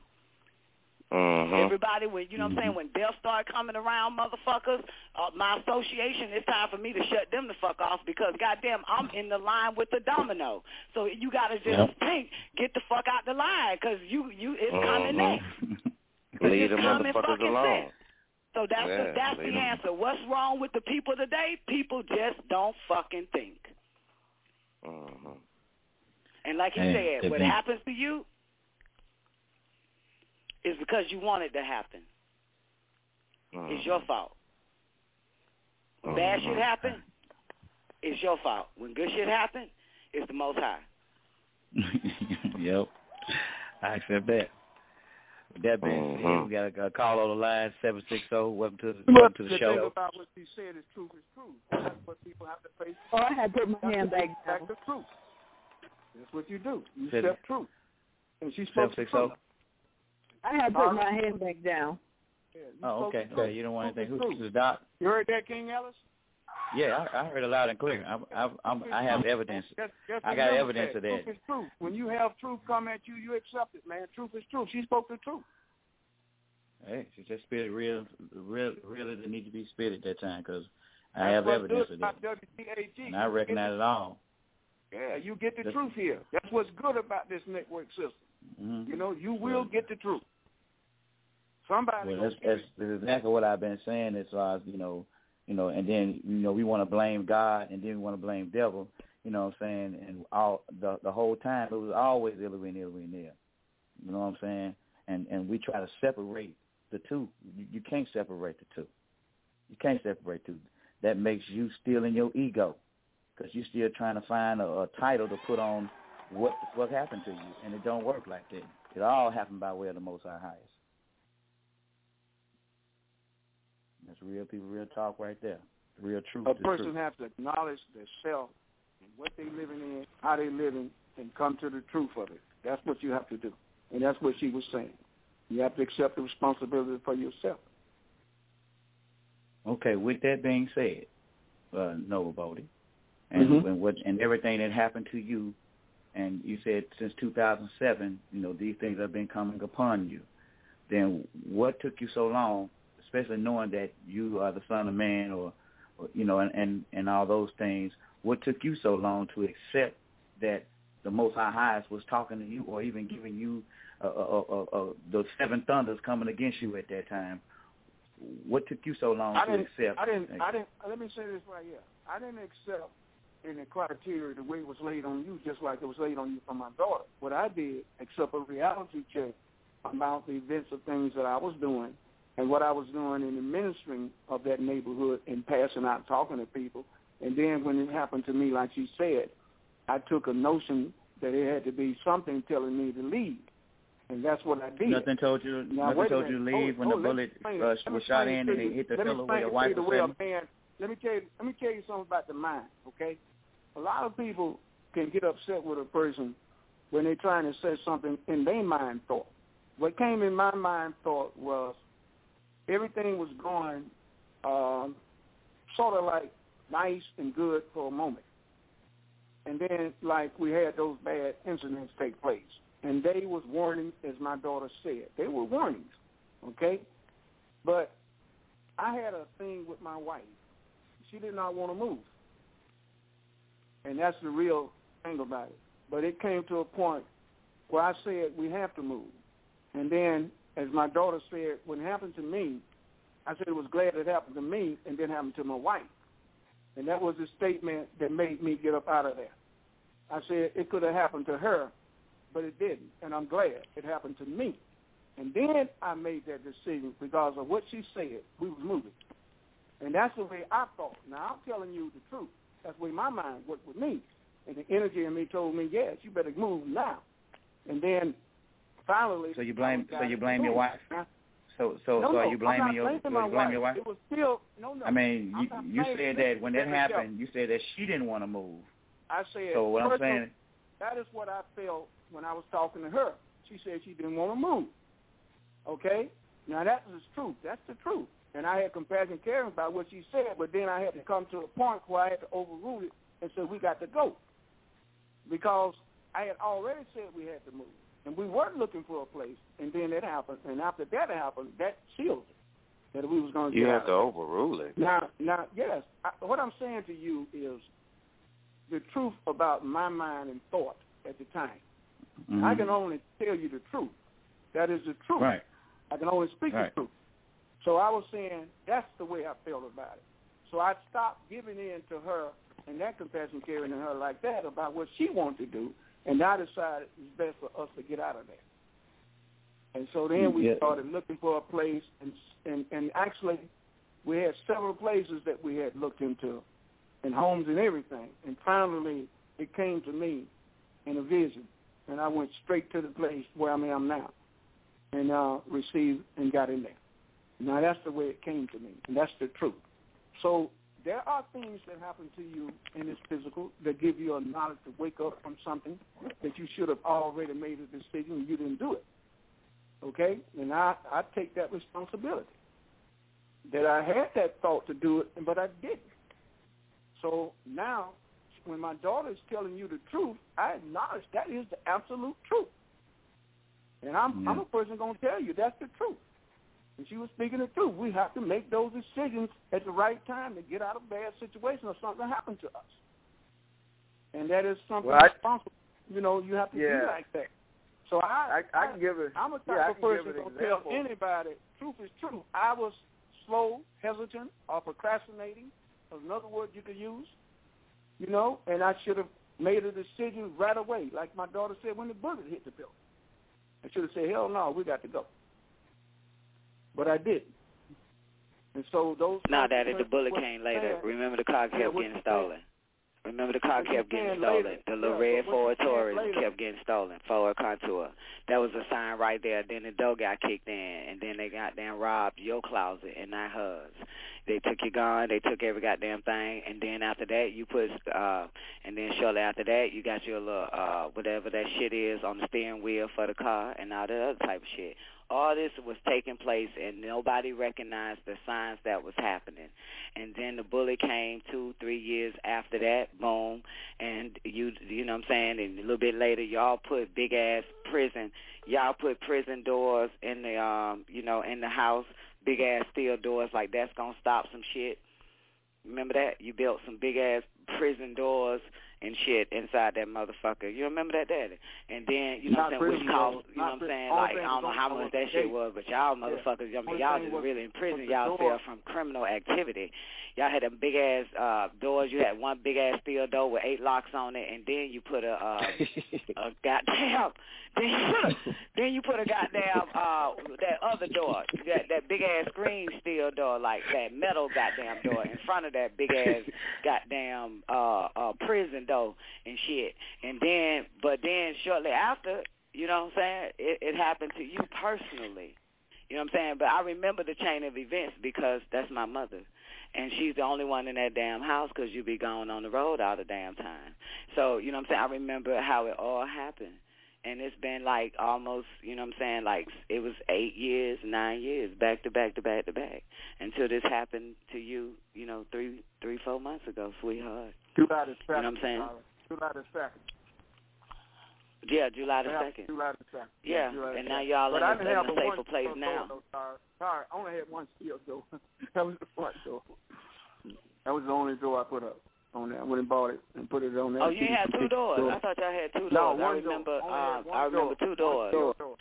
Uh-huh. Everybody, when you know what I'm saying, when death start coming around, motherfuckers, uh, my association, it's time for me to shut them the fuck off because goddamn, I'm in the line with the domino. So you gotta just yep. think, get the fuck out the line because you, you, it's uh-huh. coming next. Leave the motherfuckers alone. Sense. So that's yeah, the, that's the them. answer. What's wrong with the people today? People just don't fucking think. Uh-huh. And like he Hey, said, what Devin. happens to you is because you want it to happen. It's your fault. When bad shit happen, it's your fault. When good shit happen, it's the most high. yep. I accept that. With that being said, Mhm. we got a, a call on the line, 760. Welcome to, the- But welcome to the the thing show. about what she said is truth is truth. That's what people have to face. Oh, I had to put my hand back That's down. the truth. That's what you do. You Said- accept truth. And she spoke the 760. truth. I had to put my hand back down. Yeah, Oh, spoke okay. the. Okay, you don't want Truth anything. Who's the truth. Doc? You heard that, King Ellis? Yeah, I, I heard it loud and clear. I, I, I'm, I have evidence. Just, just I got remember evidence of that. Truth is truth. When you have truth come at you, you accept it, man. Truth is truth. She spoke the truth. Hey, she just spit it real, real, really that need to be spit at that time because I That's have evidence of that, WGAG. and I recognize it all. Yeah, you get the That's- truth here. That's what's good about this network system. Mm-hmm. You know, you will get the truth. Somebody Well, that's, that's, that's exactly what I've been saying as far as, you know, you know, and then, you know, we want to blame God and then we want to blame devil, you know what I'm saying? And all the the whole time it was always Hillary and Hillary and there. You know what I'm saying? And and we try to separate the two. You, you can't separate the two. You can't separate two. That makes you still in your ego because you're still trying to find a, a title to put on what what happened to you, and it don't work like that. It all happened by way of the Most High Highest. That's real people, real talk right there. Real truth. A person truth. has to acknowledge their self and what they living in, how they living, and come to the truth of it. That's what you have to do. And that's what she was saying. You have to accept the responsibility for yourself. Okay, with that being said, uh, Noble Boddie, and, Mhm. and what and everything that happened to you, and you said since 2007, you know these things have been coming upon you. Then what took you so long, especially knowing that you are the son of man, or, or you know, and, and and all those things? What took you so long to accept that the Most High Highest was talking to you, or even giving you uh, uh, uh, uh, the seven thunders coming against you at that time? What took you so long I to didn't. accept? I didn't. I didn't. Let me say this right here. I didn't accept any criteria the way it was laid on you, just like it was laid on you for my daughter. What I did, accept a reality check about the events of things that I was doing and what I was doing in the ministering of that neighborhood and passing out, talking to people. And then when it happened to me, like you said, I took a notion that it had to be something telling me to leave. And that's what I did. Nothing told you. Now, nothing told you to leave Oh, when oh, the bullet uh, was shot in and it hit the pillow where your explain it to wife the was way a man. Let me tell you. Let me tell you something about the mind. Okay, a lot of people can get upset with a person when they're trying to say something in their mind thought. What came in my mind thought was everything was going um, sort of like nice and good for a moment, and then like we had those bad incidents take place, and they was warnings, as my daughter said. They were warnings, okay, but I had a thing with my wife. She did not want to move. And that's the real thing about it. But it came to a point where I said we have to move. And then, as my daughter said, when it happened to me, I said it was glad it happened to me and didn't happen to my wife. And that was the statement that made me get up out of there. I said it could have happened to her, but it didn't. And I'm glad it happened to me. And then I made that decision because of what she said. We was moving. And that's the way I thought. Now, I'm telling you the truth. That's the way my mind worked with me. And the energy in me told me, yes, you better move now. And then finally... So you blame. So you blame your wife. So so no, so are you blaming your? blaming so my you blame your wife? It was still no, no. I mean, I'm you you said that when that happened, you said that she didn't want to move. I said. So what I'm saying, that is what I felt when I was talking to her. She said she didn't want to move. Okay? Now that is the truth. That's the truth. And I had compassion and caring about what she said, but then I had to come to a point where I had to overrule it and say we got to go. Because I had already said we had to move. And we weren't looking for a place, and then it happened. And after that happened, that sealed it, that we was going to You get have to overrule it. Now, now, yes. I, what I'm saying to you is the truth about my mind and thought at the time. Mhm. I can only tell you the truth. That is the truth. Right. I can only speak Right. the truth. So I was saying that's the way I felt about it. So I stopped giving in to her and that compassion carrying to her like that about what she wanted to do, And I decided it's best for us to get out of there. And so then we Yeah. started looking for a place, and and and actually, we had several places that we had looked into, and homes and everything. And finally, it came to me in a vision, and I went straight to the place where I am now, and uh, received and got in there. Now that's the way it came to me, and that's the truth. So there are things that happen to you in this physical that give you a knowledge to wake up from something that you should have already made a decision and you didn't do it. Okay? And I, I take that responsibility. That I had that thought to do it, but I didn't. So now, when my daughter is telling you the truth, I acknowledge that is the absolute truth. And I'm, I'm a person going to tell you that's the truth. And she was speaking the truth. We have to make those decisions at the right time to get out of bad situation or something happened to us. And that is something Well, I- responsible. You know, you have to Yeah. be like that. So I, I, I can give it. I'm a type yeah, of person who tell anybody truth is truth. I was slow, hesitant, or procrastinating. Another word you could use. You know, and I should have made a decision right away, like my daughter said when the bullet hit the building. I should have said, "Hell no, we got to go." But I didn't. And so those. No, Daddy, the bullet came later. saying- Remember the car Yeah, kept what getting stolen. Remember the car kept getting stolen. later. The little Yeah, red Ford Taurus kept getting stolen. Ford Contour. That was a sign right there. Then the door got kicked in, and then they goddamn robbed your closet and not hers. They took your gun. They took every goddamn thing, and then after that, you put, uh, and then shortly after that, you got your little uh, whatever that shit is on the steering wheel for the car, and all that other type of shit. All this was taking place, and nobody recognized the signs that was happening. And then the bullet came two, three years after that, boom, and you, you know what I'm saying. And a little bit later, y'all put big ass prison. Y'all put prison doors in the, um, you know, in the house, big ass steel doors. Like that's gonna stop some shit. Remember that? You built some big ass prison doors and shit inside that motherfucker. You remember that, Daddy? And then you know Not what I'm saying, which prison doors. you know what I'm saying, like I don't know how much that shit was, but y'all Yeah. motherfuckers, I mean y'all just was- really in prison. fell from criminal activity. Y'all had them big ass uh doors. You had one big ass steel door with eight locks on it, and then you put a uh, a goddamn. Then you put a, then you put a goddamn uh that other door, that that big ass screen steel door, like that metal goddamn door in front of that big ass goddamn uh uh prison door and shit. And then, but then shortly after, you know what I'm saying? It, it happened to you personally. You know what I'm saying? But I remember the chain of events because that's my mother. And she's the only one in that damn house because you be going on the road all the damn time. So, you know what I'm saying? I remember how it all happened. And it's been like almost, you know what I'm saying, like it was eight years, nine years, back to back to back to back, until this happened to you, you know, three, three, four months ago, sweetheart. July the second. You know what I'm saying? July the second. Yeah, July the Yeah, second. July the second. Yeah, the and now y'all but in I in a safer place now. Door, sorry. sorry, I only had one steel door. that was the front door. That was the only door I put up on there. I went and bought it and put it on there. Oh, you had two doors. I thought y'all had two doors. No, I one door. remember. Had Um, I remember door. two doors. One, door.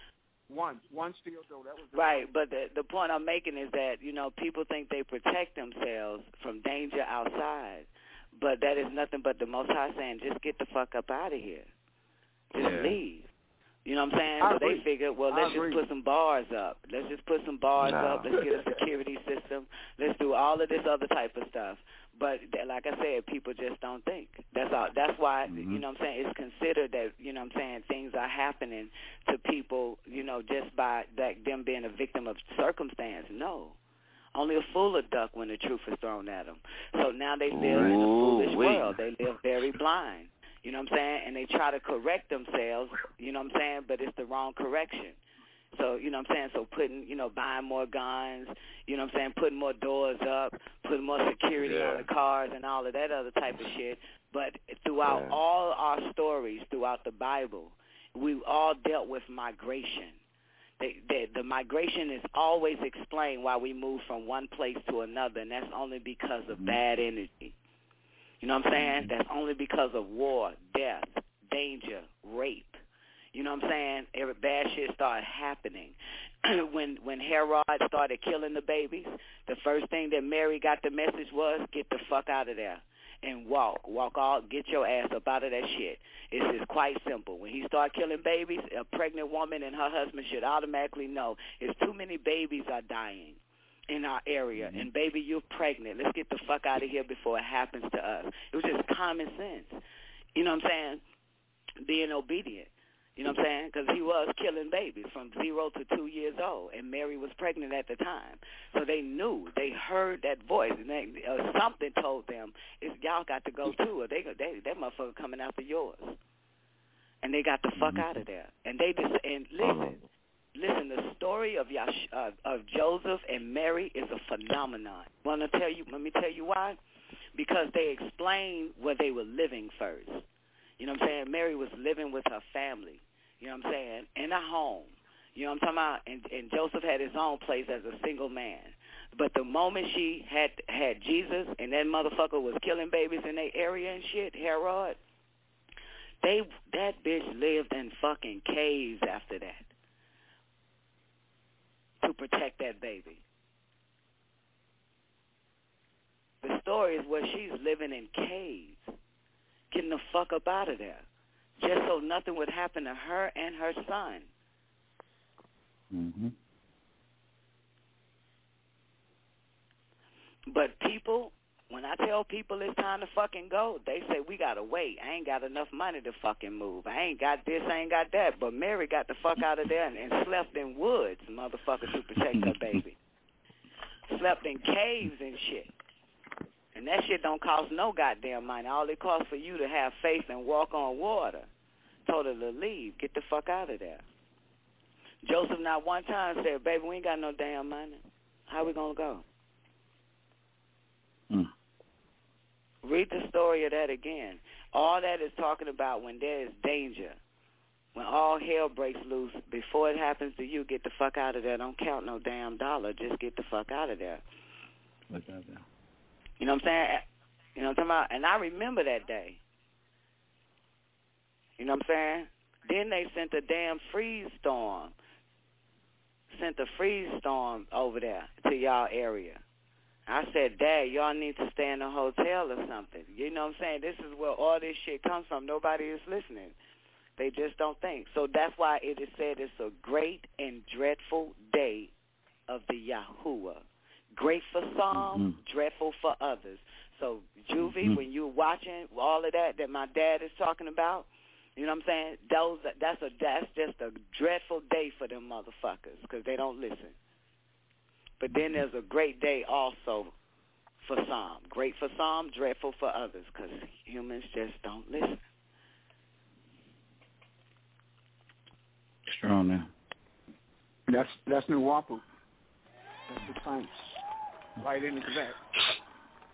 one, one steel door. That was Right, but the the point I'm making is that you know people think they protect themselves from danger outside, but that is nothing but the Most High saying, just get the fuck up out of here, just Yeah. leave. You know what I'm saying? I so agree. they figured, well, let's just agree. put some bars up. Let's just put some bars No. up. Let's get a security system. Let's do all of this other type of stuff. But like I said, people just don't think. That's all. That's why mm-hmm. you know what I'm saying. It's considered that you know what I'm saying things are happening to people. You know just by that them being a victim of circumstance. No. Only a fool will duck when the truth is thrown at them. So now they live in a foolish Ooh-wee. world. They live very blind. You know what I'm saying? And they try to correct themselves, you know what I'm saying, but it's the wrong correction. So, you know what I'm saying? So putting, you know, buying more guns, you know what I'm saying, putting more doors up, putting more security Yeah. on the cars and all of that other type of shit. But throughout Yeah. all our stories throughout the Bible, we all dealt with migration. They, they, the migration is always explained why we move from one place to another, and that's only because of mm-hmm. bad energy. You know what I'm saying? Mm-hmm. That's only because of war, death, danger, rape. You know what I'm saying? Every bad shit started happening. when when Herod started killing the babies, the first thing that Mary got the message was, get the fuck out of there. And walk. Walk all, get your ass up out of that shit. It's just quite simple. When he start killing babies, a pregnant woman and her husband should automatically know it's too many babies are dying in our area. Mm-hmm. And baby, you're pregnant. Let's get the fuck out of here before it happens to us. It was just common sense. You know what I'm saying? Being obedient. You know what I'm saying? Because he was killing babies from zero to two years old, and Mary was pregnant at the time. So they knew, they heard that voice, and they, uh, something told them, "Is y'all got to go too, or they, they that motherfucker coming after yours." And they got the fuck out of there. And they just and listen, listen. The story of Yash, uh, of Joseph and Mary is a phenomenon. Want to tell you? Let me tell you why. Because they explain where they were living first. You know what I'm saying? Mary was living with her family. You know what I'm saying? In a home. You know what I'm talking about? And, and Joseph had his own place as a single man. But the moment she had had Jesus and that motherfucker was killing babies in their area and shit, Herod, they that bitch lived in fucking caves after that to protect that baby. The story is where she's living in caves, getting the fuck up out of there just so nothing would happen to her and her son. Mm-hmm. But people, when I tell people it's time to fucking go, they say we gotta wait. I ain't got enough money to fucking move. I ain't got this, I ain't got that. But Mary got the fuck out of there and, and slept in woods, motherfucker, to protect her baby. Slept in caves and shit. And that shit don't cost no goddamn money. All it costs for you to have faith and walk on water. Told her to leave. Get the fuck out of there. Joseph not one time said, baby, we ain't got no damn money. How we going to go? Mm. Read the story of that again. All that is talking about when there is danger. When all hell breaks loose, before it happens to you, get the fuck out of there. Don't count no damn dollar. Just get the fuck out of there. Look out there. You know what I'm saying? You know what I'm talking about? And I remember that day. You know what I'm saying? Then they sent a damn freeze storm. Sent a freeze storm over there to y'all area. I said, Dad, y'all need to stay in a hotel or something. You know what I'm saying? This is where all this shit comes from. Nobody is listening. They just don't think. So that's why it is said it's a great and dreadful day of the Yahuwah. Great for some, mm-hmm. dreadful for others. So, Juvie, Mm-hmm. when you're watching all of that that my dad is talking about, you know what I'm saying? Those that's a that's just a dreadful day for them motherfuckers because they don't listen. But then there's a great day also for some. Great for some, dreadful for others because humans just don't listen. Strong now. That's that's Nuwaubu. That's the Saints. Right in the back.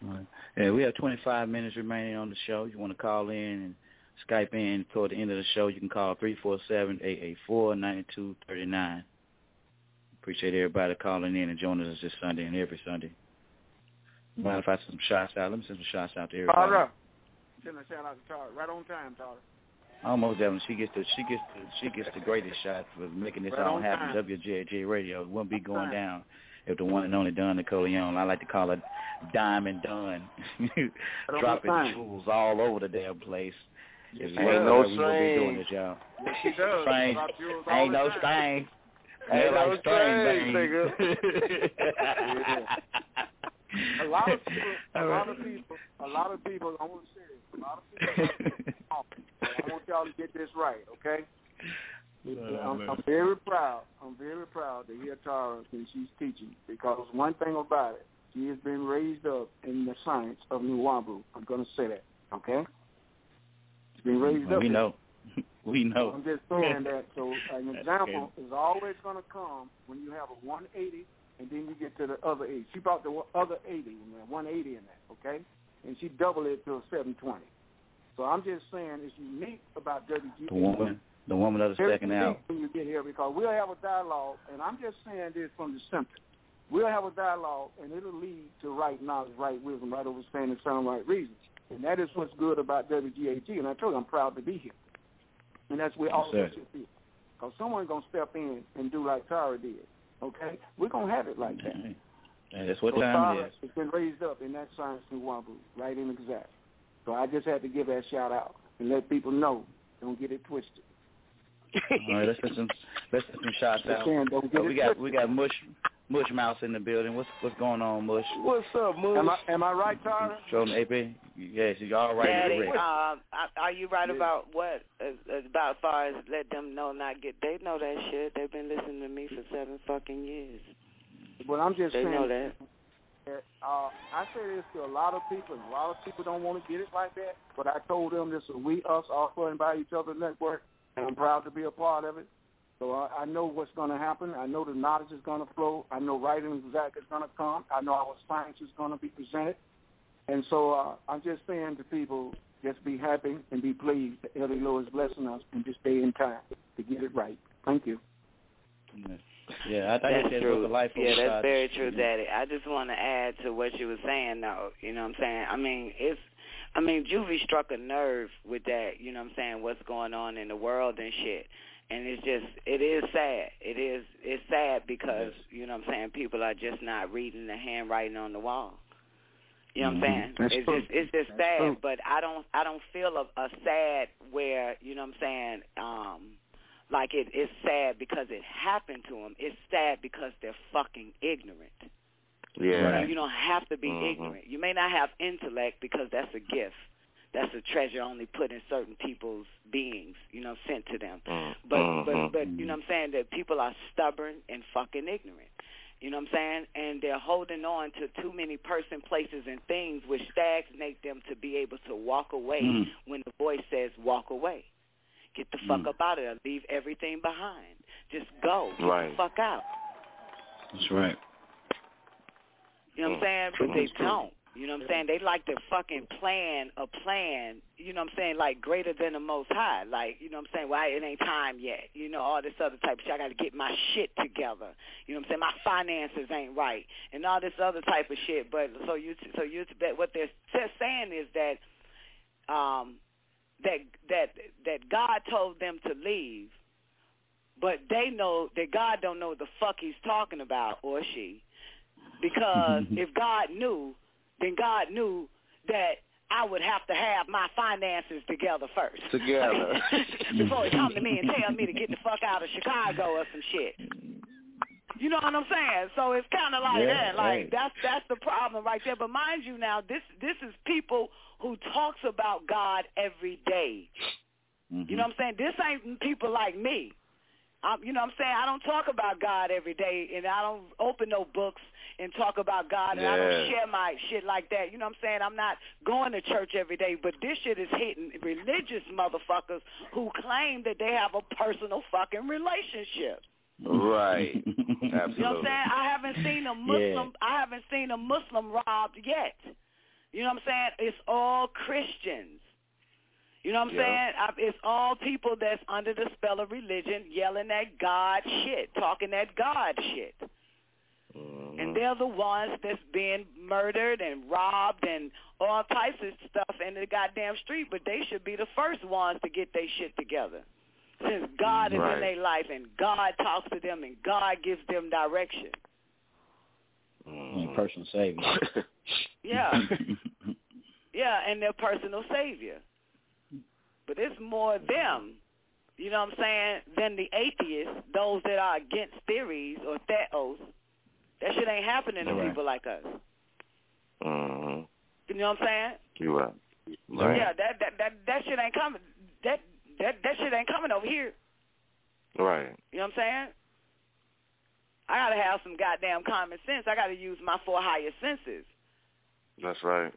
Right. Yeah, we have 25 minutes remaining on the show. You want to call in and Skype in toward the end of the show, you can call 347-884-9239. Appreciate everybody calling in and joining us this Sunday and every Sunday. Mm-hmm. Mind if I send some shots out? Let me send some shots out to everybody. Tara. Send a shout out to Tara. Right on time, Tara. Almost Devin. She gets the she gets the she gets the greatest shot for making this Right all happen. time. WGAG Radio it wouldn't be going down if the one and only Don Nicoleone. I like to call it Diamond Don, on dropping jewels all over the damn place. If she ain't No we be doing strain. this, y'all. Yes, she does. Strain. Drop jewels all Ain't no time. strain. Ain't no strain, strain, baby. A lot of people, a lot of people, a lot of people. I want to say this. A lot of people. I want y'all to get this right, okay? I'm, I'm very proud. I'm very proud to hear Tara when she's teaching because one thing about it, she has been raised up in the science of Nuwaubu. I'm going to say that, okay? She's been raised up. we know. We know. I'm just saying that. So an example is always going to come when you have a 180 and then you get to the other 80. She brought the other 80 in there, 180 in that, okay? And she doubled it to a 720. So I'm just saying it's unique about WGA. The woman, the woman of the Very second unique hour. when you get here because we'll have a dialogue, and I'm just saying this from the center. We'll have a dialogue, and it'll lead to right knowledge, right wisdom, right understanding, sound right reasons. And that is what's good about WGAG. And I told you I'm proud to be here. And that's where all Yes, of us should be. Because someone's going to step in and do like Tara did. Okay? We're going to have it like that. And that's what so time it Tara is. has been raised up in that science Nuwaubu, right in exact. So I just had to give that shout out and let people know. Don't get it twisted. All right, let's get some let's get some shots out. Saying, don't get Oh, we got we got Mush Mush Mouse in the building. What's what's going on, Mush? What's up, Mush? Am I, am I right, Tyler? Show them AP. Yes, you all right. Daddy, correct. um, are- are you right about what? As, as about as far as let them know not get? They know that shit. They've been listening to me for seven fucking years. But I'm just They saying. know that. that, Uh, I say this to a lot of people, and a lot of people don't want to get it like that. But I told them this is a we us all fun by each other network, and I'm proud to be a part of it. So I, I know what's going to happen. I know the knowledge is going to flow. I know writing exactly is going to come. I know our science is going to be presented. And so uh, I'm just saying to people, just be happy and be pleased that Ellie Lord is blessing us and just stay in time to get it right. Thank you. Yeah, I think That's that's true. what the life yeah, of that's God very is. true, Daddy. I just want to add to what you were saying, though. You know what I'm saying? I mean, it's, I mean, Juvie struck a nerve with that. You know what I'm saying? What's going on in the world and shit. And it's just, it is sad. It is, it's sad because you know what I'm saying. People are just not reading the handwriting on the wall. You know what I'm Mhm. saying? That's it's true. just, it's just That's sad. true. But I don't, I don't feel a, a sad where you know what I'm saying. Um, like it, it's sad because it happened to them. It's sad because they're fucking ignorant. Yeah. You don't have to be Mhm. ignorant. You may not have intellect because that's a gift. That's a treasure only put in certain people's beings, you know, sent to them. But Mhm. but but you know what I'm saying that people are stubborn and fucking ignorant. You know what I'm saying? And they're holding on to too many person, places, and things which stagnate them to be able to walk away Mm. when the voice says walk away. Get the fuck Mm. up out of there. Leave everything behind. Just go. Get Right. the fuck out. That's right. You know what I'm saying? But they don't. You know what I'm saying? They like to fucking plan a plan, you know what I'm saying, like greater than the most high. Like, you know what I'm saying, well, it ain't time yet. You know, all this other type of shit. I got to get my shit together. You know what I'm saying? My finances ain't right. And all this other type of shit. But so you so you that what they're sa- saying is that um that that that God told them to leave, but they know that God don't know what the fuck he's talking about or she. Because if God knew, then God knew that I would have to have my finances together first. Together. Before he come to me and tell me to get the fuck out of Chicago or some shit. You know what I'm saying? So it's kind of like Yeah, that. Like right. that's that's the problem right there. But mind you, now this this is people who talks about God every day. You know mm-hmm. what I'm saying? This ain't people like me. Um, you know what I'm saying? I don't talk about God every day, and I don't open no books and talk about God, and I don't share my shit like that. You know what I'm saying? I'm not going to church every day, but this shit is hitting religious motherfuckers who claim that they have a personal fucking relationship. Right. Absolutely. You know what I'm saying? I haven't seen a Muslim. Yeah. I haven't seen a Muslim robbed yet. You know what I'm saying? It's all Christians. You know what I'm Yeah. saying? I, it's all people that's under the spell of religion, yelling that God shit, talking that God shit. Mm-hmm. And they're the ones that's being murdered and robbed and all types of stuff in the goddamn street, but they should be the first ones to get their shit together. Since God is Right. in their life and God talks to them and God gives them direction. Mm-hmm. Personal savior. Yeah. yeah, and their personal savior. But it's more them, you know what I'm saying, than the atheists, those that are against theories or theos. That shit ain't happening to Right. people like us. hmm You know what I'm saying? You right. Right. Yeah, that that that that shit ain't coming. That that that shit ain't coming over here. Right. You know what I'm saying? I gotta have some goddamn common sense. I gotta use my four higher senses. That's right.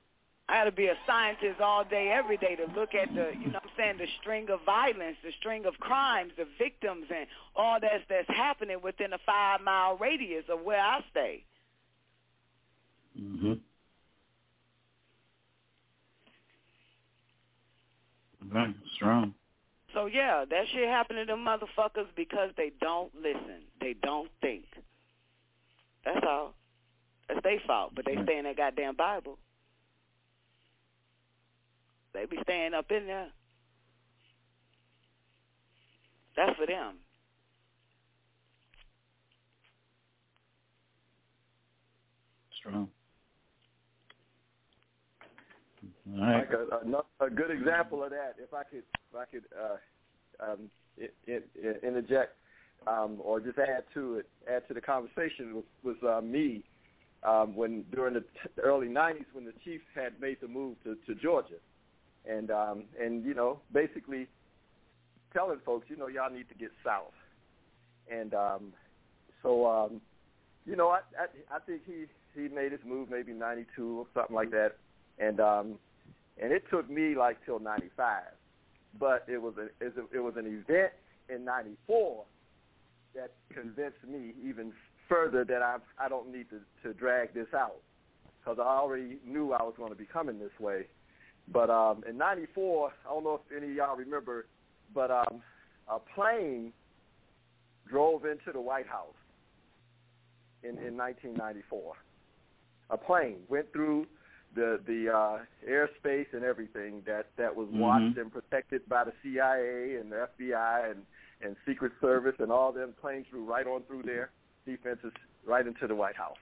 I gotta be a scientist all day, every day to look at the, you know what I'm saying, the string of violence, the string of crimes, the victims, and all that's that's happening within a five mile radius of where I stay. Mm-hmm. Right. Strong. So yeah, that shit happening to them motherfuckers because they don't listen. They don't think. That's all. That's their fault. But they stay in that goddamn Bible. They be staying up in there. That's for them. Strong. All right. Like a, a, a good example of that, if I could, if I could uh, um, it, it, it interject um, or just add to it, add to the conversation was, was uh, me um, when during the t- early '90s when the Chiefs had made the move to, to Georgia, and um, and you know basically telling folks, you know, y'all need to get south, and um, so um, you know I, I I think he he made his move maybe '92 or something like that, and um, and it took me like till '95, but it was a it was an event in '94 that convinced me even further that I I don't need to to drag this out. Because I already knew I was going to be coming this way. But um, in '94, I don't know if any of y'all remember, but um, a plane drove into the White House in, in 1994. A plane went through the the uh, airspace and everything that that was Mhm. watched and protected by the CIA and the FBI and and Secret Service and all them planes flew right on through there, defenses right into the White House.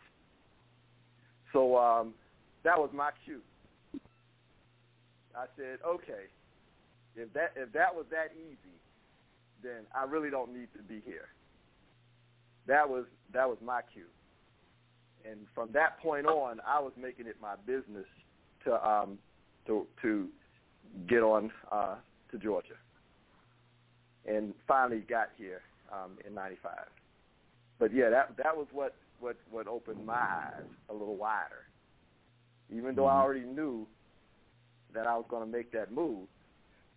So um, that was my cue. I said, okay, if that if that was that easy, then I really don't need to be here. That was that was my cue. And from that point on, I was making it my business to um to to get on uh, to Georgia, and finally got here um, in '95. But yeah, that that was what what what opened my eyes a little wider. Even though I already knew that I was going to make that move,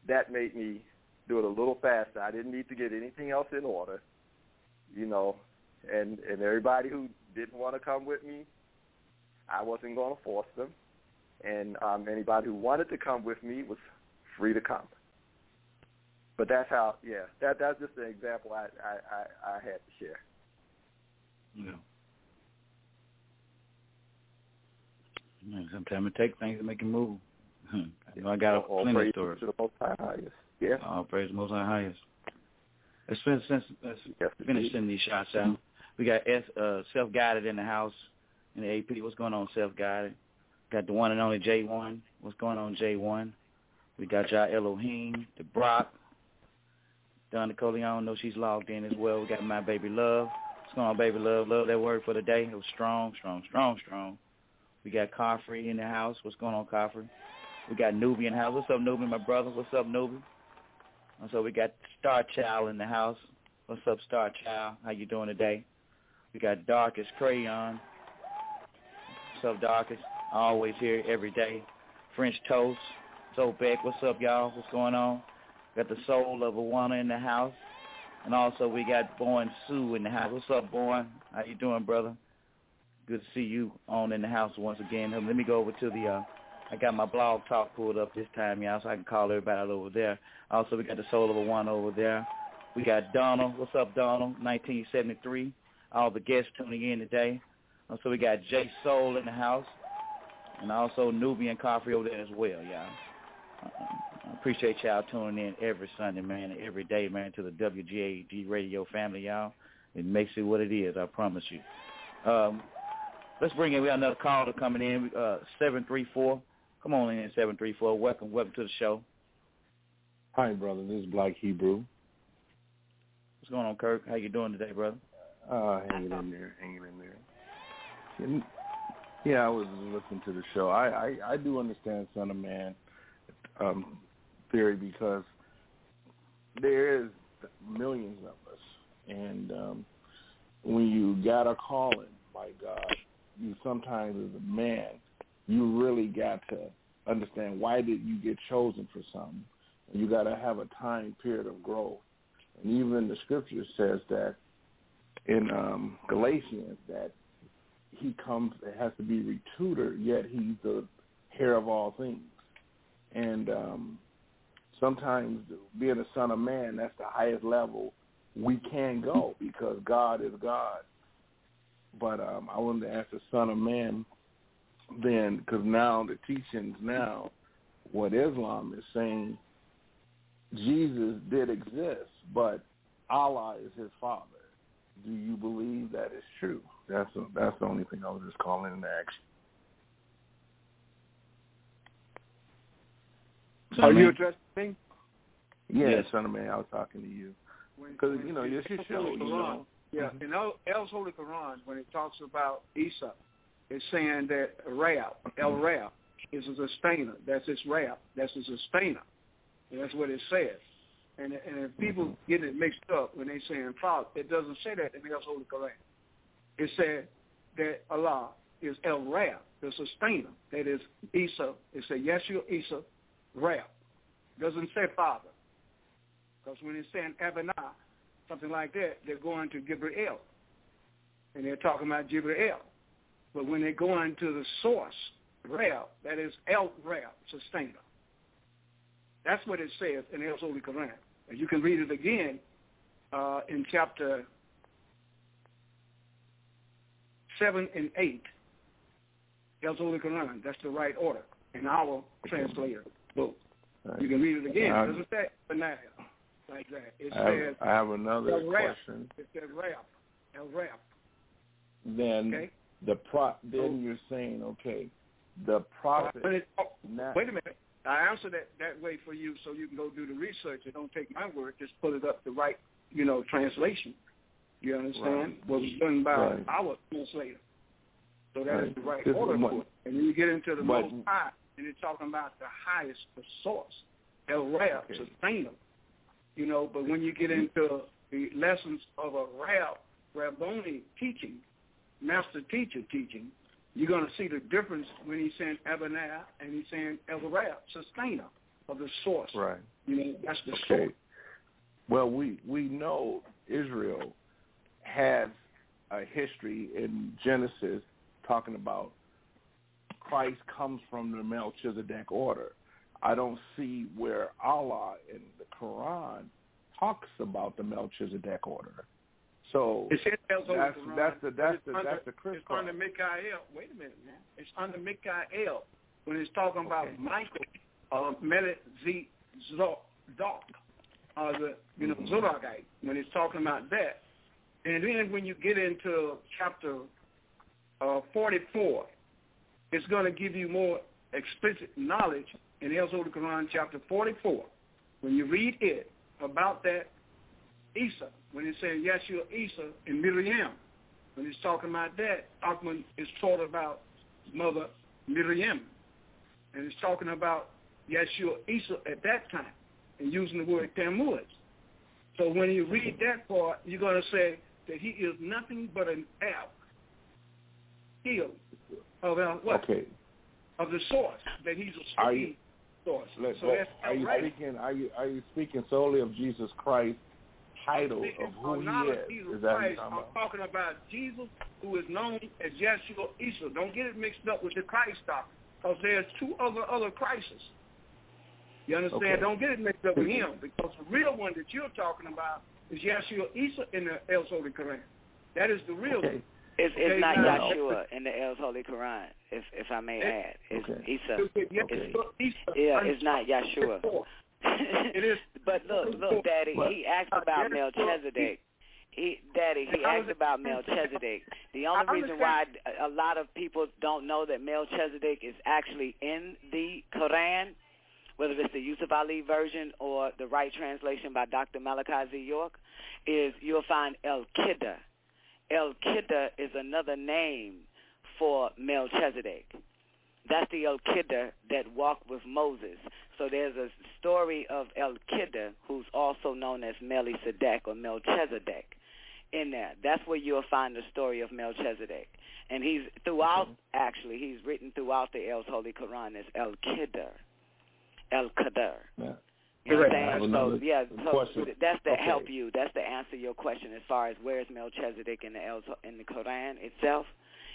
that made me do it a little faster. I didn't need to get anything else in order, you know, and and everybody who didn't want to come with me, I wasn't going to force them, and um, anybody who wanted to come with me was free to come. But that's how, yeah, that that's just an example I I I, I had to share. Yeah. Sometimes it takes things to make a move. I know I got a All plenty of stories. to the Most High highest. Yeah. All praise the Most High highest. Let's finish, let's, let's finish sending these shots out. We got S, uh, self-guided in the house in the AP. What's going on, self-guided? Got the one and only J1. What's going on, J1? We got y'all Elohim, the Brock, Donna Coleon. Know she's logged in as well. We got my baby Love. What's going on, baby Love? Love that word for the day. It was strong, strong, strong, strong. We got Carfrey in the house. What's going on, Carfrey? We got Nubian house. What's up, Nubian, my brother? What's up, Nubian? And so we got Star Child in the house. What's up, Star Child? How you doing today? We got Darkest Crayon. What's up, Darkest? Always here every day. French Toast. So Beck, what's up, y'all? What's going on? Got the soul of Awana in the house. And also we got Bowen Sue in the house. What's up, Bowen? How you doing, brother? Good to see you on in the house once again. Let me go over to the uh I got my blog talk pulled up this time, y'all, so I can call everybody over there. Also, we got the Soul of a One over there. We got Donald. What's up, Donald? 1973. All the guests tuning in today. Also, we got Jay Soul in the house. And also Nubian Coffee over there as well, y'all. I appreciate y'all tuning in every Sunday, man, every day, man, to the WGAG radio family, y'all. It makes it what it is, I promise you. Um, let's bring in, we got another caller coming in, uh, 734. Come on in, 734. Welcome, welcome to the show. Hi, brother. This is Black Hebrew. What's going on, Kirk? How you doing today, brother? Uh, hanging in there, hanging in there. Yeah, I was listening to the show. I, I, I do understand Son of Man um, theory because there is millions of us, and um, when you got a calling by God, you sometimes as a man, you really got to understand why did you get chosen for something. You got to have a time period of growth. And even the scripture says that in um, Galatians that he comes, it has to be retutored, yet he's the heir of all things. And um, sometimes being a son of man, that's the highest level we can go because God is God. But um, I wanted to ask the son of man then, because now the teachings now, what Islam is saying, Jesus did exist, but Allah is his father. Do you believe that is true? That's a, that's the only thing I was just calling in action. ask Are you addressing me? Yeah, Yes. son of man, I was talking to you because you know it's your El's show. You Quran, know. Yeah, in El, El's Holy Quran, when it talks about Isa, it's saying that Rab, El Rab, is a sustainer. That's his Rab. That's a sustainer. And that's what it says. And, and if people get it mixed up when they saying father, it doesn't say that in El's Holy Quran. It said that Allah is El Rab, the sustainer. That is Isa. It said Yeshua Isa Rab. doesn't say father. Because when it's saying Abinah, something like that, they're going to Gibreel. And they're talking about Gibreel. But when they go to the source, Rab, that is El Rab, sustainer. That's what it says in El Holy Quran. And you can read it again uh, in chapter 7 and 8. El Holy Quran. That's the right order in our translator book. You can read it again. Doesn't say Abinah like that. It I have, says I have another question. It says Rab. El Rab. Then Okay. The pro. Then oh. you're saying okay, the prophet. Oh, not- wait a minute. I answered that that way for you so you can go do the research and don't take my word. Just put it up the right, you know, translation. You understand? Right. What was done by Right. our translator. So that is Right. the right This order for it. And then you get into the but- most high, and it's talking about the highest, the source, El Rab, Okay. sustainer. You know, but when you get mm-hmm. into the lessons of a Rab, Rabboni teaching, master teacher teaching, you're going to see the difference when he's saying Abinah and he's saying Elrab, sustainer of the source. Right. You know, that's the Okay. source. Well, we we know Israel has a history in Genesis talking about Christ comes from the Melchizedek order. I don't see where Allah in the Quran talks about the Melchizedek order. So It says that's that's the that's the under- that's the Chris It's under Mikael. Wait a minute, man. It's under Mikael when it's talking about Michael, uh, Melech Zodok, uh, the you know Mhm. Zodokite. When it's talking about that, and then when you get into chapter uh, 44, it's going to give you more explicit knowledge in El Holy Quran chapter 44. When you read it about that Isa, when it says Yeshua Isa and Miriam, when it's talking about that, Achman is taught about mother Miriam. And it's talking about Yeshua Isa at that time and using the word Tammuz. So when you read that part, you're going to say that he is nothing but an Ab, heel of our, what? Okay. Of the source, that he's a Are you- source. So are you right. speaking are you are you speaking solely of Jesus Christ title of who he is? Jesus Is that what you're Christ. talking I'm about? talking about Jesus, who is known as Yeshua Isa. Don't get it mixed up with the Christ doctrine, because there's two other other Christs. You understand? Okay. Don't get it mixed up with him, because the real one that you're talking about is Yeshua Isa in the El Holy Quran. That is the real Okay. one. It's, it's Okay, not now- Yeshua in the El's Holy Quran, if if I may add. It's Okay. Isa. Yeshua Isa. Yeah, it's not Yeshua. It is. But look, look, Daddy, he asked about Melchizedek. He, Daddy, he asked about Melchizedek. The only reason why a lot of people don't know that Melchizedek is actually in the Quran, whether it's the Yusuf Ali version or the right translation by Dr. Malachi Z. York, is you'll find El Kidda. El Kidda is another name for Melchizedek. That's the El Kidda that walked with Moses. So there's a story of El Kidda, who's also known as Melchizedek or Melchizedek, in there. That's where you'll find the story of Melchizedek. And he's throughout, actually, he's written throughout the El's Holy Quran as El Kidder, El Qadr. Yeah. You know what I'm saying? So yeah, so question. that's to Okay. help you. That's to answer your question as far as where is Melchizedek in the El, in the Quran itself.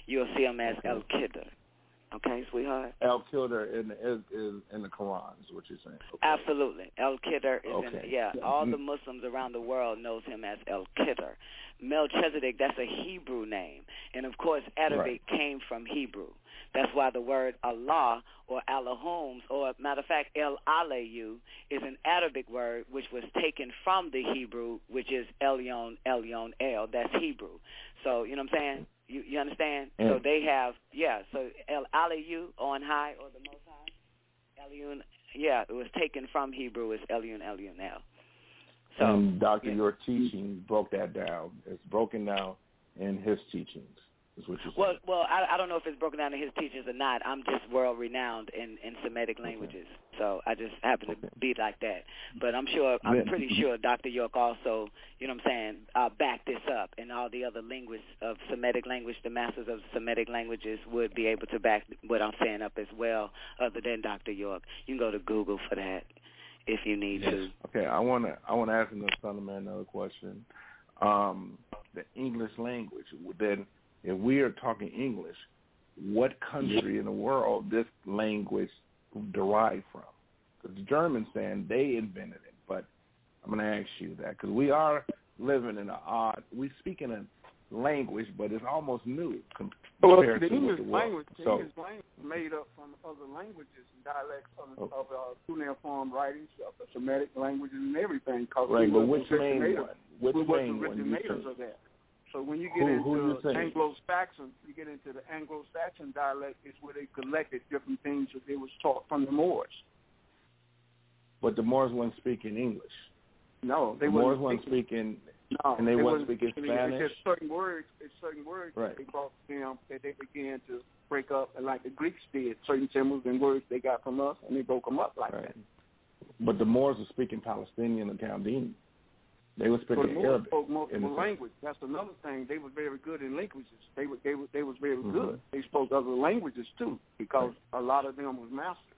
You'll see him as El Kidder. Okay, sweetheart. El Kildar in the, is, is in the Quran is what you're saying. Okay. Absolutely. El Kidder is Okay. in yeah, all the mm-hmm. Muslims around the world knows him as El Kidder. Melchizedek, that's a Hebrew name. And of course Arabic came from Hebrew. That's why the word Allah or Allahums or matter of fact El Alayu is an Arabic word which was taken from the Hebrew which is Elyon Elyon El. That's Hebrew. So you know what I'm saying? You you understand? So they have yeah, so El Alayu on high or the most high. Elion yeah, it was taken from Hebrew. It's Elyon Elyon now. So, and Dr. yeah. Your teaching broke that down. It's broken down in his teachings. Is what you're. Well, well, I, I don't know if it's broken down in his teachings or not. I'm just world renowned in in Semitic languages, so I just happen to be like that. But I'm sure, I'm Then- pretty sure Dr. York also, you know, what I'm saying, uh, back this up, and all the other linguists of Semitic language, the masters of Semitic languages, would be able to back what I'm saying up as well. Other than Dr. York, you can go to Google for that if you need to. Okay, I want to I want to ask the son of man another question. Um, the English language. Then, if we are talking English, what country in the world this language derived from? Because the Germans saying they invented it, but I'm going to ask you that because we are living in an odd. We speak in a language, but it's almost new com- Well, the to English what the language, the so, English language is made up from other languages and dialects of, Oh. of uh, cuneiform writings, of the Semitic languages and everything. Cause right, but which main one? Which main one? Originators of that. So when you get Who- into? Anglo-Saxon, you get into the Anglo-Saxon dialect, is where they collected different things that they was taught from the Moors. But the Moors weren't speaking English. No, they the Moors weren't speaking, No, and they, wasn't wasn't speaking Spanish. just certain words. Certain words Right. that they brought to them that they began to break up, and like the Greeks did, certain symbols and words they got from us, and they broke them up like that. But the Moors were speaking Palestinian and Chaldean. They were speaking the Arabic. spoke in multiple the- language. That's another thing. They were very good in languages. They were they were they was very Mhm. good. They spoke other languages too, because a lot of them was masters.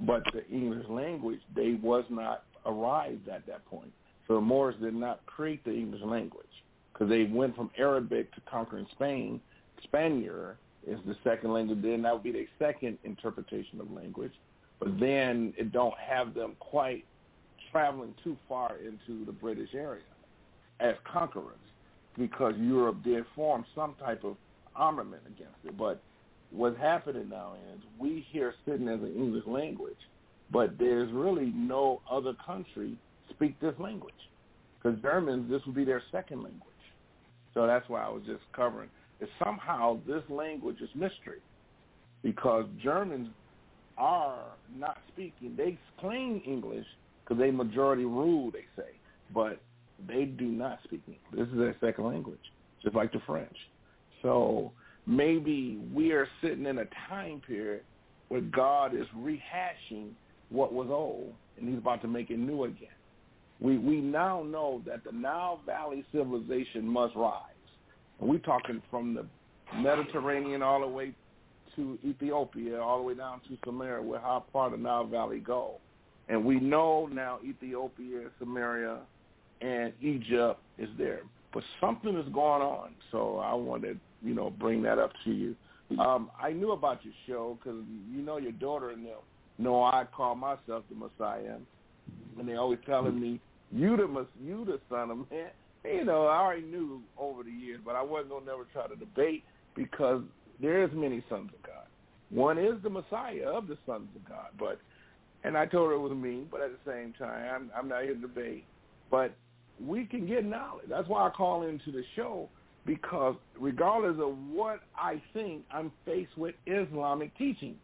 But the English language, they was not arrived at that point. So the Moors did not create the English language because they went from Arabic to conquering Spain. Spaniard is the second language. Then that would be their second interpretation of language. But then it don't have them quite traveling too far into the British area as conquerors because Europe did form some type of armament against it. But what's happening now is we here sitting as an English language, but there's really no other country speak this language because Germans, this would be their second language. So that's why I was just covering. Is somehow this language is mystery because Germans are not speaking. They claim English because they majority rule, they say, but they do not speak English. This is their second language, just like the French. So maybe we are sitting in a time period where God is rehashing what was old, and He's about to make it new again. We we now know that the Nile Valley civilization must rise. And we're talking from the Mediterranean all the way to Ethiopia, all the way down to Samaria, where how far the Nile Valley go. And we know now Ethiopia, Samaria, and Egypt is there. But something is going on, so I wanted you know bring that up to you. Um, I knew about your show because you know your daughter and them know I call myself the Messiah, and they always telling me you the you the son of man. You know I already knew over the years, but I wasn't gonna never try to debate because there is many sons of God. One is the Messiah of the sons of God, but and I told her it was me, but at the same time I'm I'm not here to debate. But we can get knowledge. That's why I call into the show because regardless of what I think, I'm faced with Islamic teaching,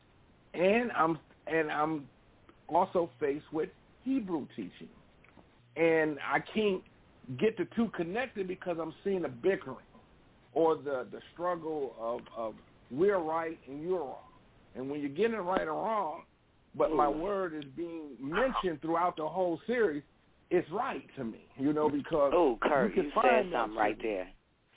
and I'm and I'm also faced with Hebrew teaching, and I can't get the two connected because I'm seeing the bickering or the the struggle of of we're right and you're wrong, and when you're getting it right or wrong, but my mm. word is being mentioned throughout the whole series, it's right to me, you know, because Oh, Kurt, you you, can said something right there.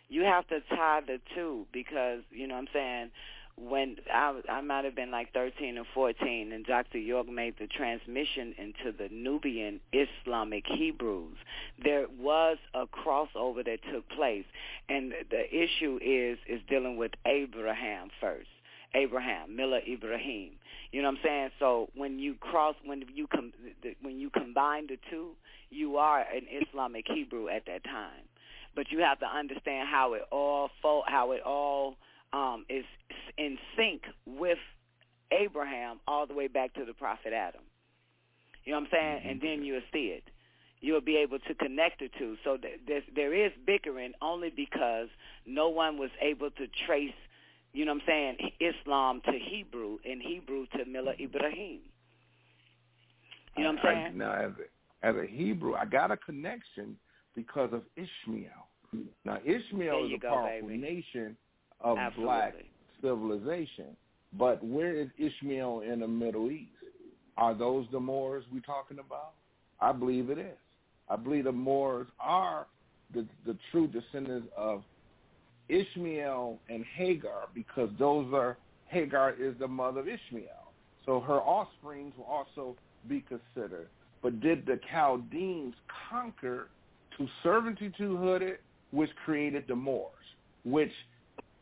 You have to tie the two because you know what I'm saying. When I I might have been like 13 or 14, and Dr. York made the transmission into the Nubian Islamic Hebrews, there was a crossover that took place, and the issue is is dealing with Abraham first. Abraham, Miller Ibrahim. You know what I'm saying? So when you cross, when you com- when you combine the two, you are an Islamic Hebrew at that time. But you have to understand how it all fo- how it all um, is in sync with Abraham all the way back to the prophet Adam. You know what I'm saying? And then you'll see it. You'll be able to connect the two. So th- there is bickering only because no one was able to trace, you know what I'm saying, Islam to Hebrew and Hebrew to Miller Ibrahim. You know what I'm saying? I, now, as a, as a Hebrew, I got a connection because of Ishmael. Now, Ishmael is a go, powerful baby. nation of Absolutely. black civilization. But where is Ishmael in the Middle East? Are those the Moors we're talking about? I believe it is. I believe the Moors are the the true descendants of Ishmael and Hagar because those are Hagar is the mother of Ishmael. So her offsprings will also be considered. But did the Chaldeans conquer to servitude it, which created the Moors, which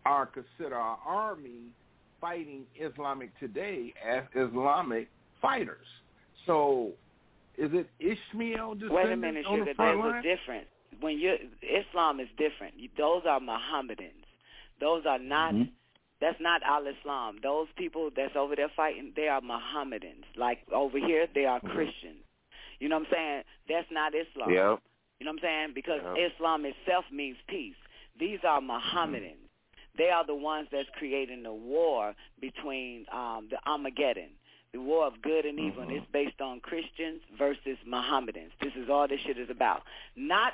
are considered our army fighting Islamic today as Islamic fighters. So is it Ishmael descendants Wait a minute, on the front There's line? a difference. When you Islam is different. Those are Mohammedans. Those are not. Mm-hmm. That's not Al Islam. Those people that's over there fighting, they are Mohammedans. Like over here, they are Mm-hmm. Christians. You know what I'm saying? That's not Islam. Yep. You know what I'm saying? Because Yep. Islam itself means peace. These are Mohammedans. They are the ones that's creating the war between um, the Armageddon, the war of good and evil. And it's based on Christians versus Mohammedans. This is all this shit is about. Not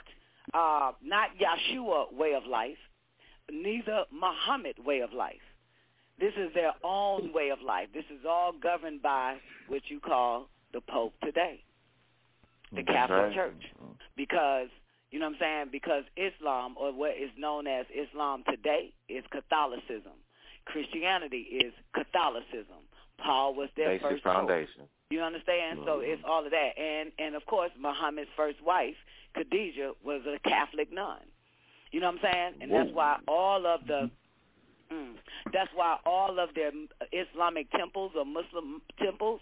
uh, not Yeshua way of life, neither Muhammad way of life. This is their own way of life. This is all governed by what you call the Pope today, the That's Catholic. Church because you know what I'm saying? Because Islam or what is known as Islam today is Catholicism. Christianity is Catholicism. Paul was their Basic first pope. You understand? So it's all of that, and and of course Muhammad's first wife, Khadijah, was a Catholic nun. You know what I'm saying? And that's why all of the mm, that's why all of their Islamic temples or Muslim temples,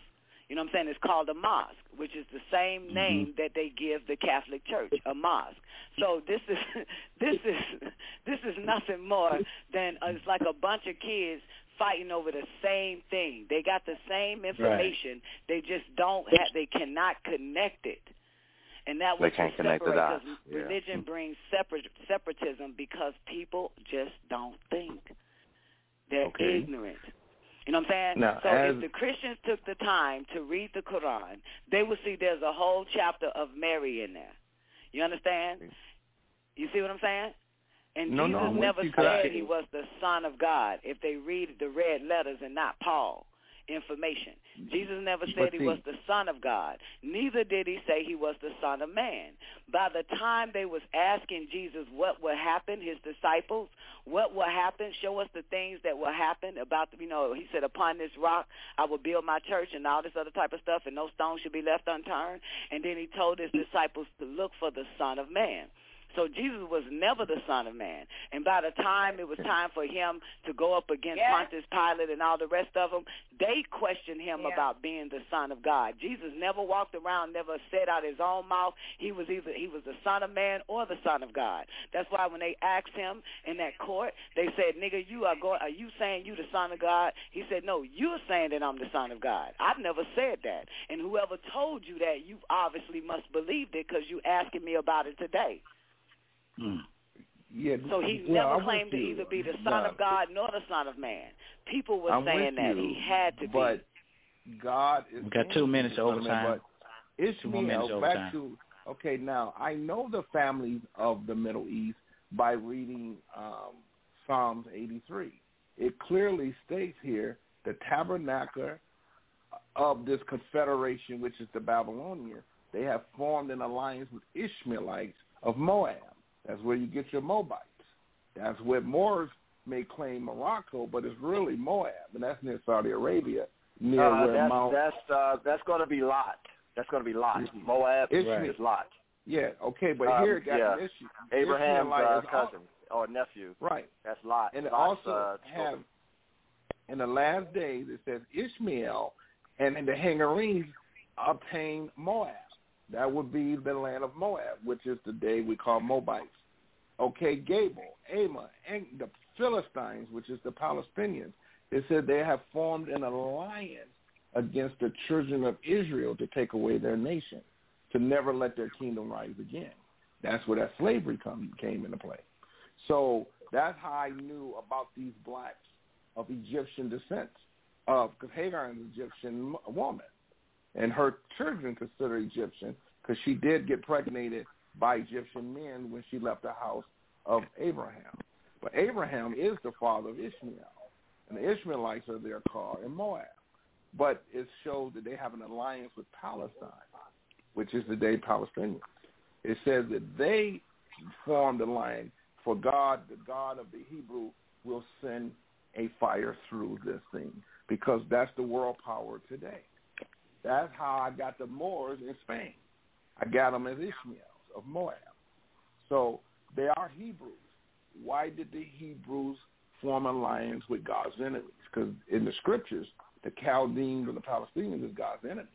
you know what I'm saying, is called a mosque, which is the same name that they give the Catholic Church, a mosque. So this is this is this is nothing more than uh, it's like a bunch of kids fighting over the same thing. They got the same information. They just don't have they cannot connect it. And that was can't connect the dots. Yeah. Religion hmm. brings separate separatism because people just don't think. They're Okay. ignorant. You know what I'm saying? Now, so as- if the Christians took the time to read the Quran, they would see there's a whole chapter of Mary in there. You understand? You see what I'm saying? And No, no, Jesus I'm never you, 'cause I- said he was the Son of God. If they read the red letters and not Paul information, Jesus never said he was the Son of God. Neither did he say he was the Son of Man. By the time they was asking Jesus what would happen, his disciples, what will happen, show us the things that will happen about, the, you know, he said, upon this rock I will build my church and all this other type of stuff, and no stone should be left unturned. And then he told his disciples to look for the Son of Man. So Jesus was never the Son of Man. And by the time it was time for him to go up against Yeah. Pontius Pilate and all the rest of them, they questioned him Yeah. about being the Son of God. Jesus never walked around, never said out his own mouth he was either he was the Son of Man or the Son of God. That's why when they asked him in that court, they said, "Nigga, you are going? Are you saying you the Son of God?" He said, "No, you're saying that I'm the Son of God. I've never said that. And whoever told you that, you obviously must believed it because you asking me about it today." Yeah. So he well, never I'm claimed to you. either be the Son Nah, of God nor the Son of Man. People were I'm saying that you, he had to but be. God is We got two minutes the Son Man, overtime. But Two more Ishmael, overtime. back to okay. Now I know the families of the Middle East by reading um, Psalms 83. It clearly states here the tabernacle of this confederation, which is the Babylonians, they have formed an alliance with Ishmaelites of Moab. That's where you get your Moabites. That's where Moors may claim Morocco, but it's really Moab, and that's near Saudi Arabia, near Uh, where that's Mount. that's uh, that's going to be Lot. That's going to be Lot. Moab Ishmael. is Lot. Yeah, okay, but Um, here it got yeah. an issue. Abraham's uh, cousin or nephew. Right. That's Lot. And it Lot's, also uh, have in the last days it says Ishmael and in the Hagarenes obtained Moab. That would be the land of Moab, which is the day we call Moabites. Okay, Gebal, Ammon, and the Philistines, which is the Palestinians. It said they have formed an alliance against the children of Israel to take away their nation, to never let their kingdom rise again. That's where that slavery come, came into play. So that's how I knew about these blacks of Egyptian descent, because Hagar is an Egyptian woman. And her children consider Egyptian because she did get pregnated by Egyptian men when she left the house of Abraham. But Abraham is the father of Ishmael, and the Ishmaelites are their called in Moab. But it shows that they have an alliance with Palestine, which is the day Palestinians. It says that they formed a line for God, the God of the Hebrew, will send a fire through this thing because that's the world power today. That's how I got the Moors in Spain. I got them as Ishmaels of Moab. So they are Hebrews. Why did the Hebrews form alliance with God's enemies? Because in the scriptures, the Chaldeans and the Palestinians is God's enemy.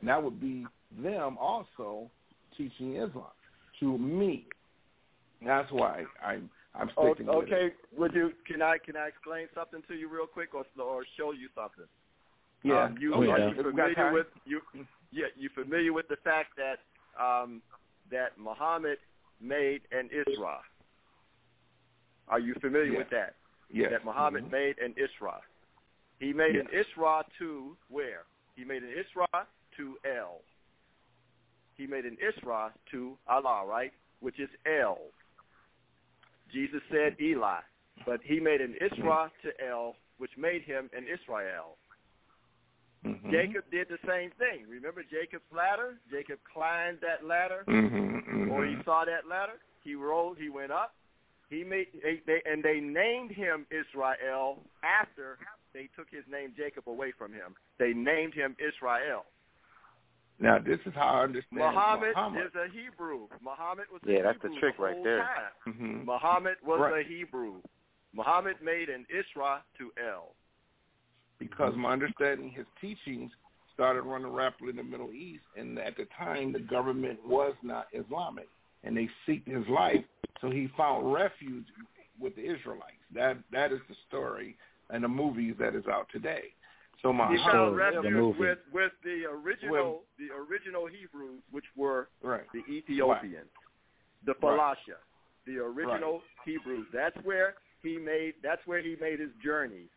And that would be them also teaching Islam to me. That's why I'm I'm oh, sticking okay, with okay. it. would you can I can I explain something to you real quick or or show you something? Yeah. Um, you oh, are you familiar with you yeah, you familiar with the fact that um that Muhammad made an Isra? Are you familiar Yes. with that? Yes. That Muhammad Mhm. made an Isra. He made Yes. an Isra to where? He made an Isra to El. He made an Isra to Allah, right? Which is El. Jesus said Eli, but he made an Isra to El, which made him an Israel. Mhm. Jacob did the same thing. Remember Jacob's ladder? Jacob climbed that ladder, Mhm, mhm. or he saw that ladder. He rose. He went up. He made they, they and they named him Israel after they took his name Jacob away from him. They named him Israel. Now this is how I understand Muhammad, Muhammad. is a Hebrew. Muhammad was Yeah, a that's the trick the right there. time. Mhm. Muhammad was Right. a Hebrew. Muhammad made an Isra to El. Because my understanding his teachings started running rapidly in the Middle East, and at the time the government was not Islamic, and they seeked his life, so he found refuge with the Israelites. That that is the story and the movies that is out today. So He Muhammad found refuge with with the original the original Hebrews, which were right. the Ethiopians, the Falasha, the original Hebrews. That's where he made. That's where he made his journey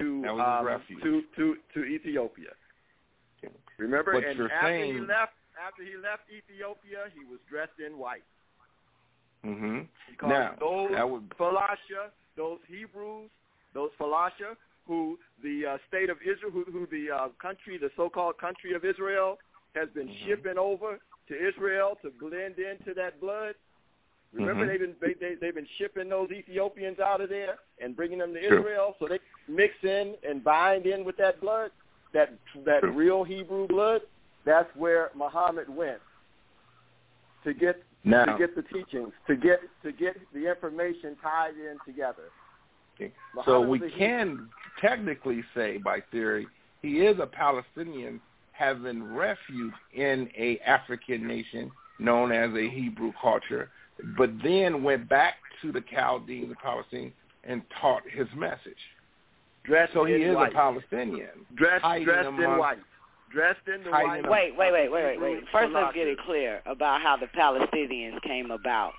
to That was his um, to to to Ethiopia. Remember, and after he left, after he left Ethiopia, he was dressed in white. hmm Because Now those would Falasha, those Hebrews, those Falasha, who the uh, state of Israel, who, who the uh, country, the so-called country of Israel, has been Mm-hmm. shipping over to Israel to blend into that blood. Remember, Mhm. they've been they, they, they've been shipping those Ethiopians out of there and bringing them to True. Israel, so they mix in and bind in with that blood, that that True. real Hebrew blood. That's where Muhammad went to get Now- to get the teachings, to get to get the information tied in together. Okay. So we can technically say, by theory, he is a Palestinian having refuge in a African nation known as a Hebrew culture, but then went back to the Chaldeans, the Palestinians, and taught his message. Dressed so he in is white. a Palestinian. Dressed dressed in white. Dressed in the white. Wait, wait, wait, wait, wait, wait. First, let's get it clear about how the Palestinians came about.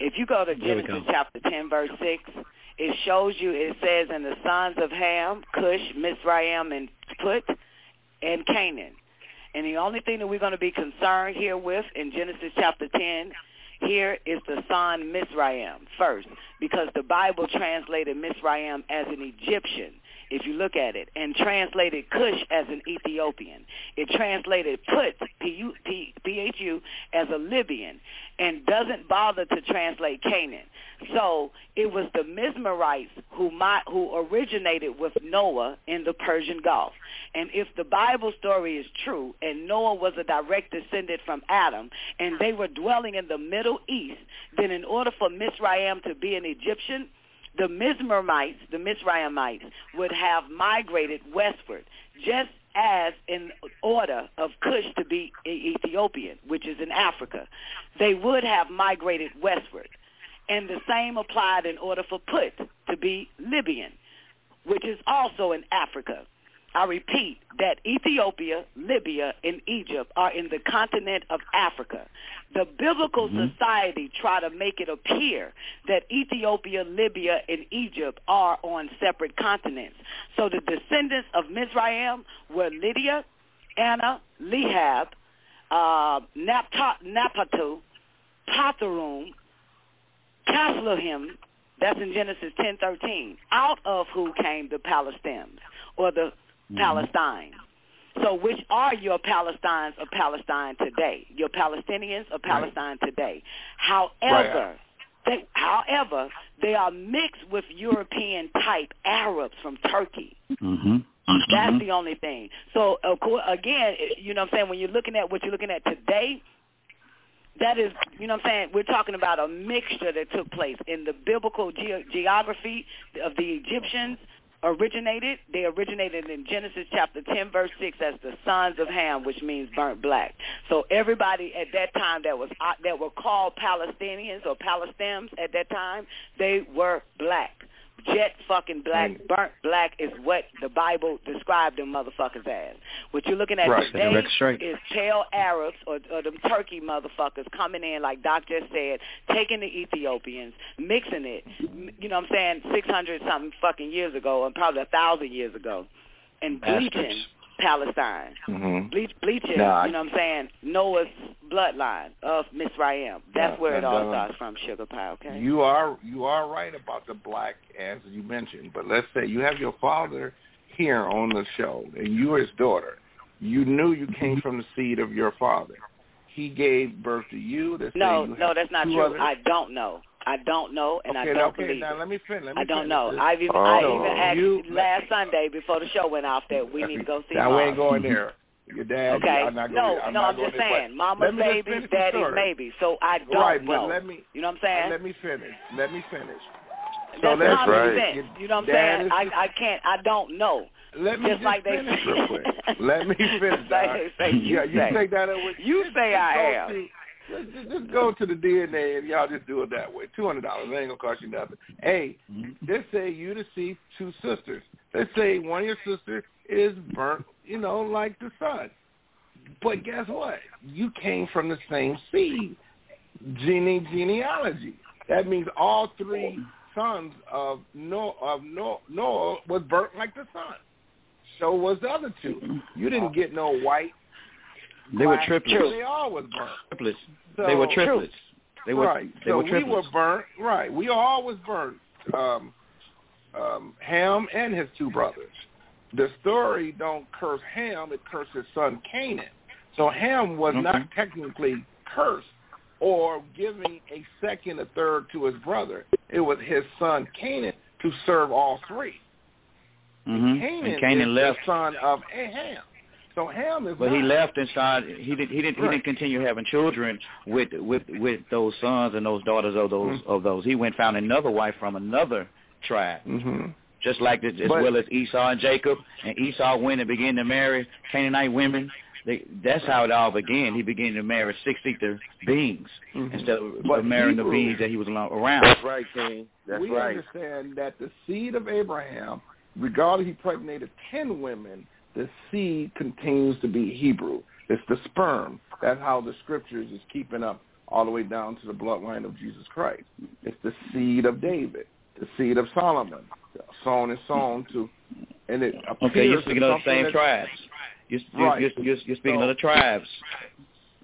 If you go to Genesis go. chapter 10, verse 6, it shows you, it says, in the sons of Ham, Cush, Mizraim, and Put, and Canaan. And the only thing that we're going to be concerned here with in Genesis chapter 10 here is the son Mizraim first, because the Bible translated Mizraim as an Egyptian, if you look at it, and translated Cush as an Ethiopian. It translated Put, P-H-U, as a Libyan, and doesn't bother to translate Canaan. So it was the Mesmerites who, might, who originated with Noah in the Persian Gulf. And if the Bible story is true, and Noah was a direct descendant from Adam, and they were dwelling in the Middle East, then in order for Mizraim to be an Egyptian, the Mizraimites, the Mizraimites would have migrated westward, just as in order of Cush to be Ethiopian, which is in Africa. They would have migrated westward. And the same applied in order for Put to be Libyan, which is also in Africa. I repeat that Ethiopia, Libya, and Egypt are in the continent of Africa. The biblical society try to make it appear that Ethiopia, Libya, and Egypt are on separate continents. So the descendants of Mizraim were Lydia, Anna, Lehab, uh, Napta- Napatu, Patharum, Caslohim, that's in Genesis 10:13. Out of who came the Palestinians or the mm-hmm. Palestine. So which are your Palestinians of Palestine today? Your Palestinians of Palestine right. today. However, right. they, however, they are mixed with European type Arabs from Turkey. Mm-hmm. That's mm-hmm. the only thing. So of course, again, you know what I'm saying, when you're looking at what you're looking at today, that is, you know what I'm saying, we're talking about a mixture that took place in the biblical ge- geography of the Egyptians originated. They originated in Genesis chapter 10 verse 6 as the sons of Ham, which means burnt black. So everybody at that time that was uh, that were called Palestinians or Palestinians at that time, they were black jet fucking black, burnt black is what the Bible described them motherfuckers as. What you're looking at right. today is pale Arabs or, or them Turkey motherfuckers coming in, like Doc just said, taking the Ethiopians, mixing it. You know what I'm saying? 600 something fucking years ago, and probably a thousand years ago, and bleaching. Palestine. Mm-hmm. Bleach, bleaching, you know what I'm saying, Noah's bloodline of Mizraim. That's where it all starts from, Sugar Pie, okay? You are you are right about the black as you mentioned, but let's say you have your father here on the show and you are his daughter. You knew you came from the seed of your father. He gave birth to you. no, you no, that's not true. Others. I don't know. I don't know, and okay, I don't okay, believe now it. let me finish. Let me I don't finish know. I've even, oh, I even oh, asked you, last Sunday before the show went off that we need to go see Now Mom. we ain't going there. Your dad. Okay. I'm not no, going, I'm no, not I'm just there, saying, but mama's let me just baby, daddy's story. maybe. So I don't right, know. But let me, you know what I'm saying? Let me finish. Let me finish. That's so common right. sense. You know what I'm saying? I I can't. I don't know. Let me just, like they finish real quick. Let me finish. like they say, you yeah, you say. take that away. You say I am. Just, just, go to the DNA and y'all just do it that way. Two hundred dollars ain't gonna cost you nothing. Hey, mm-hmm. let's say you to see two sisters. Let's say one of your sisters is burnt, you know, like the sun. But guess what? You came from the same seed, gene genealogy. That means all three sons of Noah, of Noah, Noah was burnt like the sun. So was the other two. You didn't uh-huh. get no white. They were black, triplets. They all was burnt. Triplets. So, they were triplets. They were right. They so were we were burnt. Right. We all was burnt. Um, um, Ham and his two brothers. The story don't curse Ham; it curses his son Canaan. So Ham was Okay. not technically cursed or giving a second or third to his brother. It was his son Canaan to serve all 3 Mhm. Canaan, And Canaan is left, the son of Ham. So Ham is but not. he left and started. He didn't. He didn't. He didn't continue having children with with with those sons and those daughters of those Mm-hmm. of those. He went found another wife from another tribe. hmm just like the, as But- well as Esau and Jacob. And Esau went and began to marry Canaanite women. They, that's how it all began. He began to marry six-ether beings Mhm. instead of But marrying the beings that he was around. That's right, King. That's we right. understand that the seed of Abraham, regardless he impregnated ten women, the seed continues to be Hebrew. It's the sperm. That's how the scriptures is keeping up all the way down to the bloodline of Jesus Christ. It's the seed of David, the seed of Solomon, so on and so on to, and it appears Okay, you're speaking of the same tribes. You're, you're, Right. you're, you're, you're speaking So- of the tribes.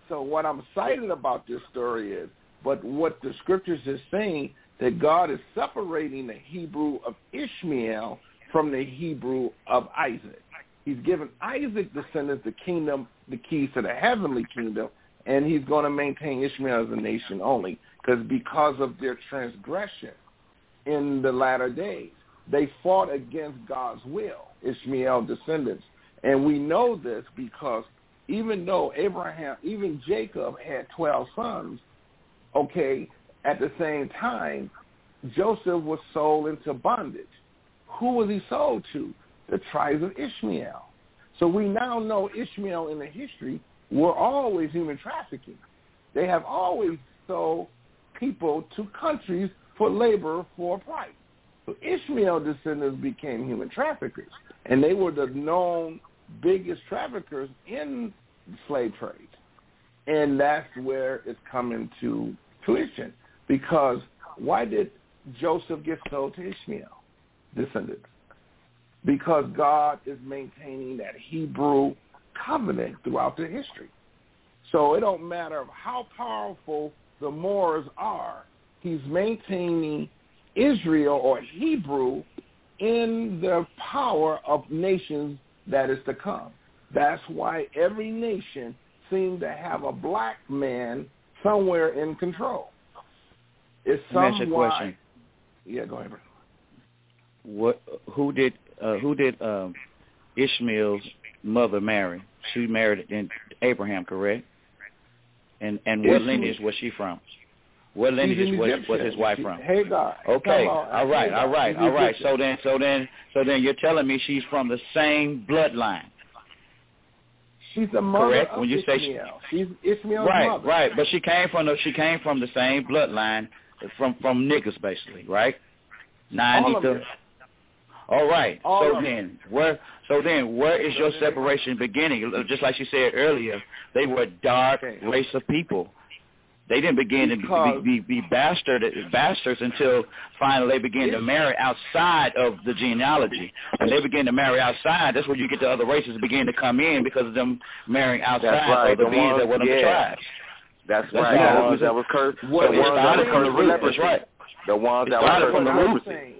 So what I'm excited about this story is, but what the scriptures is saying that God is separating the Hebrew of Ishmael from the Hebrew of Isaac. He's given Isaac descendants the kingdom, the keys to the heavenly kingdom, and he's going to maintain Ishmael as a nation only because because of their transgression in the latter days, they fought against God's will, Ishmael descendants. And we know this because even though Abraham, even Jacob had 12 sons, okay, at the same time, Joseph was sold into bondage. Who was he sold to? The tribes of Ishmael. So we now know Ishmael in the history were always human trafficking. They have always sold people to countries for labor for a price. So Ishmael descendants became human traffickers, and they were the known biggest traffickers in slave trade. And that's where it's coming to fruition. Because why did Joseph get sold to Ishmael descendants? Because God is maintaining that Hebrew covenant throughout the history. So it don't matter how powerful the Moors are, he's maintaining Israel or Hebrew in the power of nations that is to come. That's why every nation seemed to have a black man somewhere in control. It's Let me ask you a somewhat. question. Yeah, go ahead. What? Who did? Uh, who did um, Ishmael's mother marry? She married in Abraham, correct? And and what Ishmael- lineage was she from? What lineage was, was his wife from? Hagar. Okay, All right, all right, all right. So then, so then, so then, you're telling me she's from the same bloodline, She's the mother correct? of When you say she, Ishmael. She's Ishmael's right, mother. right, but she came from the she came from the same bloodline from from niggas basically, right? Nine All of ether. All right. All so then, where so then where is your separation beginning? Just like she said earlier, they were a dark race of people. They didn't begin to be, be, be bastard, bastards until finally they began to marry outside of the genealogy. When they begin to marry outside, that's where you get the other races begin to come in because of them marrying outside That's right. of the, The beings that were the tribes. That's That's right. right. The ones that were cursed. What- the ones that were cursed with leprosy. right. The ones that were cursed from with the root. I'm leprosy.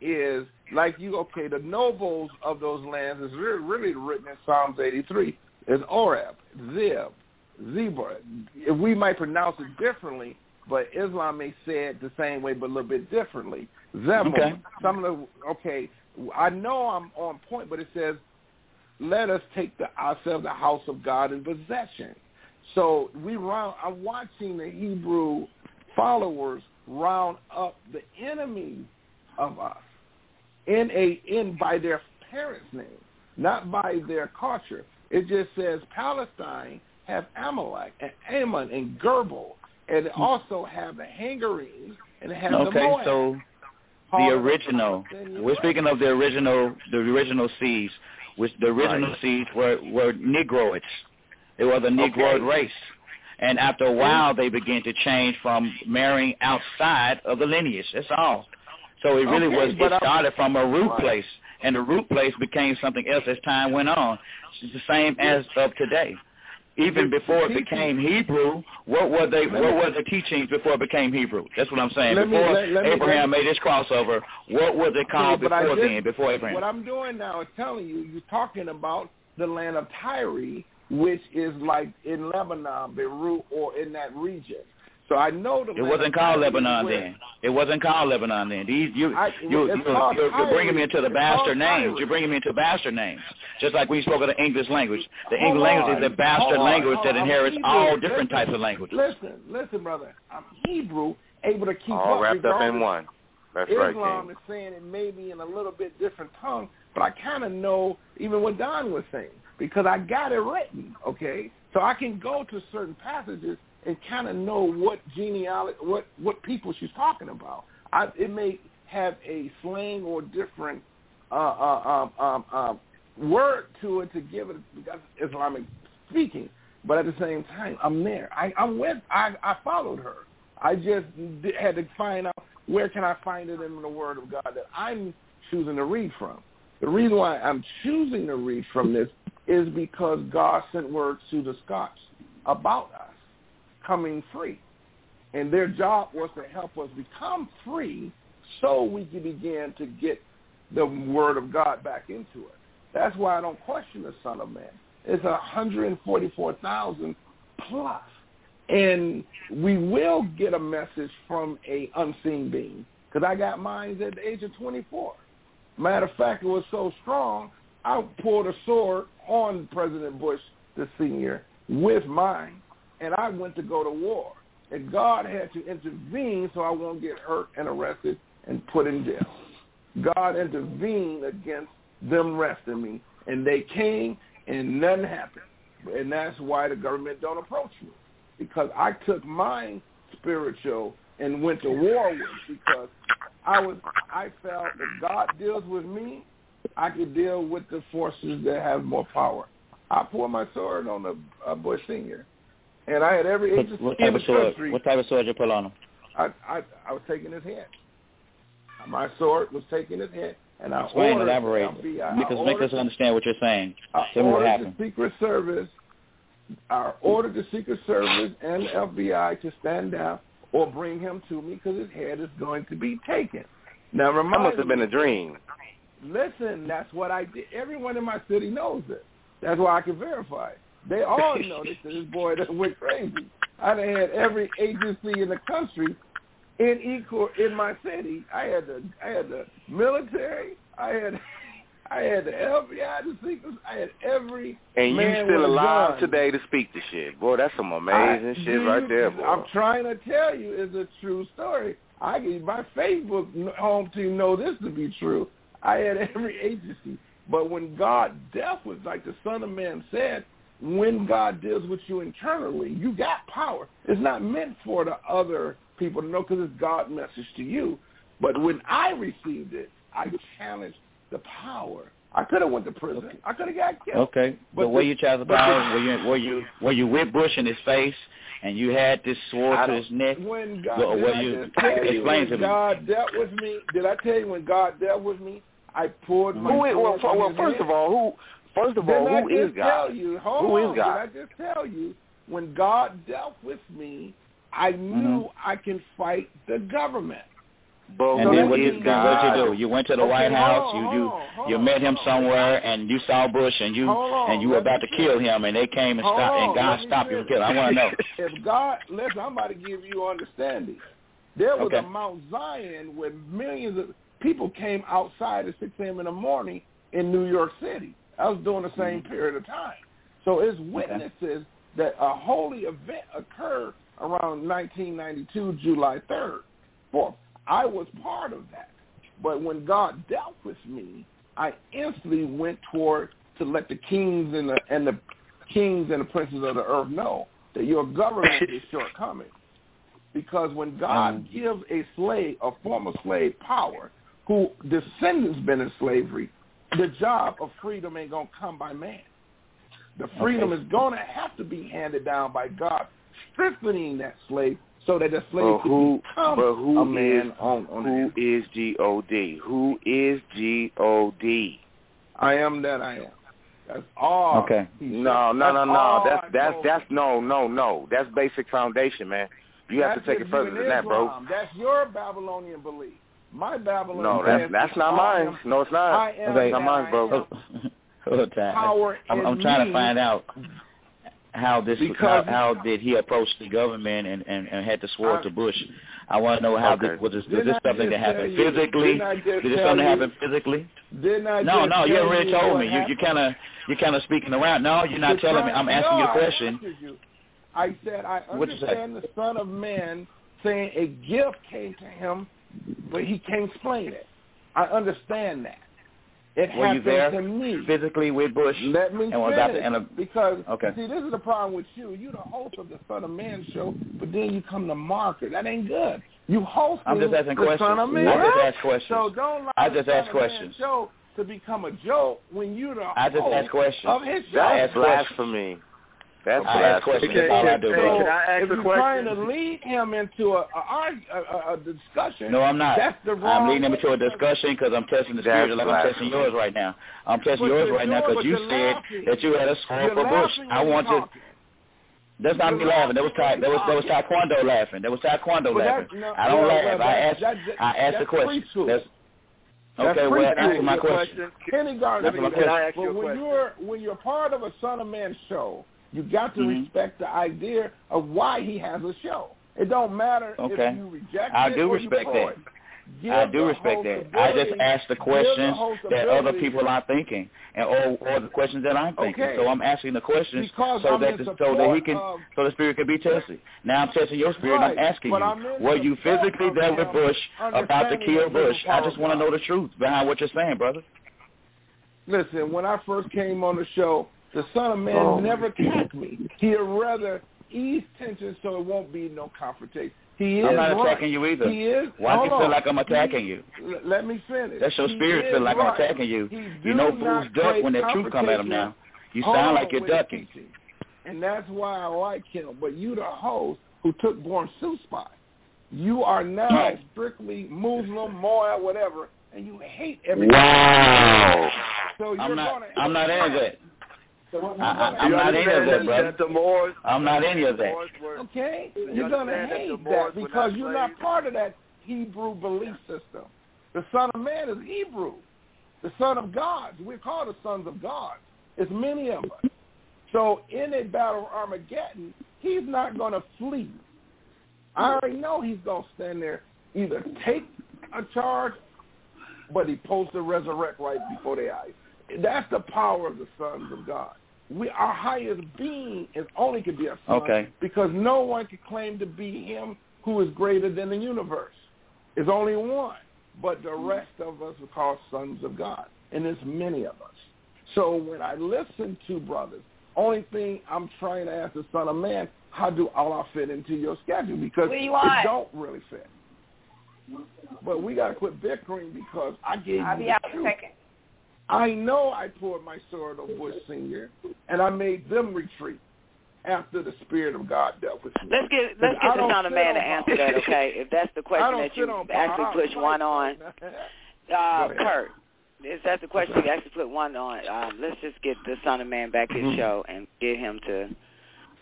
is like you okay the nobles of those lands is really, really written in Psalms 83 is Oreb, Zeb, Zebra. If we might pronounce it differently, but Islam may say it the same way but a little bit differently. Zebulun. Okay. Some of the okay, I know I'm on point, but it says, "Let us take the ourselves the house of God in possession." So we round. I'm watching the Hebrew followers round up the enemies of us in a in by their parents' name, not by their culture. It just says Palestine have Amalek and Ammon and Gebal, and hmm. also have the Hagarenes and have the Okay, Moab. so the original. We're speaking of the original, the original seeds, which the original Right. seeds were were Negroids. They were the Negroid Okay. race, and after a while, they began to change from marrying outside of the lineage. That's all. So it really Okay, was. It I'm- started from a root Right. place, and the root place became something else as time went on. It's the same as of today. Even before it became Hebrew, what were they? What were the teachings before it became Hebrew? That's what I'm saying. Let me- before let- let Abraham me- made his crossover, what was it called Okay, but I before just- then? Before Abraham? What I'm doing now is telling you, you're talking about the land of Tyre, which is like in Lebanon, Beirut, or in that region. So I know the It land wasn't of called Lebanon where- then. It wasn't called Lebanon then. These you I- you it's you called you're, you're bringing me into the bastard names. You're bringing me into bastard names. Just like we spoke of the English language. The Hold English language on. is a bastard on. language Hold that on. I'm inherits Hebrew. all different Listen. types of languages. Listen, listen, brother. I'm Hebrew, able to keep All up. wrapped up in one. That's right, Islam King. is saying it may be in a little bit different tongue, but I kind of know even what Don was saying because I got it written, okay? So I can go to certain passages and kind of know what genealogy, what what people she's talking about. I, it may have a slang or different uh, uh, um, um, um, word to it to give it because Islamic speaking, but at the same time, I'm there. I, I'm with. I, I followed her. I just had to find out where can I find it in the Word of God that I'm choosing to read from. The reason why I'm choosing to read from this is because God sent word to the Scots about us coming free. And their job was to help us become free so we can begin to get the word of God back into it. That's why I don't question the Son of Man. It's 144,000 plus. And we will get a message from a unseen being because I got mine at the age of 24. Matter of fact, it was so strong, I pulled a sword on President Bush, the senior, with mine, and I went to go to war. And God had to intervene so I won't get hurt and arrested and put in jail. God intervened against them arresting me, and they came and nothing happened. And that's why the government don't approach me because I took my spiritual and went to war with because I was I felt that God deals with me, I could deal with the forces that have more power. I poured my sword on the uh, Bush senior, and I had every What, agency what in type the of sword? country. What type of sword you pull on him? I, I I was taking his head. My sword was taking his head, And I Explain, ordered elaborate. FBI, Because I make us understand what you're saying. I Tell me what ordered happened. the Secret Service. I ordered the Secret Service and the FBI to stand down or bring him to me because his head is going to be taken. Now, That must have been a dream. Listen, that's what I did. Everyone in my city knows it. That's why I can verify it. They all know this. This boy that went crazy. I done had every agency in the country in equal in my city. I had the I had the military. I had I had the FBI, the secrets. I had every And you still alive today to speak the shit. Boy, that's some amazing I- shit do right you- there, boy. I'm trying to tell you, it's a true story. I my Facebook home team know this to be true. I had every agency, but when God dealt with, like the Son of Man said, when God deals with you internally, you got power. It's not meant for the other people to know because it's God's message to you. But when I received it, I challenged the power. I could have went to prison. I could have got killed. Okay, but, But were you child but the- power? Were you were you were you with Bush in his face, and you had this sword to his neck? When God, Well, did you- just tell you explain when to me. God dealt with me? Did I tell you when God dealt with me? I poured my Who is, well, sword f- on well, first of all, who first of all, who is God? Tell you, hold Who is on, God? Did I just tell you when God dealt with me? I knew Mm-hmm. I can fight the government. But And who then what is you then God? what you do? You went to the Okay, White House. on, you you on, you met him hold on. somewhere, and you saw Bush, and you on, and you were about to finish. kill him, and they came and Hold stopped, on, and God stopped you from killing. I want to know. if God, listen, I'm about to give you understanding. There was Okay. a Mount Zion where millions of people came outside at 6 a.m. in the morning in New York City. I was during the same Mm-hmm. period of time. So it's witnesses that a holy event occurred around 1992, July 3rd, 4th. I was part of that. But when God dealt with me, I instantly went toward to let the kings and the and the kings and the princes of the earth know that your government is shortcoming. Because when God Um, gives a slave, a former slave power, who descendants been in slavery, the job of freedom ain't gonna come by man. The freedom Okay. is gonna have to be handed down by God, strengthening that slave so that the slave But can who? become But who a man is- on, on Who is God? Who is God? I am that I am. That's all. Okay. No, no, no, no. That's that's that's no, no, no. That's basic foundation, man. You have That's to take it further than that, bro. That's your Babylonian belief. My Babylonian No, that's that's not mine. am- No, it's not. I am Okay. It's not mine, I bro. am. Hold on. Power I'm, I'm trying to find out how this how, Because- how did he approach the government and and, and had to sword I- to Bush. I want to know how Okay. this was this, was Didn't this something that happened you- physically? didn't I just Did this tell something happen physically? Didn't I No, no, you tell already you told what me. You you kind of you kind of speaking around. No, you're not You're telling me. I'm asking no, you a I question. answered you. I said I What'd you say? understand the Son of Man saying a gift came to him, but he can't explain it. I understand that. It Were you happened there to me. physically with Bush? Let me and was about finish. to, and a, because Okay. see, this is the problem with you. You're the host of the Son of Man show, but then you come to market. That ain't good. You host I'm just asking the questions. Son of Man. I just ask questions. So don't allow I just ask questions. show to become a joke when you're the I just host ask questions. of his show. I That's ask questions. blasphemy. That's I ask questions. blasphemy. That's all I do, So. Can I ask if a you're question? trying to lead him into a a, a, a, a discussion, No, I'm not. That's the wrong. I'm leading him into a discussion because I'm testing the That's spirit like I'm testing yours right now. I'm testing But yours right now because you said laughing. that you had a sword for Bush. I when want to. That's not You're me laughing. That was ta- laughing that was that was taekwondo laughing. That was taekwondo But laughing. no, I don't well, laugh. well, I that- ask. that- that- I ask the question. preschool. That's That's okay. Well, answer my Your question. Kindergarten. That's my because- Can I ask you a when you're when you're part of a Son of Man show, you got to Mhm. respect the idea of why he has a show. It don't matter Okay. if you reject I it I do respect that. Give I do respect that. I just ask the questions host that other people are thinking, and or, or the questions that I'm thinking. Okay. So I'm asking the questions Because so I'm that the, so that he can of- so the spirit can be tested. Now I'm testing your spirit. Right, I'm asking but you, I'm were you physically there with Bush about to kill the Bush? I just want to know the truth behind what you're saying, brother. Listen, when I first came on the show, the Son of Man Oh. never attacked me. He'd rather ease tension so it won't be no confrontation. He is I'm not right. attacking you either. He is. Why do you feel on. like I'm attacking you? Let me finish. That's your He spirit feel like right. I'm attacking you. You know fools duck when that truth come at them now. You sound like you're ducking. And that's why I like him. But you the host who took Born Suit Spy. You are now Right. strictly Muslim, Moab, whatever, and you hate everything. Wow. So you're I'm not. gonna I'm not into it. So I, I, I'm not any of that, brother. The Moors, I'm not any of that. Okay, You you're gonna understand that hate that because not you're not part of that Hebrew belief system. The Son of Man is Hebrew. The Son of God. We're called the sons of God. It's many of us. So in a battle of Armageddon, he's not going to flee. I already know he's going to stand there, either take a charge, but he supposed to resurrect right before their eyes. That's the power of the sons of God. We, our highest being is only could be a son Okay. because no one can claim to be him who is greater than the universe. There's only one, but the hmm. rest of us are called sons of God, and there's many of us. So when I listen to brothers, only thing I'm trying to ask the Son of Man, how do all Allah fit into your schedule? Because we it don't really fit. But we got to quit bickering because I gave I'll you be the out in a truth. I know I poured my sword on Bush Senior, and I made them retreat after the Spirit of God dealt with me. Let's get let's get the don't son of man to answer that, okay? If that's the question that you actually push one on, uh. Kurt. If that's the question you actually put one on, um, let's just get the son of man back his Mhm. show and get him to,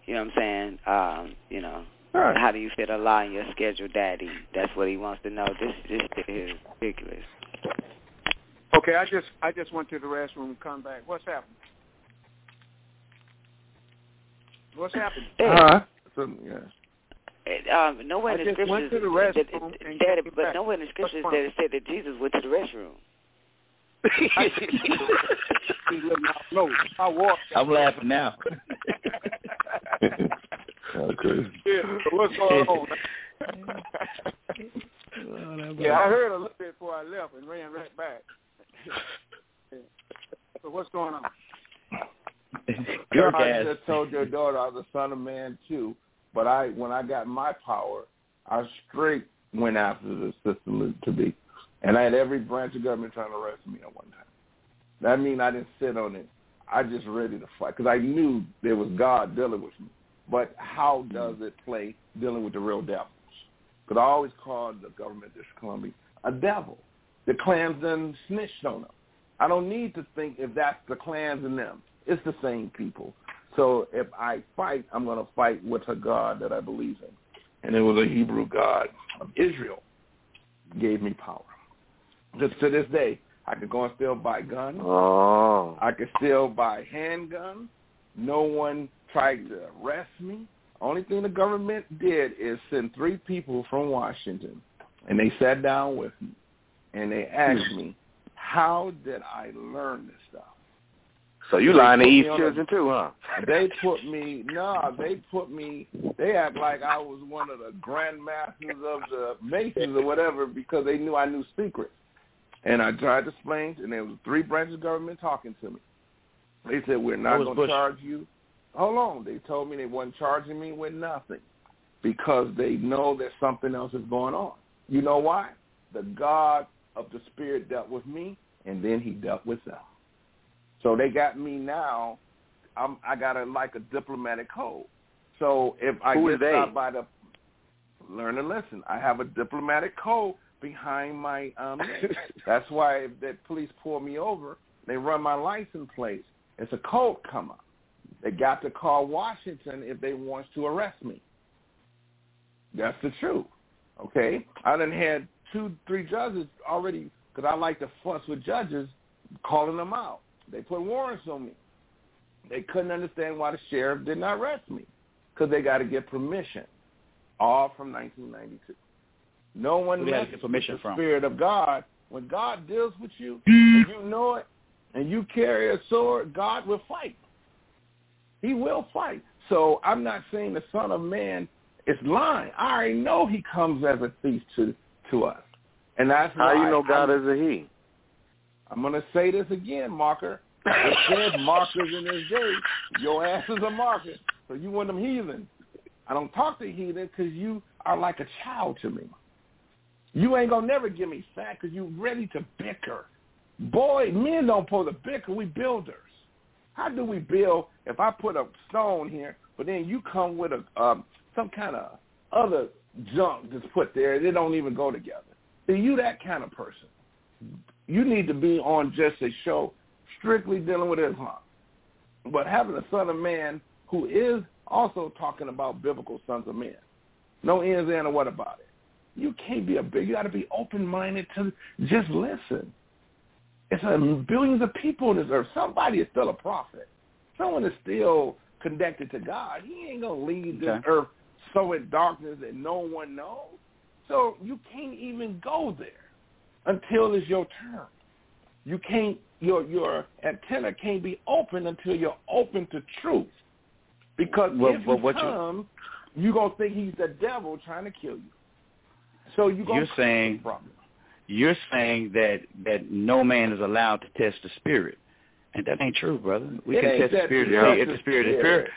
you know what I'm saying? Um, you know, Right. how do you fit Allah in your schedule, Daddy? That's what he wants to know. This this is ridiculous. Okay, I just I just went to the restroom and come back. What's happening? What's happening? Uh-huh. So, yeah. It, um, nowhere in the scriptures, to the that- that- restroom and Daddy, came but back. nowhere in the scriptures that it said that Jesus went to the restroom. He's letting y'all know. I walked. I'm laughing now. okay. Yeah, so what's going on? yeah, I heard a little bit before I left and ran right back. So what's going on? Kirk God just told your daughter I was a son of man too. But I, when I got my power, I straight went after the system to be, and I had every branch of government trying to arrest me at one time. That mean I didn't sit on it. I just ready to fight because I knew there was God dealing with me. But how does it play dealing with the real devils? Because I always called the government, this Columbia, a devil. The clans done snitched on them. I don't need to think if that's the clans and them. It's the same people. So if I fight, I'm going to fight with a God that I believe in. And it was a Hebrew God of Israel gave me power. Just to this day, I could go and still buy guns. Oh. I could still buy handguns. No one tried to arrest me. Only thing the government did is send three people from Washington, and they sat down with me, and they asked hmm. me, how did I learn this stuff? So you lying to East children too, huh? They put me, no, they put me, they act like I was one of the grandmasters of the Masons or whatever because they knew I knew secrets. And I tried to explain, and there was three branches of government talking to me. They said, we're not going to Bush. charge you. Hold on. They told me they wasn't charging me with nothing because they know that something else is going on. You know why? The God of the Spirit dealt with me, and then he dealt with them. So they got me now. I'm, I got a like a diplomatic code. So if I Who get stopped by the learn and listen, I have a diplomatic code behind my um. That's why if the police pull me over, they run my license plate. It's a code come up. They got to call Washington if they want to arrest me. That's the truth. Okay, I done had two, three judges already because I like to fuss with judges, calling them out. They put warrants on me. They couldn't understand why the sheriff did not arrest me because they got to get permission. All from 1992. No one Who they had to messes get permission with the from? Spirit of God. When God deals with you, and you know it, and you carry a sword, God will fight. He will fight. So I'm not saying the Son of Man is lying. I already know he comes as a thief to to us, and that's How you know God I'm, is a he? I'm going to say this again, Marker. It said markers in this day. Your ass is a marker. So you one of them heathen. I don't talk to heathen because you are like a child to me. You ain't going to never give me fat because you ready to bicker. Boy, men don't pull the bicker. We builders. How do we build if I put a stone here, but then you come with a um, some kind of other junk that's put there it don't even go together? Are you that kind of person? you need to be on just a show strictly dealing with Islam. But having a son of man who is also talking about biblical sons of men, no ends and what about it? You can't be a big. You got to be open-minded to just listen. It's a billions of people on this earth. Somebody is still a prophet. Someone is still connected to God. He ain't gonna leave this earth so in darkness that no one knows. So you can't even go there until it's your turn. You can't your your antenna can't be open until you're open to truth. Because Well, if well, he what you- comes, you, are gonna think he's the devil trying to kill you. So you You're saying you're saying that that no man is allowed to test the spirit, and that ain't true, brother. We It can test the spirit. serious. If the spirit is spirit.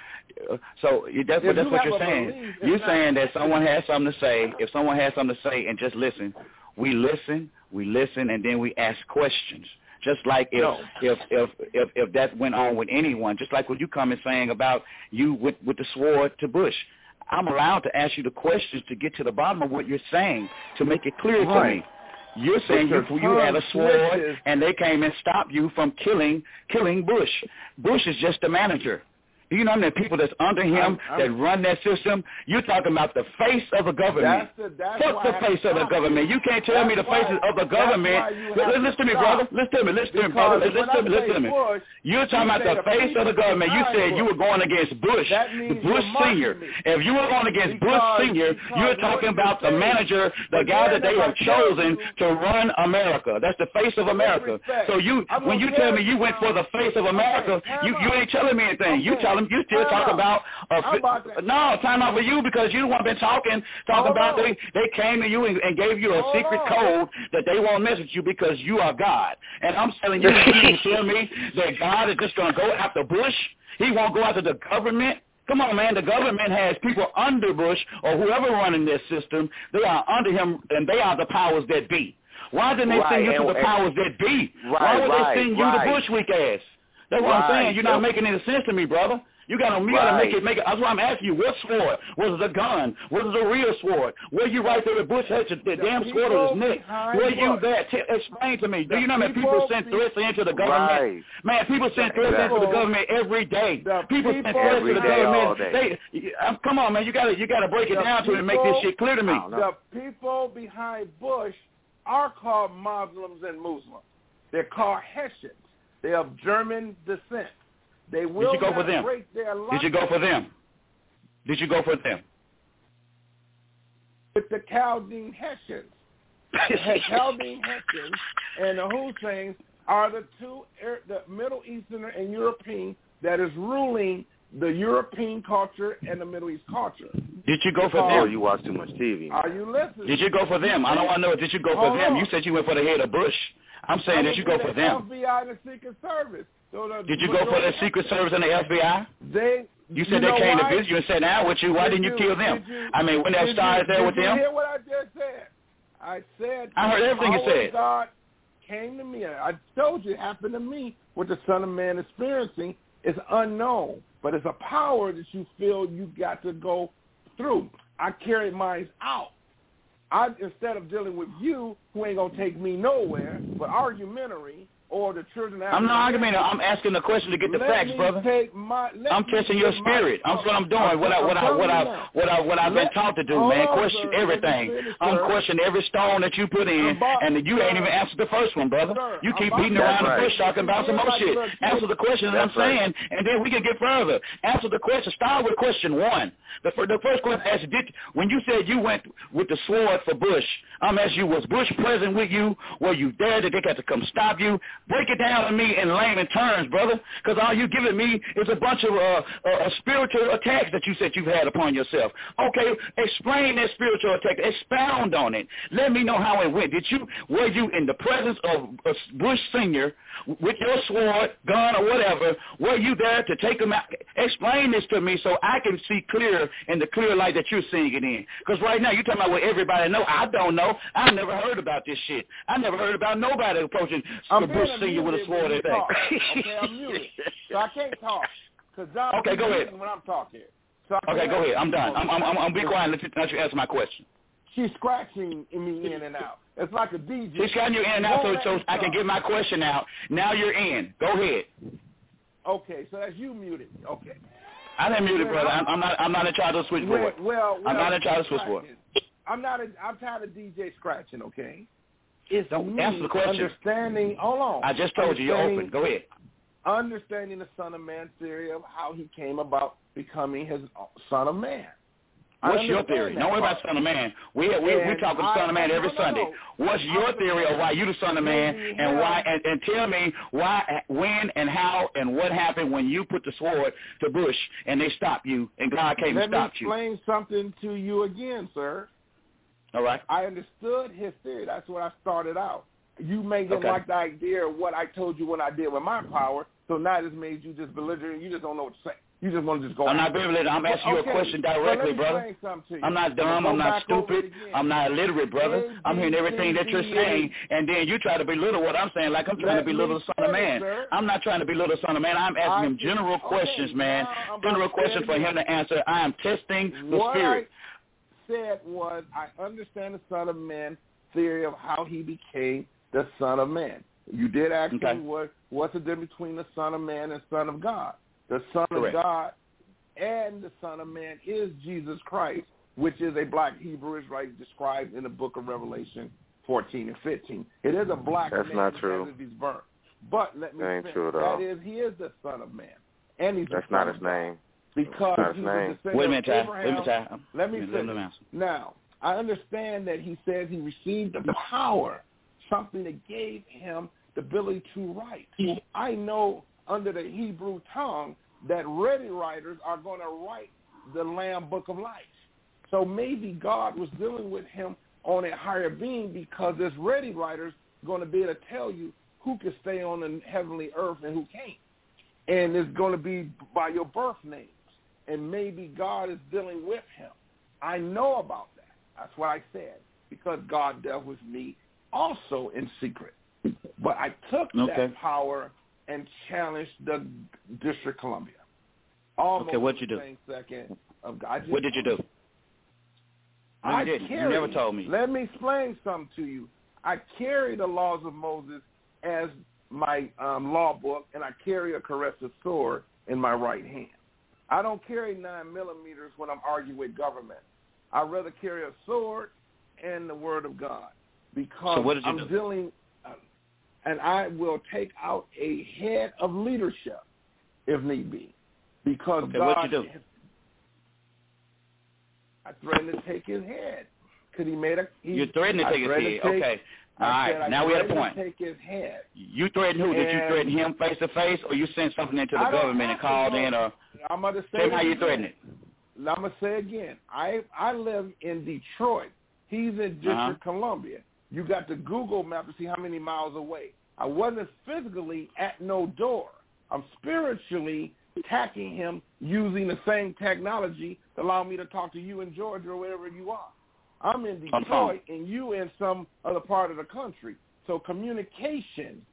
So you- that's what that's what you're saying. You're saying that someone has something to say. If someone has something to say, and just listen, we listen, we listen, and then we ask questions. Just like if No. if if if if that went on with anyone, just like what you come and saying about you with with the sword to Bush. I'm allowed to ask you the questions to get to the bottom of what you're saying to make it clear to me. You're saying you you had a sword and they came and stopped you from killing killing Bush. Bush is just the manager. You know many people that's under him I'm- I'm- that run that system? You're talking about the face of the government. That's the- that's Fuck the face of the government. you. Can't tell me the why- faces of the government. why you have Listen, to listen to me, brother. Listen to me. Listen to me, brother. Listen to me. Listen to me. You're talking about the the face of the government. You said you were going against Bush. Bush Senior. If you were going against Bush Senior, you're talking about the manager, the guy that they have chosen to run America. That's the face of America. So you, when you tell me you went for the face of America, you you ain't telling me anything. You Okay, you still time out. about fi- about no time out for you because you one been talking talking Hold about on. they they came to you and, and gave you a Hold secret on. code that they won't mess with you because you are God. And I'm telling you, you tell me that God is just going to go after Bush. He won't go after the government. Come on, man. The government has people under Bush or whoever running this system. They are under him, and they are the powers that be. Why didn't they Right, send you to the powers that be? Right, Why would right, they send you to Bush weak ass? That's what I'm saying. You're not making any sense to me, brother. You gotta, you gotta make it, make it. That's why I'm asking you. What sword? Was it a gun? Was it a real sword? Were you right there with Bush had the, the damn sword on his neck? Were you there? T- explain to me. Do you know many people people send threats into the government? Right. Man, people send threats into the government every day. the People send threats to the Every day, government. They, um, come on, man. You gotta, you gotta break it The down to me and make this shit clear to me. I don't know. The people behind Bush are called Muslims and Muslims. They're called Hessians. They're of German descent. They will you go for them? break their Did you go for them? Did you go for them? with the Chaldean Hessians. The Chaldean Hessians and the Husseins are the two, er- the Middle Easterner and European that is ruling the European culture and the Middle East culture. Did you go for Oh, them? you watch too much TV. Are you listening? Did you go for them? I don't want to know. Did you go for Hold them? on. You said you went for the head of Bush. I'm saying did you go for the them? FBI and the Secret Service. So the Did you go for the Secret Service and the FBI? They. You said know they came why? to visit you and sat down with you. Why Did didn't you kill them? you- I mean, when did that you- stars there did with you them? hear what I just said? I said. I heard everything you said. God came to me. I told you it happened to me. What the Son of Man experiencing is unknown, but it's a power that you feel you got to go through. I carried mine out. I instead of dealing with you, who ain't gonna take me nowhere, but argumentary or the children. I'm not arguing. I'm asking the question to get the Let facts, brother. My, I'm me catching your get my- spirit. That's what I'm doing. I'm- What I what I what I what I what, I've been taught to do, man. Question sir. Everything. finish, I'm questioning every stone that you put in, I'm about- and you ain't even answered the first one, brother. Sir, You I'm keep beating around the bush talking about some more shit. Answer the question that I'm saying, and then we can get further. Answer the question. Start with question one. The, the first question asked, did when you said you went with the sword for Bush, I'm asking you, was Bush present with you? Were you there? Did they got to come stop you? Break it down to me in layman terms, brother, because all you're giving me is a bunch of uh, uh, spiritual attacks that you said you've had upon yourself. Okay, explain that spiritual attack. Expound on it. Let me know how it went. Did you were you in the presence of uh, Bush Senior with your sword, gun, or whatever? Were you there to take him out? Explain this to me so I can see clear in the clear light that you're seeing it in. Because right now you're talking about what everybody know. I don't know. I never heard about this shit. I never heard about nobody approaching I'm Bush being Senior with a sword and talk. Okay, I'm muted, so I can't talk. Cause John Okay, go ahead. When I'm talking. So Okay, go ahead. I'm done. I'm I'm I'm, I'm be quiet let you, let you answer my question. She's scratching me in and out. It's like a DJ. She's scratching you in and out so, so I can get my question out. Now you're in. Go ahead. Okay, so that's you muted. Okay. I didn't mute it, brother. I'm, I'm not. I'm not in charge of switchboard. Well, well, I'm not in charge of switchboard. I'm not. A, I'm tired of DJ scratching. Okay. It's Don't me answer the question. understanding. Hold on. I just told you you're open. Go ahead. Understanding the Son of Man theory of how he came about becoming his Son of Man. What's your theory? Don't worry about Son of Man. We we we talk about I- Son of Man every no, Sunday. no. What's your theory of why you the Son of Man and why and, and tell me why, when, and how, and what happened when you put the sword to Bush and they stopped you and God came Let and stopped you. Let me explain something to you again, sir. All right. I understood his theory. That's what I started out. You may didn't Okay. like the idea of what I told you when I did with my power, so now this made you just belligerent. You just don't know what to say. You just want to just go. On. I'm not belligerent. I'm Well, asking you a question directly, brother. explain something to you. I'm not dumb. I'm not stupid. I'm not illiterate, brother. I'm hearing everything that you're saying, and then you try to belittle what I'm saying, like I'm trying Let to belittle the Son of Man. sir. I'm not trying to belittle the Son of Man. I'm asking I him see. general Okay, questions, man. now I'm about General questions for him to answer. I am testing the what spirit. Said was I understand the Son of Man theory of how he became the Son of Man. You did ask Okay. me what what's the difference between the Son of Man and Son of God. The Son Correct. of God and the Son of Man is Jesus Christ, which is a black Hebrew Israelite described in the book of Revelation 14 and 15. It is a black That's man not true. of his birth. But let me That ain't finish. true at all. That is, he is the Son of Man. And he's That's not his name. Because That's he was name. descendant Wait a minute, Ty. Abraham. Wait a minute, Ty. Let me let finish. him answer. Now, I understand that he says he received the power, something that gave him the ability to write. I know under the Hebrew tongue that ready writers are going to write the Lamb Book of Life. So maybe God was dealing with him on a higher being because this ready writers going to be able to tell you who can stay on the heavenly earth and who can't. And it's going to be by your birth names. And maybe God is dealing with him. I know about that. That's what I said because God dealt with me also in secret. But I took Okay. that power and challenged the District of Columbia. Almost Okay, what'd you the do? same second of I just, What did you do? No, you I didn't. You never told me. Let me explain something to you. I carry the laws of Moses as my um, law book, and I carry a caressive sword in my right hand. I don't carry nine millimeters when I'm arguing with government. I'd rather carry a sword and the word of God because So what I'm do? dealing, uh, and I will take out a head of leadership if need be, because Okay, God. what'd you do? I threatened to take his head because he made a. He, You threatened to I take his head. take- Okay. All I right. Now we at a point. Take his head. You threatened who? Did you threaten him face to face, or you sent something into the I government and called in, or I'm gonna say tell how you threatened it? I'm gonna say again. I I live in Detroit. He's in District Uh-huh. Columbia. You got the Google map to see how many miles away. I wasn't physically at no door. I'm spiritually attacking him using the same technology to allow me to talk to you in Georgia or wherever you are. I'm in On the phone. Detroit and you in some other part of the country. So communication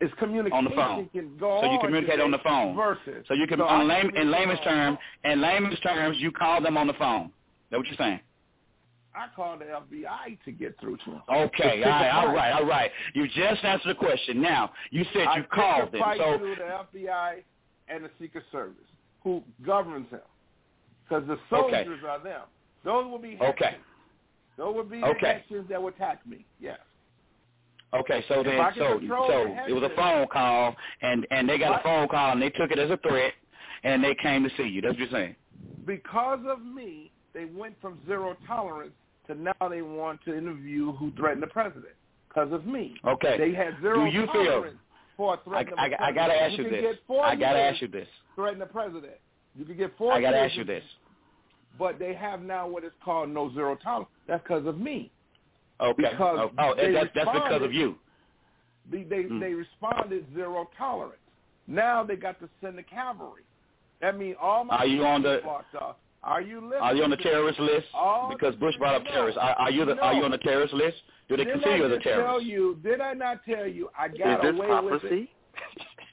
is communication On the phone. can go So you communicate on the phone. Versus. So you can, So on lame, in layman's terms, in layman's terms, you call them on the phone. That's what you're saying? I called the FBI to get through to them. Okay, all right, all right, all right. You just answered the question. Now, you said you picked called them. So through the FBI and the Secret Service, who governs him, because the Okay. soldiers are them. Those will be Okay. Those would be Okay. the Hessians that would attack me. Yes. Okay, so If then, so so it was a phone call, and and they got a phone call, and they took it as a threat, and they came to see you. That's what you're saying. Because of me, they went from zero tolerance to now they want to interview who threatened the president. Because of me. Okay. They had zero Do you feel? tolerance for a I, threat. I, I gotta ask you, can this. I gotta ask you this. Threaten the president. You can get four I gotta ask you this. But they have now what is called no zero tolerance. That's because of me. Okay. Because oh, oh they that's that's because of you. They they, Mm. they responded zero tolerance. Now they got to send the cavalry. That means all my Are you on the- people. Are you listening? Are you on the terrorist list? All Because Bush brought up no. terrorists. Are, are you the, Are you on the terrorist list? Do they Didn't consider you I as a just tell you? Did I not tell you? I got Is this away with it,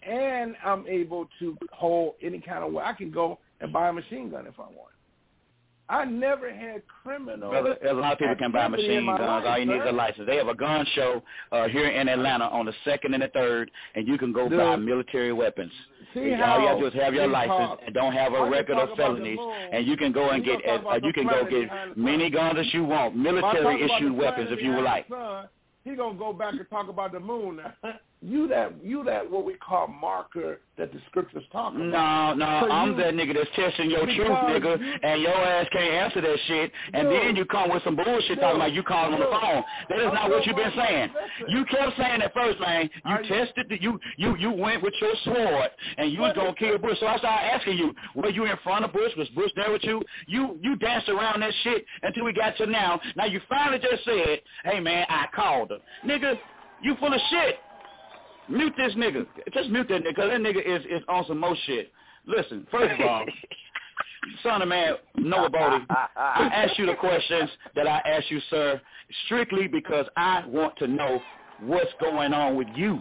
and I'm able to hold any kind of way. I can go and buy a machine gun if I want. I never had criminal. Brother, a lot of people can buy machine guns. Life, All you need is a license. They have a gun show uh, here in Atlanta on the second and the third, and you can go Dude. buy military weapons. See all you have to do is have your license talk- and don't have a record of felonies, and you can go and get uh, you can go get many guns as you want, If I talk military issued weapons if you would like. sun, he gonna go back and talk about the moon. you that you that what we call marker that the scriptures talk about. No, no, So I'm you- that nigga that's testing your truth, nigga, you- and your ass can't answer that shit, and Dude. then you come with some bullshit talking about you calling on the phone. That is not what you've been saying. listen. You kept saying at first, man. You Are you- tested, the, you you you went with your sword, and you was gonna kill Bush. So I started asking you, were you in front of Bush? Was Bush there with you? You you danced around that shit until we got to now. Now you finally just said, hey man, I called him, nigga. You full of shit. Mute this nigga. Just mute that nigga. 'cause that nigga is is on some more shit. Listen, first of all, son of man, Noble Boddie, I ask you the questions that I ask you, sir, strictly because I want to know what's going on with you.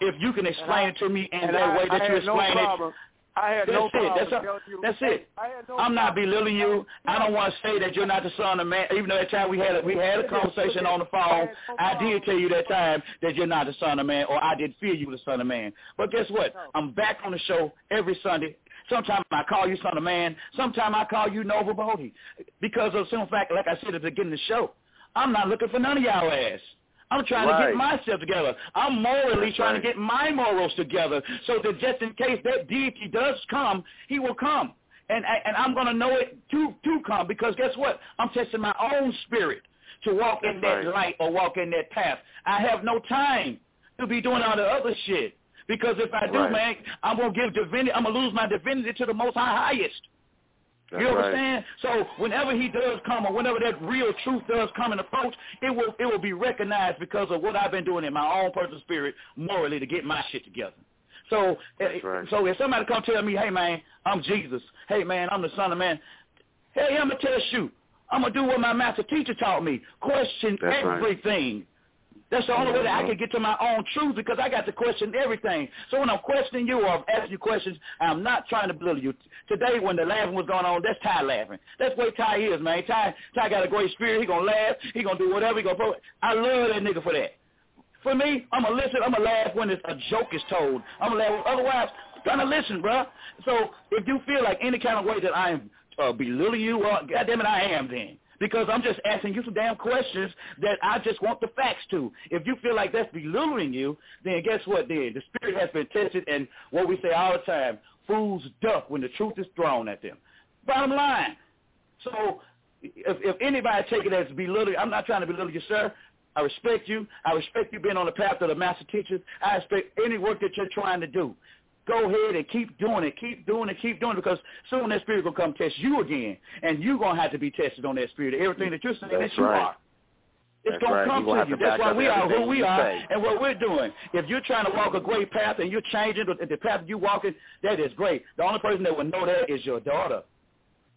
If you can explain it to me in that I- way that I you had no explain it. I had that's no it. That's, you- that's it. No I'm not belittling you. I don't want to say that you're not the son of man. Even though that time we had a, we had a conversation on the phone, I did tell you that time that you're not the son of man, or I did feel you were the son of man. But guess what? I'm back on the show every Sunday. Sometimes I call you son of man. Sometimes I call you Noble Boddie. Because of the simple fact, like I said at the beginning of the show, I'm not looking for none of y'all ass. I'm trying to get myself together. I'm morally That's trying right. to get my morals together so that just in case that deity does come, he will come. And and I'm going to know it to to come because guess what? I'm testing my own spirit to walk in that right. light or walk in that path. I have no time to be doing all the other shit. Because if I do, Right. man, I'm gonna give divinity. I'm gonna lose my divinity to the Most High Highest. That's you know what right. I'm saying? So whenever he does come, or whenever that real truth does come and approach, it will it will be recognized because of what I've been doing in my own personal spirit morally to get my shit together. So uh, right. so if somebody come tell me, hey man, I'm Jesus. Hey man, I'm the Son of Man. Hey, I'm gonna test you. I'm gonna do what my master teacher taught me. Question That's right. That's the only way that I can get to my own truth because I got to question everything. So when I'm questioning you or I'm asking you questions, I'm not trying to belittle you. Today when the laughing was going on, that's Ty laughing. That's the way Ty is, man. Ty, Ty got a great spirit. He gonna laugh. He gonna do whatever. He gonna. Pro- I love that nigga for that. For me, I'm gonna listen. I'm gonna laugh when it's a joke is told. I'm gonna laugh. Otherwise, gonna listen, bruh. So if you feel like any kind of way that I am uh, belittling you, well, goddamn it, I am then. Because I'm just asking you some damn questions that I just want the facts to. If you feel like that's belittling you, then guess what? Then the spirit has been tested, and what we say all the time: fools duck when the truth is thrown at them. Bottom line. So if, if anybody take it as belittling, I'm not trying to belittle you, sir. I respect you. I respect you being on the path of the master teachers. I respect any work that you're trying to do. Go ahead and keep doing it, keep doing it, keep doing it, because soon that spirit will come test you again, and you're going to have to be tested on that spirit. Everything that you're saying That's that you right. are. It's That's going right. to come gonna you. That's why we are who we are say. and what we're doing. If you're trying to walk a great path and you're changing the, the path you're walking, that is great. The only person that will know that is your daughter.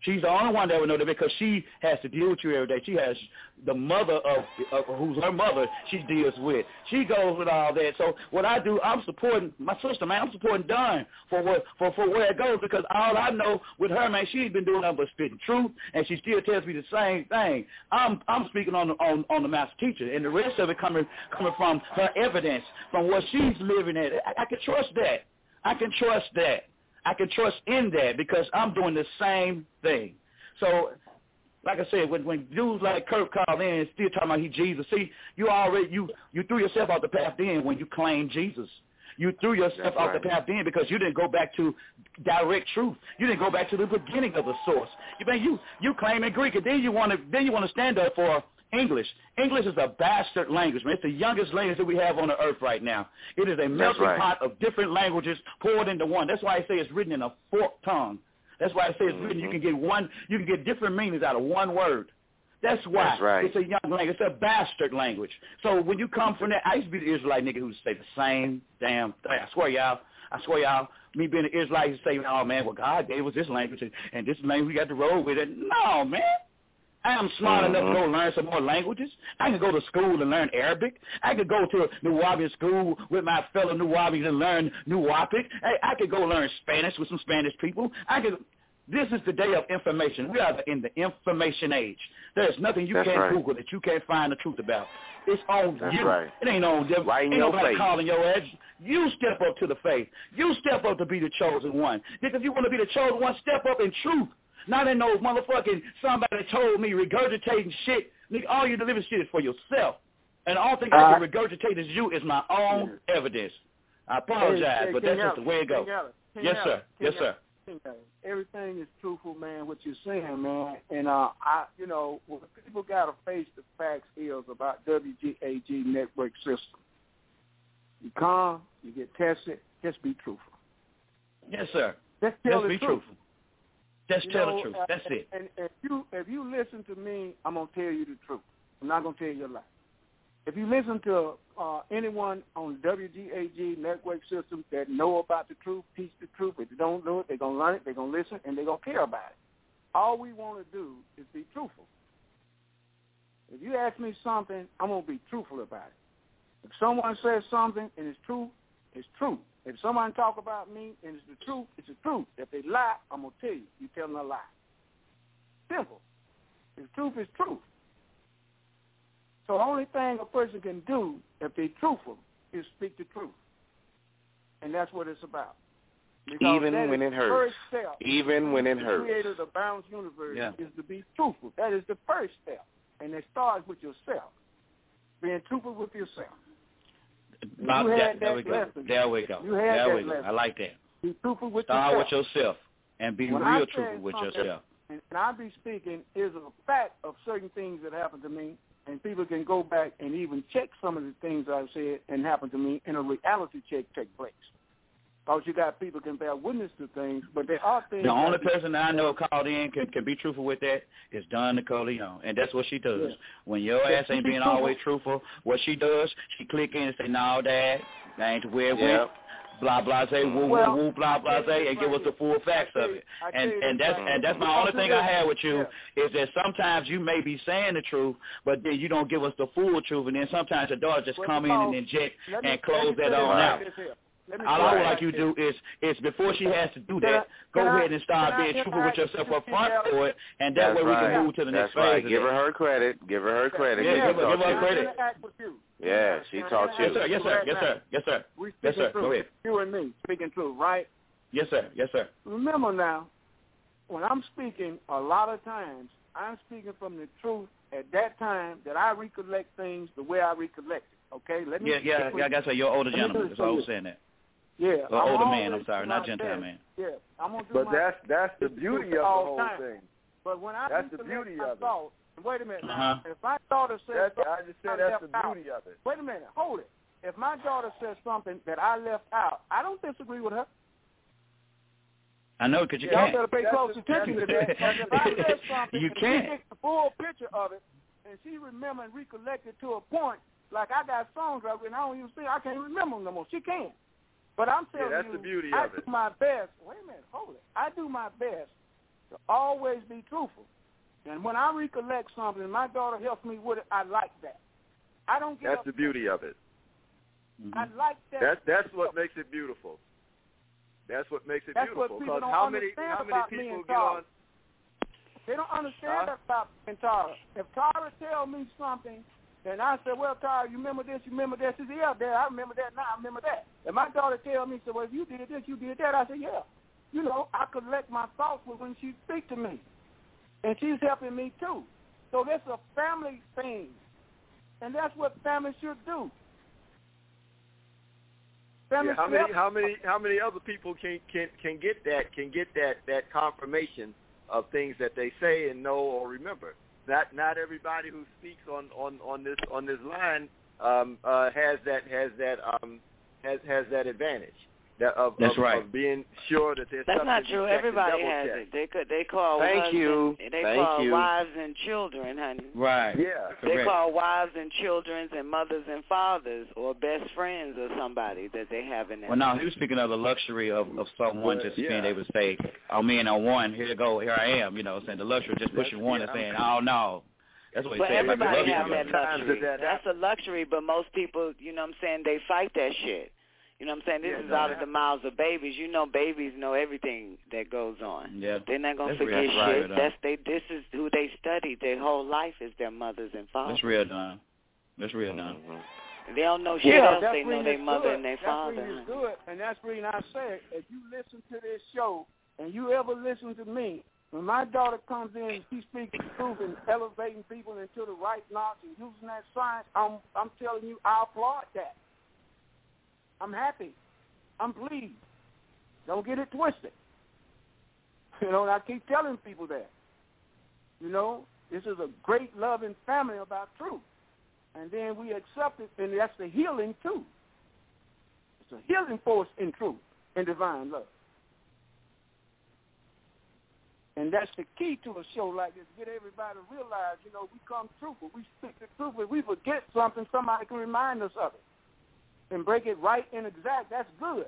She's the only one that would know that because she has to deal with you every day. She has the mother of, of who's her mother she deals with. She goes with all that. So what I do, I'm supporting my sister, man. I'm supporting Dunn for what for, for where it goes because all I know with her, man, she's been doing nothing but spitting truth, and she still tells me the same thing. I'm I'm speaking on the, on on the master teacher, and the rest of it coming coming from her evidence, from what she's living at. I, I can trust that. I can trust that. I can trust in that because I'm doing the same thing. So, like I said, when when dudes like Kirk called in and still talking about he Jesus, see, you already you you threw yourself off the path then when you claimed Jesus. You threw yourself That's off the path then because you didn't go back to direct truth. You didn't go back to the beginning of the source. You man, you you claiming Greek, and then you want to then you want to stand up for English. English is a bastard language, man. It's the youngest language that we have on the earth right now. It is a melting right. pot of different languages poured into one. That's why I say it's written in a forked tongue. That's why I say it's written. You can mm-hmm. get one. You can get different meanings out of one word. That's why That's right. it's a young language. It's a bastard language. So when you come from that, I used to be the Israelite nigga who would say the same damn thing. I swear y'all. I swear y'all. Me being an Israelite, you say, oh man, well God gave us this language and, and this language we got to roll with it. No man. I am smart enough to go mm-hmm. learn some more languages. I can go to school and learn Arabic. I could go to a Nuwaubian school with my fellow Nuwaubians and learn Nuwaubic. Hey, I could go learn Spanish with some Spanish people. I could This is the day of information. We are in the information age. There's nothing you That's can't right. Google that you can't find the truth about. It's on That's you. right. It ain't on them. Right ain't nobody face. calling your ass. You step up to the faith. You step up to be the chosen one. Because if you want to be the chosen one, step up in truth. Not in those motherfucking somebody told me regurgitating shit. Nigga, all you deliver shit is for yourself. And all only thing I can regurgitate is you is my own evidence. I apologize, Hey, but that's just the way it goes. King Ellis, King Yes, sir. Yes, sir. Ellis, King Ellis. Everything is truthful, man. What you're saying, man. And uh, I, you know, what people got to face the facts is about WGAG network system. You come, you get tested. Just be truthful. Yes, sir. Just tell Just the be truth. truthful. Just You tell know, the truth. uh, That's it. And if you if you listen to me, I'm gonna tell you the truth. I'm not gonna tell you a lie. If you listen to uh, anyone on WGAG network system that know about the truth, teach the truth. If they don't know it, they're gonna learn it. They're gonna listen, and they're gonna care about it. All we want to do is be truthful. If you ask me something, I'm gonna be truthful about it. If someone says something and it's true, it's true. If someone talk about me and it's the truth, it's the truth. If they lie, I'm gonna tell you, you telling a lie. Simple. The truth is truth. So the only thing a person can do if they're truthful is speak the truth. And that's what it's about. Because Even that it hurts. First step. Even when it the hurts. creator of the balanced universe Yeah. is to be truthful. That is the first step. And it starts with yourself. Being truthful with yourself. Bob, that, there we go. lesson. There we go. There we go. lesson. I like that. Be truthful with Start yourself. with yourself and be When real truthful with yourself. And, and I be speaking is a fact of certain things that happened to me, and people can go back and even check some of the things I've said and happened to me, and a reality check take place. Because you got people can bear witness to things, but there are things. The only person that I know called in can, can be truthful with that is Don Nicoleone, and that's what she does. Yeah. When your Yeah, ass ain't being truthful. always truthful, what she does, she click in and say, "No, Dad, that ain't where it Yep. went." Blah blah say woo Well, woo woo blah blah I tell you say and give us the full facts of it. And and that's and that's my only thing I this. had with you Yeah. is that sometimes you may be saying the truth, but then you don't give us the full truth, and then sometimes your daughter just Well, come in and inject and close that say on out. This here. Let me All I would like like you to do is is before she has to do that, I- go I- ahead and start being truthful with yourself up front for it, and that That's way we right. can move to the next right. phase. Give her her credit. Give her her credit. Yeah, She give her- give her credit. Interact with you. Yeah, she taught you. Yes, sir. Yes, sir. Yes, sir. Yes, sir. We Yes, sir. Go ahead. You and me speaking truth, right? Yes, sir. Yes, sir. Remember now, when I'm speaking, a lot of times I'm speaking from the truth at that time that I recollect things the way I recollect it. Okay, let me. Yeah, yeah. I gotta say, you're older Let gentleman. That's all I was saying that. Yeah, Or older man. I'm sorry, not gentile man. Yeah, I'm gonna do But my that's that's the beauty of the whole time. thing. But when I That's the beauty my of it. thoughts, wait a minute. now. Uh-huh. If my daughter says That's, something I just I said that's left the out, beauty of it. wait a minute, hold it. If my daughter says something that I left out, I don't disagree with her. I know because you Y'all can't. better pay That's close the- attention to that's that. the- Because if I said something You can't. she gets the full picture of it, and she remember and recollect it to a point, like I got songs of and I don't even see, I can't remember them no more. She can. But I'm Yeah, telling that's you, the beauty I of it. do my best. Wait a minute, hold it. I do my best to always be truthful. And when I recollect something, my daughter helps me with it, I like that. I don't get That's up- the beauty of it. Mm-hmm. I like that. That's that's what makes it beautiful. That's what makes it That's what beautiful. people Because don't how many understand how many about me people and get Tara. on? They don't understand Huh? that about and Tara. If Tara tell me something, and I say, well, Tara, you remember this, you remember that? She said, yeah, Dad, I remember that now, I remember that. And my daughter tell me, so well, if you did this, you did that. I said, yeah. You know, I collect my thoughts with when she speak to me. And she's helping me, too. So that's a family thing. And that's what family should do. Family Yeah, how many how many how many other people can can can get that can get that that confirmation of things that they say and know or remember? Not not everybody who speaks on on on this on this line um, uh, has that has that um, has has that advantage that of That's of, right. of being sure that there's That's not true. Everybody has check. it. They could. They call Thank husband, you. They Thank call you. wives and children, honey. Right. Yeah. They Correct. call wives and children and mothers and fathers or best friends or somebody that they have in their Well, no, he was speaking of the luxury of, of someone Well, just yeah. being able to say, "Oh, man, on one, here you go, here I am." You know, saying the luxury of just pushing one and yeah, saying, "Oh no." That's what he But said. about the everybody luxury have of that luxury. that that That's a luxury, but most people, you know what I'm saying, they fight that shit. You know what I'm saying? This Yeah, is no, out of the mouths of babies. You know, babies know everything that goes on. Yeah. They're not gonna That's forget real- that's shit. right, That's they. This is who they studied. Their whole life is their mothers and fathers. That's real, Don. That's real, Don. Mm-hmm. They don't know shit yeah, else. They know their mother good. and their that's father. reason it's good, and that's the reason I say if you listen to this show and you ever listen to me, when my daughter comes in and she speaks the truth and elevating people into the right knowledge and using that science, I'm I'm telling you, I applaud that. I'm happy. I'm pleased. Don't get it twisted. You know, and I keep telling people that. You know, this is a great loving family about truth. And then we accept it, and that's the healing too. It's a healing force in truth and divine love. And that's the key to a show like this, get everybody to realize, you know, we come true, but we speak the truth. If we forget something, somebody can remind us of it and break it right and exact. That's good.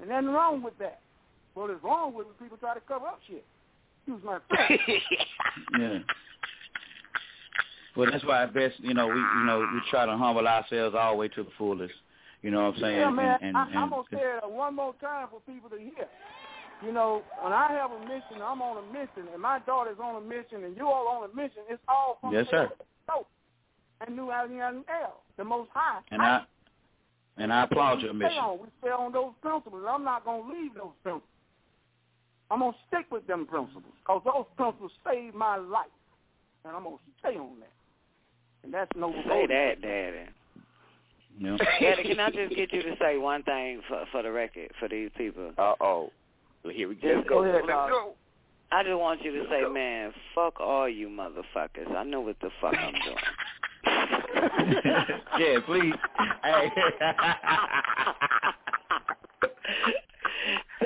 And nothing wrong with that. What is wrong with when people try to cover up shit? Excuse my friend. Yeah. Well, that's why I best, you know, we, you know, we try to humble ourselves all the way to the fullest. You know what I'm saying? Yeah, man. And, and, I, I'm gonna say it one more time for people to hear. You know, when I have a mission, I'm on a mission, and my daughter's on a mission, and you all on a mission. It's all from Yes, sir. And New Alien L, the Most High. and I and I applaud your we mission. Stay on. We stay on those principles. I'm not gonna leave those principles. I'm gonna stick with them principles because those principles saved my life, and I'm gonna stay on that. And that's no. Say that, Daddy. Yeah. Daddy, can I just get you to say one thing for for the record for these people? Uh oh. Well, here we go. Just go ahead, Let's go. I just want you to say, man, fuck all you motherfuckers. I know what the fuck I'm doing. yeah, please. Hey.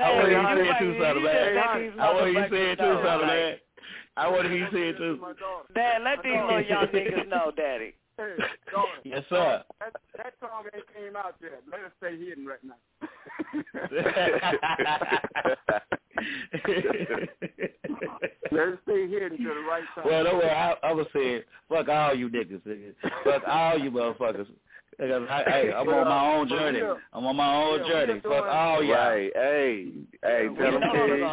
I want you to say it too, son, man. I want you to say it too, son, man. I want you to say it too. Dad, let these little young niggas know, Daddy. Hey, daughter, Yes, sir. That, that song ain't came out yet. Let us stay hidden right now. Let us stay hidden to the right time. Well, no way. I, I was saying, fuck all you niggas. nigga. Fuck all you motherfuckers. Because I, hey, I'm on my own journey. I'm on my own journey. Fuck all y'all. Right. Hey, hey, tell them, King.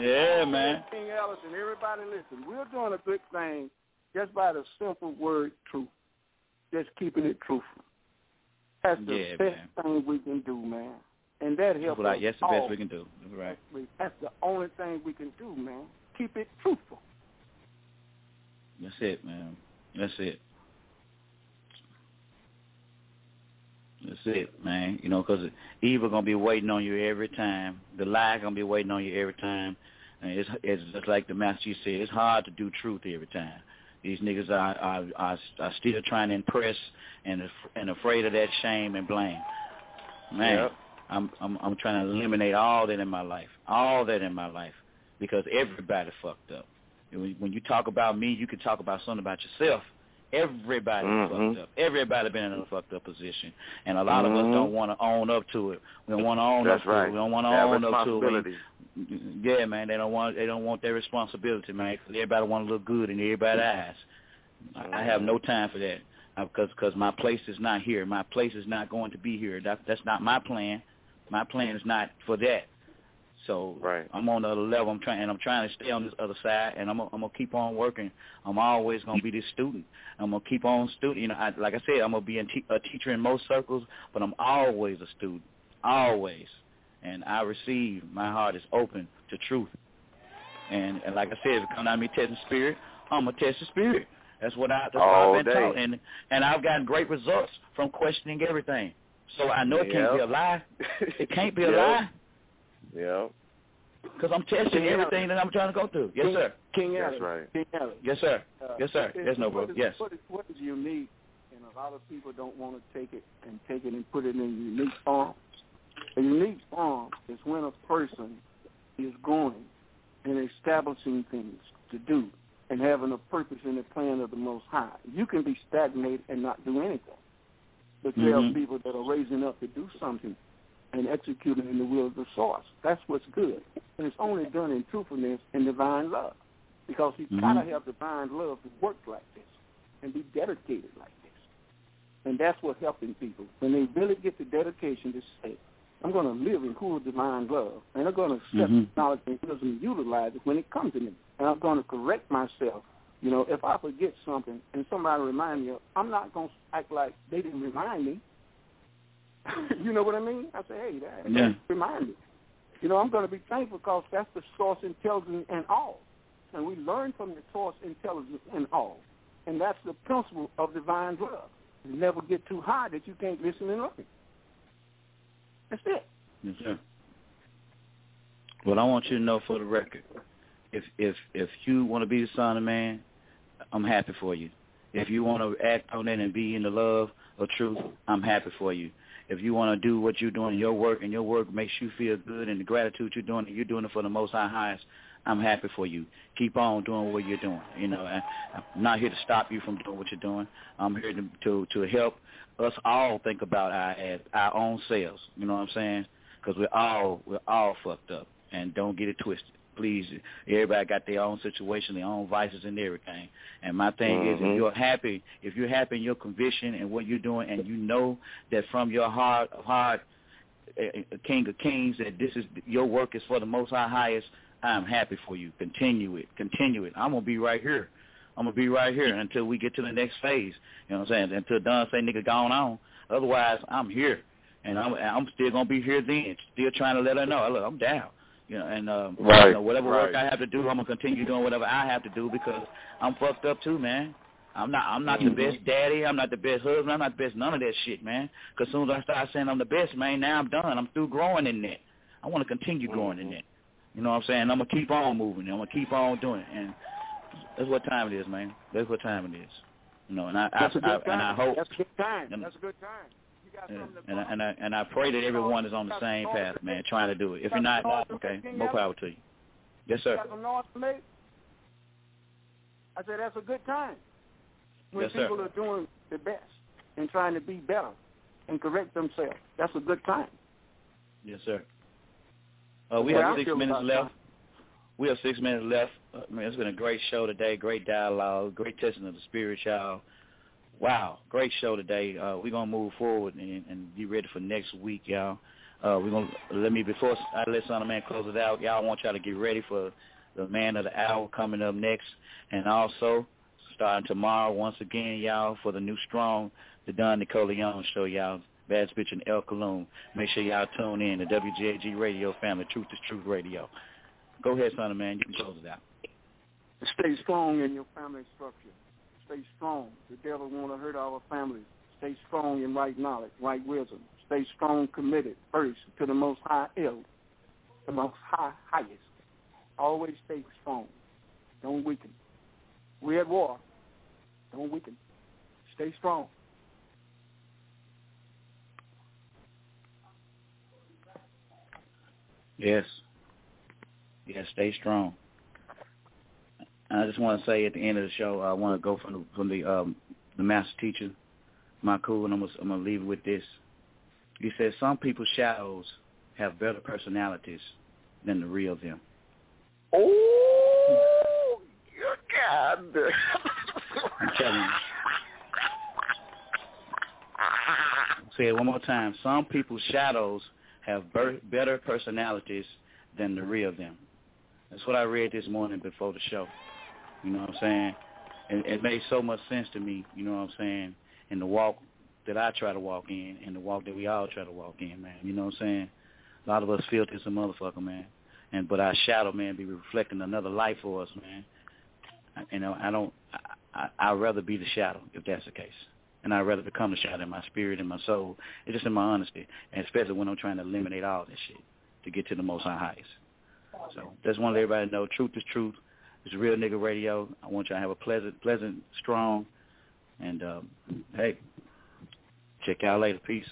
Yeah, man. King Ellis and everybody listen. We're doing a good thing just by the simple word truth. Just keeping it truthful. That's the Yeah, best thing we can do, man. And that helps Like, us yes, the all. best we can do. Right. That's the only thing we can do, man. Keep it truthful. That's it, man. That's it. That's it, man. You know, 'cause evil gonna be waiting on you every time. The lie gonna be waiting on you every time. And it's it's just like the master you said. It's hard to do truth every time. These niggas are are are, are still trying to impress and af- and afraid of that shame and blame. Man, Yep. I'm I'm I'm trying to eliminate all that in my life, all that in my life, because everybody fucked up. When you talk about me, you can talk about something about yourself. Everybody Mhm. fucked up. Everybody been in a fucked up position, and a lot of us don't want to own up to it. We don't want to own That's up to it. We don't want to own up to it. Yeah, man, they don't want they don't want their responsibility, man. 'cause everybody want to look good in everybody's eyes. I, I have no time for that because because my place is not here. My place is not going to be here. That that's not my plan. My plan is not for that. So right. I'm on the other level. I'm trying and I'm trying to stay on this other side, and I'm I'm gonna keep on working. I'm always gonna be this student. I'm gonna keep on student. You know, I, like I said, I'm gonna be a, te- a teacher in most circles, but I'm always a student, always. And I receive. My heart is open to truth. And, and like I said, if it come out of me testing spirit, I'm gonna test the spirit. That's what I that's what I've been day. taught, and and I've gotten great results from questioning everything. So I know it can't be a lie. It can't be a Yep. lie Yep. because I'm testing King everything that I'm trying to go through. Yes, King, sir. King Allen. That's right. King Ellis. Yes, sir. Uh, Yes, sir. Yes, no, bro. what is- Yes. What is, what is unique, and a lot of people don't want to take it and take it and put it in a unique form. A unique form is when a person is going and establishing things to do and having a purpose in the plan of the Most High. You can be stagnated and not do anything. But there Mhm. are people that are raising up to do something and executing in the will of the source. That's what's good. And it's only done in truthfulness and divine love. Because you Mhm. gotta have divine love to work like this and be dedicated like this. And that's what helping people. When they really get the dedication to say, I'm going to live in cool divine love, and I'm going to accept Mhm. knowledge and wisdom and utilize it when it comes to me. And I'm going to correct myself. You know, if I forget something and somebody remind me, of, I'm not going to act like they didn't remind me. you know what I mean? I say, hey, that Yeah. remind me. You know, I'm going to be thankful because that's the source intelligence and all. And we learn from the source intelligence and all. And that's the principle of divine love. You never get too high that you can't listen and learn. That's it. Yes, sir. Well, I want you to know for the record, if if if you want to be the son of man, I'm happy for you. If you want to act on it and be in the love of truth, I'm happy for you. If you want to do what you're doing, your work, and your work makes you feel good, and the gratitude you're doing, you're doing it for the Most High highest, I'm happy for you. Keep on doing what you're doing. You know, and I'm not here to stop you from doing what you're doing. I'm here to to, to help us all think about our our own selves. You know what I'm saying? Because we're all we're all fucked up, and don't get it twisted. Please, everybody got their own situation, their own vices, and everything. And my thing is, if Mhm. you're happy, if you're happy in your conviction and what you're doing, and you know that from your heart of heart, eh, eh, King of Kings, that this is your work is for the Most High Highest. I'm happy for you. Continue it. Continue it. I'm gonna be right here. I'm gonna be right here until we get to the next phase. You know what I'm saying? Until Don say nigga gone on. Otherwise, I'm here, and I'm I'm still gonna be here then. Still trying to let her know. Look, I'm down. You know, and um, Right, you know, whatever work. I have to do, I'm gonna continue doing whatever I have to do because I'm fucked up too, man. I'm not I'm not Mhm. the best daddy. I'm not the best husband. I'm not the best none of that shit, man. Because as soon as I start saying I'm the best, man, now I'm done. I'm through growing in that. I want to continue growing in that. You know what I'm saying? I'm gonna keep on moving. I'm gonna keep on doing it, and that's what time it is, man. That's what time it is. You know, and I, I, That's I good and I time. hope That's a good time. That's a good time. You got yeah, something to and I, and I and I pray that everyone is on the same path, man, trying to do it. If you're not, okay, more power to you. Yes, sir. got some noise to make? I said that's a good time. When Yes, sir. people are doing the best and trying to be better and correct themselves. That's a good time. Yes, sir. Uh, we have six minutes left. We have six minutes left. Uh, man, it's been a great show today. Great dialogue. Great testing of the spirit, y'all. Wow, great show today. Uh, we're gonna move forward and, and be ready for next week, y'all. Uh, we're gonna let me before I let Son of Man close it out. Y'all I want y'all to get ready for the Man of the Hour coming up next, and also starting tomorrow once again, y'all, for the new Strong, the Don Nicoleon show, y'all. Bad Bitch and El Cologne. Make sure y'all tune in to WGAG Radio Family, Truth is Truth Radio. Go ahead, son of man. You can close it out. Stay strong in your family structure. Stay strong. The devil want to hurt our families. Stay strong in right knowledge, right wisdom. Stay strong, committed first to the most high El, the most high highest. Always stay strong. Don't weaken. We're at war. Don't weaken. Stay strong. Yes. Yes, stay strong. And I just want to say at the end of the show, I want to go from the, from the um, the master teacher, my cool, and I'm gonna, I'm gonna leave it with this. He says some people's shadows have better personalities than the real them. Oh, God. I'm telling you. Say it one more time. Some people's shadows have ber- better personalities than the real them. That's what I read this morning before the show. You know what I'm saying? And it made so much sense to me, you know what I'm saying, in the walk that I try to walk in and the walk that we all try to walk in, man. You know what I'm saying? A lot of us filthy as a motherfucker, man. And but our shadow, man, be reflecting another life for us, man. I, you know, I don't. I, I'd rather be the shadow if that's the case, and I'd rather become the shadow in my spirit and my soul. It's just in my honesty, and especially when I'm trying to eliminate all this shit to get to the most high highest. So just want to let everybody know, truth is truth. It's real nigga radio. I want y'all to have a pleasant, pleasant, strong, and um, hey, check y'all later. Peace.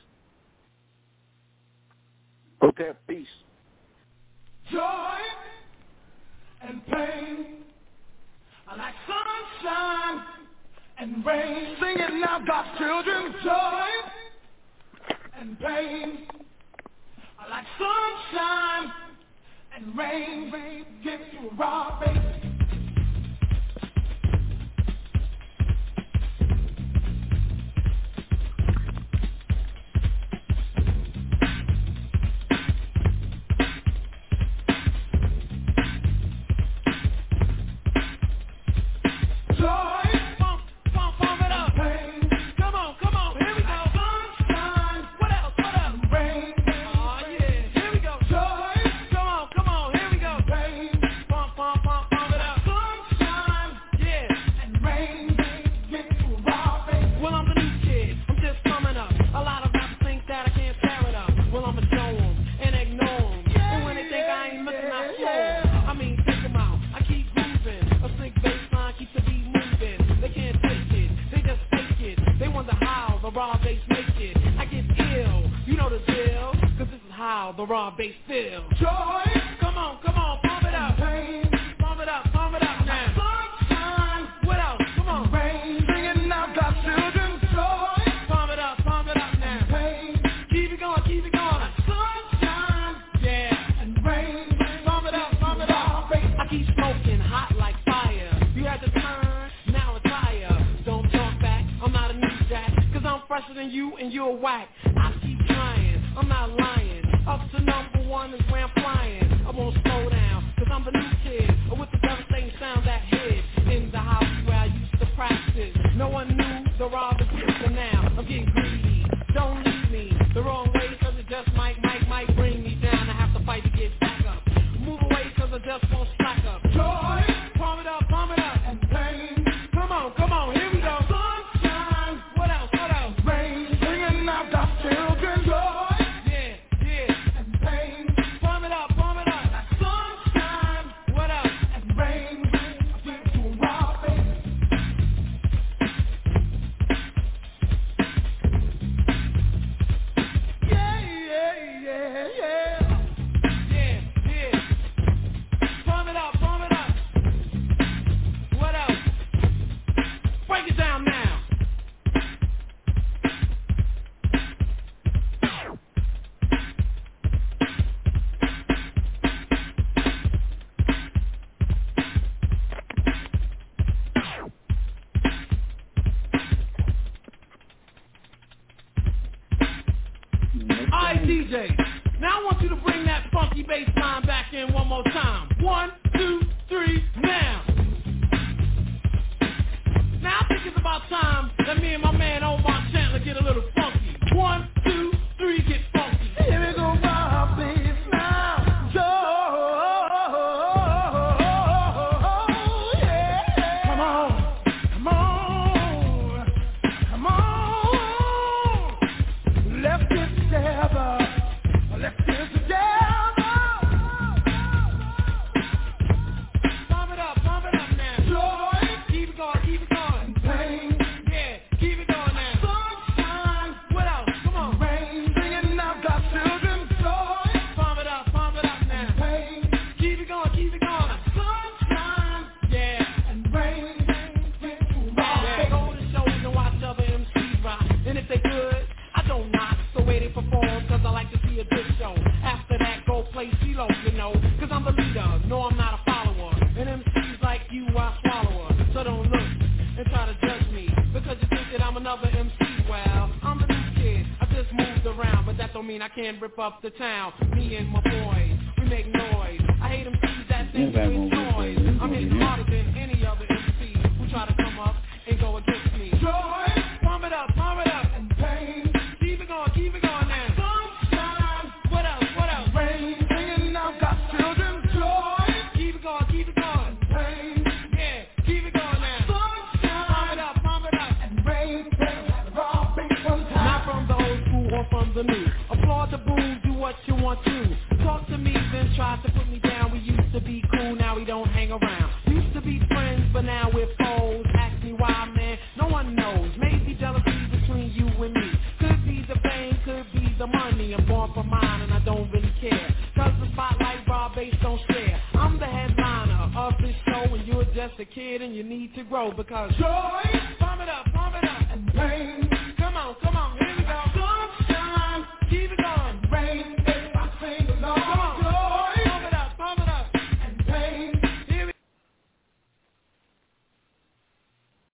Okay, peace. Joy and pain are like sunshine and rain. Sing it now, God's children. Joy and pain are like sunshine and rain. Rain gives you raw baby. Rip up the town.